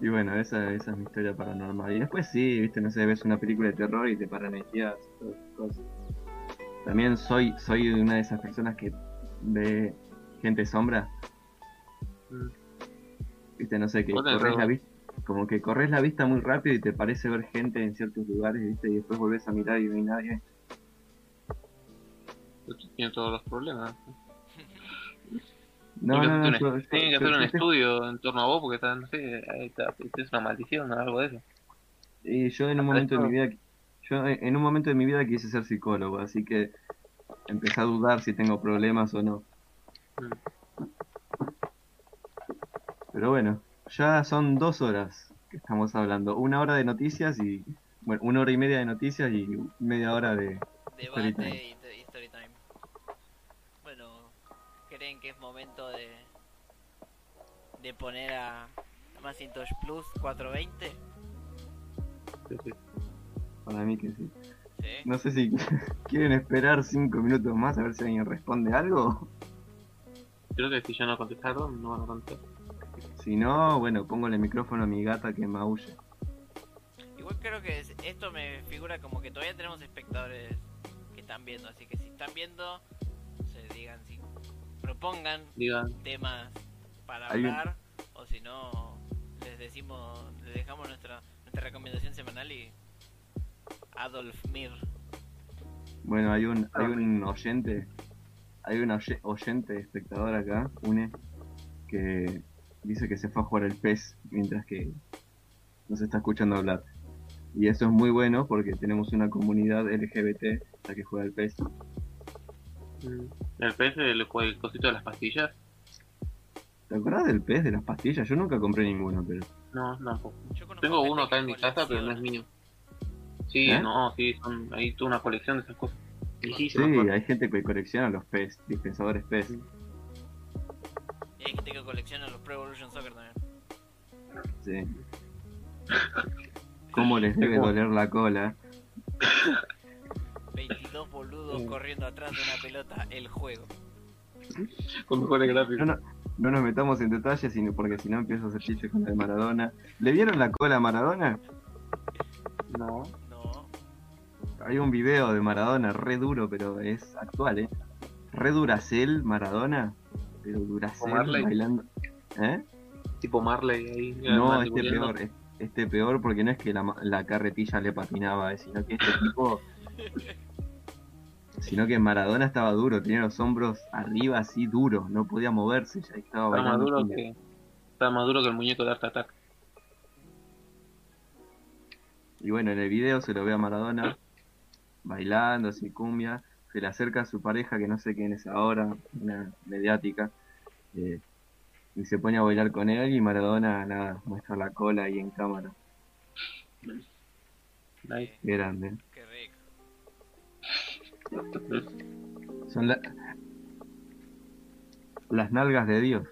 Y bueno, esa, esa es mi historia paranormal. Y después sí, viste, no sé, ves una película de terror y te paranoias, todas esas cosas. También soy, soy una de esas personas que ve gente sombra, Mm. viste, no sé, que corres la vista, como que corres la vista muy rápido y te parece ver gente en ciertos lugares, viste, y después volvés a mirar y no hay nadie. Esto Tiene todos los problemas. No, Tiene que no, no, hacer un- yo- yo- tienen que hacer un estudio en torno a vos porque está, no sé, ahí está, es una maldición o algo de eso. Y yo en un momento de mi vida, yo en un momento de mi vida quise ser psicólogo, así que empecé a dudar si tengo problemas o no. Pero bueno, ya son dos horas que estamos hablando, una hora de noticias y bueno, una hora y media de noticias y media hora de Story Debate time. y, te- y story time. Bueno, ¿creen que es momento de de poner a Macintosh Plus 420? Sí, sí. para mí que sí. ¿Sí? No sé si quieren esperar cinco minutos más a ver si alguien responde algo. Creo que si ya no contestaron, no van a contestar. Si no, bueno, pongo el micrófono a mi gata que maulle. Igual creo que es- esto me figura como que todavía tenemos espectadores que están viendo, así que si están viendo, se digan si propongan Digan, temas para un- hablar o si no les decimos les dejamos nuestra nuestra recomendación semanal y Adolf Mir Bueno, hay un, hay un oyente, hay un oye- oyente espectador acá, une, que dice que se fue a jugar el PES mientras que nos está escuchando hablar. Y eso es muy bueno porque tenemos una comunidad LGBT la que juega el PES. mm, el pez, el, el cosito de las pastillas. ¿Te acuerdas del PES de las pastillas? Yo nunca compré ninguno, pero... No, tampoco. Yo conozco Tengo uno acá en mi casa, pero no es mío. Sí, ¿Eh? no, sí, son, hay toda una colección de esas cosas. Viejísimas, Sí, cosas. hay gente que colecciona los PES, dispensadores PES. y hay gente que colecciona los Pro Evolution Soccer también Sí. ¿Cómo les debe doler la cola? 22 boludos Sí. corriendo atrás de una pelota el juego Con mejores gráficos. No, no, no nos metamos en detalles sino porque si no empiezo a hacer chistes con la de Maradona. ¿Le vieron la cola a Maradona? No. Hay un video de Maradona re duro, pero es actual, ¿eh? Re duracel Maradona, pero duracel bailando. ¿Eh? Tipo Marley ahí. No, este peor, es- este peor porque no es que la, la carretilla le patinaba, eh, sino que este tipo... Sino que Maradona estaba duro, tenía los hombros arriba así duros, no podía moverse, ya estaba Está más bailando. duro cumbia. que. Está más duro que el muñeco de Art Attack. Y bueno, en el video se lo ve a Maradona bailando así cumbia, se le acerca a su pareja que no sé quién es ahora, una mediática, eh, y se pone a bailar con él y Maradona nada, muestra la cola ahí en cámara. Nice. Qué grande. qué rico Son la- las nalgas de Dios.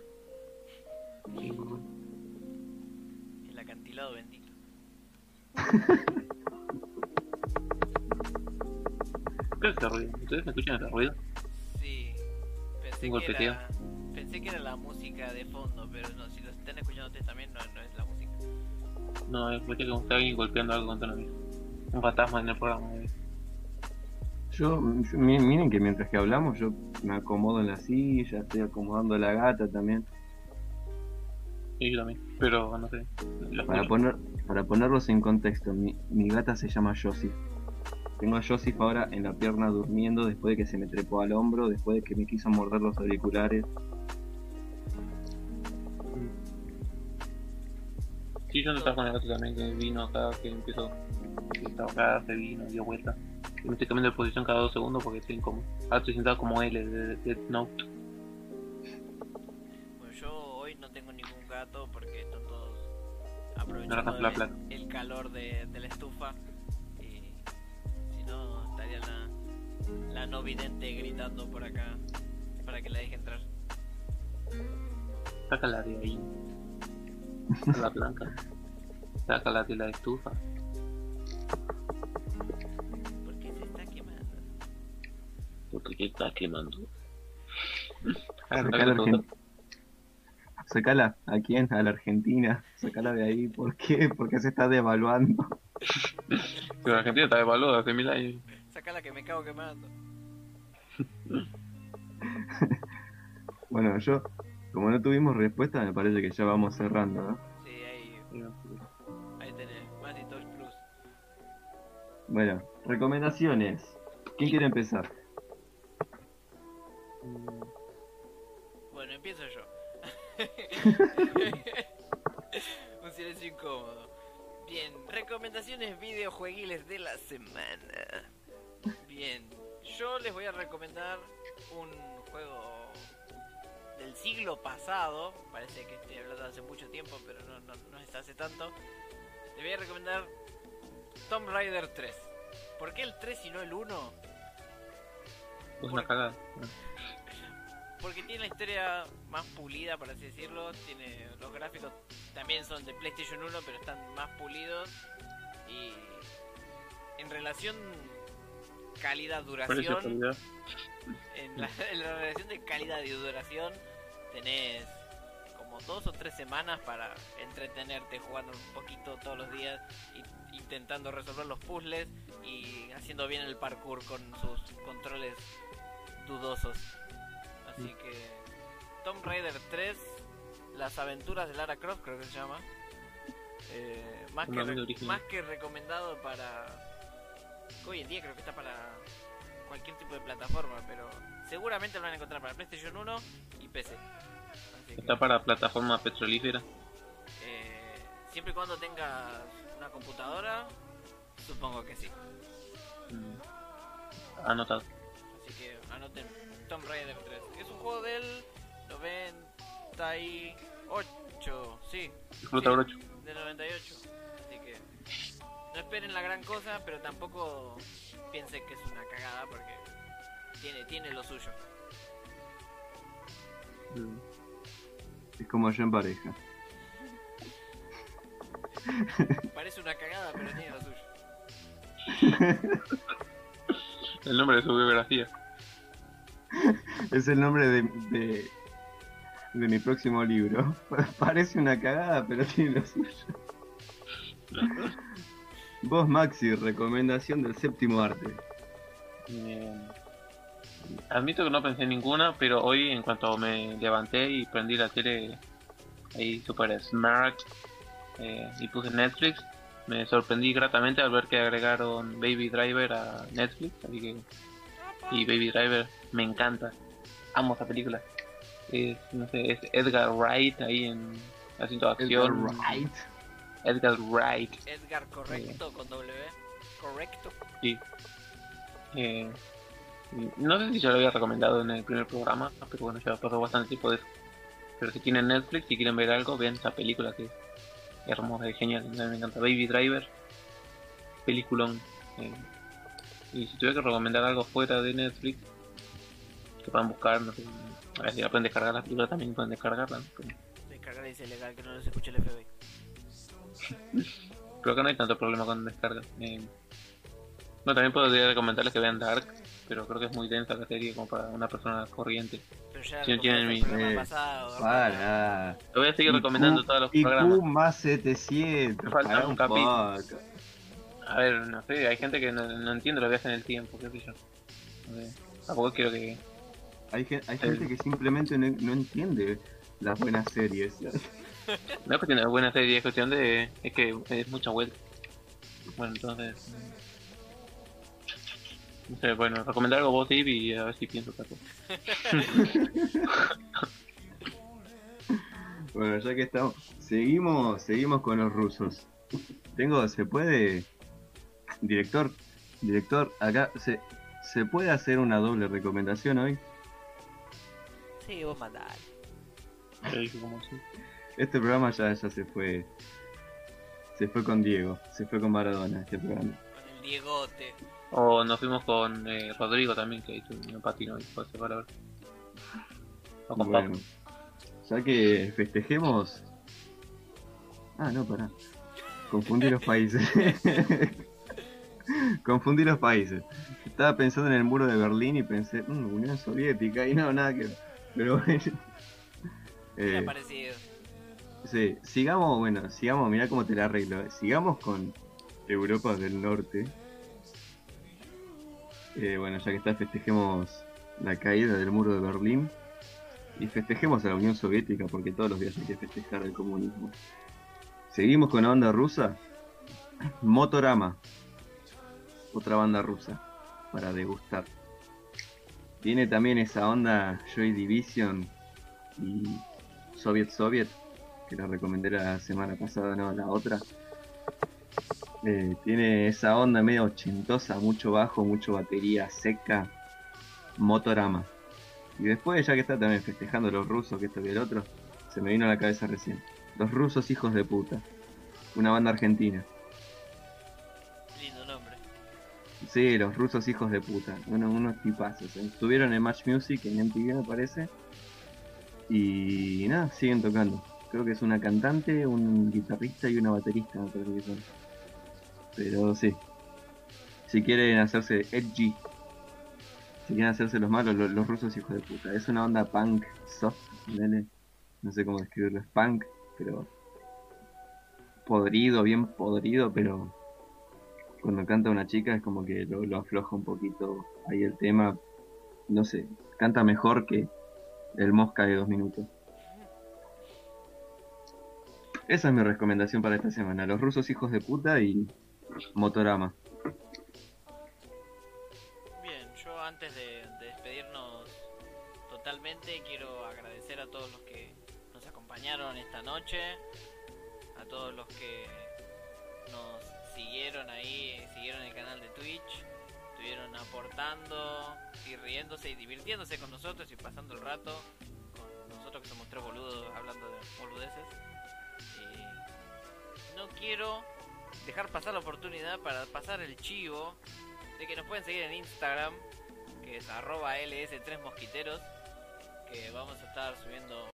el acantilado bendito ¿Qué es ese ruido? ¿Ustedes me escuchan ese ruido? sí pensé Un que era pensé que era la música de fondo pero no si lo están escuchando ustedes también no, no es la música No, escuché como está alguien golpeando algo contra mí. Un fantasma en el programa. eh. Yo, yo- mi- miren que mientras que hablamos yo me acomodo en la silla, estoy acomodando la gata también. Sí, yo también. Pero no sé. Para, escucho. poner, para ponerlos en contexto, mi, mi gata se llama Joseph. Tengo a Joseph ahora en la pierna durmiendo después de que se me trepó al hombro, después de que me quiso morder los auriculares. Sí, yo no estaba con el gato también que vino acá, que empezó. Que estaba acá, se vino, dio vuelta. Me estoy cambiando de posición cada dos segundos porque estoy incómodo. Ahora estoy sentado como L de Death Note. Bueno, yo hoy no tengo ningún gato porque están todos No aprovechando el calor de, de la estufa. La, la no vidente gritando por acá para que la deje entrar. Sácala de ahí. La blanca. Sácala de la estufa. ¿Por qué se está quemando? Porque te está quemando. Sacala, Argen- Sacala, ¿a quién? A la Argentina. Sacala de ahí. ¿Por qué? Porque se está devaluando. Pero Argentina está devaluada hace mil años. Sacala que me cago quemando. Bueno, yo, como no tuvimos respuesta, me parece que ya vamos cerrando, ¿no? Sí, ahí, ahí tenés. Macintosh Plus. Bueno, recomendaciones. ¿Quién quiere empezar? Bueno, empiezo yo. Un silencio incómodo. Bien, recomendaciones videojueguiles de la semana. Bien, yo les voy a recomendar un juego del siglo pasado. Parece que estoy hablando hace mucho tiempo, pero no, no, no es hace tanto. Les voy a recomendar Tomb Raider 3. ¿Por qué el 3 y no el 1? Es una cagada. Porque tiene la historia más pulida, por así decirlo. Tiene los gráficos también son de PlayStation 1, pero están más pulidos. Y en relación Calidad. en la, en la relación de calidad y duración, tenés como dos o tres semanas para entretenerte jugando un poquito todos los días, y, intentando resolver los puzzles y haciendo bien el parkour con sus controles dudosos. Así que Tomb Raider 3, las aventuras de Lara Croft creo que se llama. Eh, más, que más que recomendado para... Hoy en día creo que está para cualquier tipo de plataforma, pero seguramente lo van a encontrar para PlayStation 1 y PC. Así que, Está para plataforma petrolífera. eh, siempre y cuando tengas una computadora, supongo que sí. Mm. Anotado. Así que anoten Tomb Raider 3. Es un juego del 98, sí, Disfruta Sí. del 98. No esperen la gran cosa, pero tampoco piensen que es una cagada porque tiene, tiene lo suyo. Es como yo en pareja. Parece una cagada, pero tiene lo suyo. El nombre de su biografía. Es el nombre de, de, de mi próximo libro. Parece una cagada, pero tiene lo suyo. Vos, Maxi, recomendación del séptimo arte. Admito que no pensé en ninguna, pero hoy en cuanto me levanté y prendí la tele ahí super smart eh, y puse Netflix, me sorprendí gratamente al ver que agregaron Baby Driver a Netflix, así que y Baby Driver me encanta, amo esa película. Es, no sé, es Edgar Wright ahí en haciendo acción. Right. Edgar Wright. Edgar correcto con W. Correcto. Sí. Eh, no sé si yo lo había recomendado en el primer programa, pero bueno, ya pasó bastante tiempo de eso. Pero si tienen Netflix y quieren ver algo, vean esa película que es hermosa y genial. A mí me encanta Baby Driver, peliculón. eh. y si tuviera que recomendar algo fuera de Netflix, que puedan buscar, no sé, a ver si la pueden descargar la película también pueden descargarla. Descargar dice legal que no los escuche el FBI. Pero acá no hay tanto problema con descarga. Eh, no, también podría recomendarles que vean Dark, pero creo que es muy densa la serie como para una persona corriente. Pero ya Sí, tienen mi- eh, pasado. Para. Lo voy a seguir recomendando todos los IQ programas. más 700. Falta para un un capítulo. A ver, no sé, hay gente que no, no entiende lo que hace en el tiempo, qué sé yo. No sé, tampoco quiero que... Hay, gen- hay gente que simplemente no, no entiende las buenas series. No es cuestión de buena serie, es cuestión de... Es que es mucha vuelta. Bueno, entonces... No sé, bueno, recomendar algo vos, Eve, y a ver si pienso otra cosa. Bueno, ya que estamos, seguimos, seguimos con los rusos. Tengo, se puede, director, director, acá se, se puede hacer una doble recomendación hoy. Sí, vos mandale. Este programa ya, ya se fue, se fue con Diego, se fue con Maradona este programa. Con el Diegote. O nos fuimos con eh, Rodrigo también, que hizo un patino y fue palabra. O con Bueno, Paco. ya que festejemos. Ah, no, pará. Confundí los países. Confundí los países. Estaba pensando en el muro de Berlín y pensé, "Mm, Unión Soviética, y no, nada que. Pero bueno. Eh, parecido. Sí, sigamos, bueno, sigamos, mirá cómo te la arreglo. Sigamos con Europa del Norte. Eh, bueno, ya que está, festejemos la caída del muro de Berlín. Y festejemos a la Unión Soviética porque todos los días hay que festejar el comunismo. Seguimos con la banda rusa. Motorama. Otra banda rusa. Para degustar. Tiene también esa onda Joy Division y Soviet Soviet. Que la recomendé la semana pasada, no, la otra. Eh, tiene esa onda medio ochentosa, mucho bajo, mucho batería seca. Motorama. Y después, ya que está también festejando los rusos, que esto y el otro, se me vino a la cabeza recién. Los rusos hijos de puta. Una banda argentina. Lindo nombre. Sí, los rusos hijos de puta. Uno- unos tipazos. Estuvieron en Match Music en MTV me parece. Y nada, siguen tocando. Creo que es una cantante, un guitarrista y una baterista, que son. Pero sí. Si quieren hacerse edgy, si quieren hacerse los malos, lo- los, rusos hijos de puta. Es una onda punk, soft, no sé cómo describirlo, es punk, pero podrido, bien podrido, pero cuando canta una chica es como que lo afloja un poquito ahí el tema. No sé, canta mejor que el Mosca de dos minutos. Esa es mi recomendación para esta semana. Los rusos hijos de puta y Motorama. Bien, yo antes de, de despedirnos totalmente quiero agradecer a todos los que nos acompañaron esta noche, a todos los que nos siguieron ahí, siguieron el canal de Twitch, estuvieron aportando y riéndose y divirtiéndose con nosotros y pasando el rato con nosotros que somos tres boludos hablando de boludeces. No quiero dejar pasar la oportunidad para pasar el chivo de que nos pueden seguir en Instagram, que es arroba ls3mosquiteros, que vamos a estar subiendo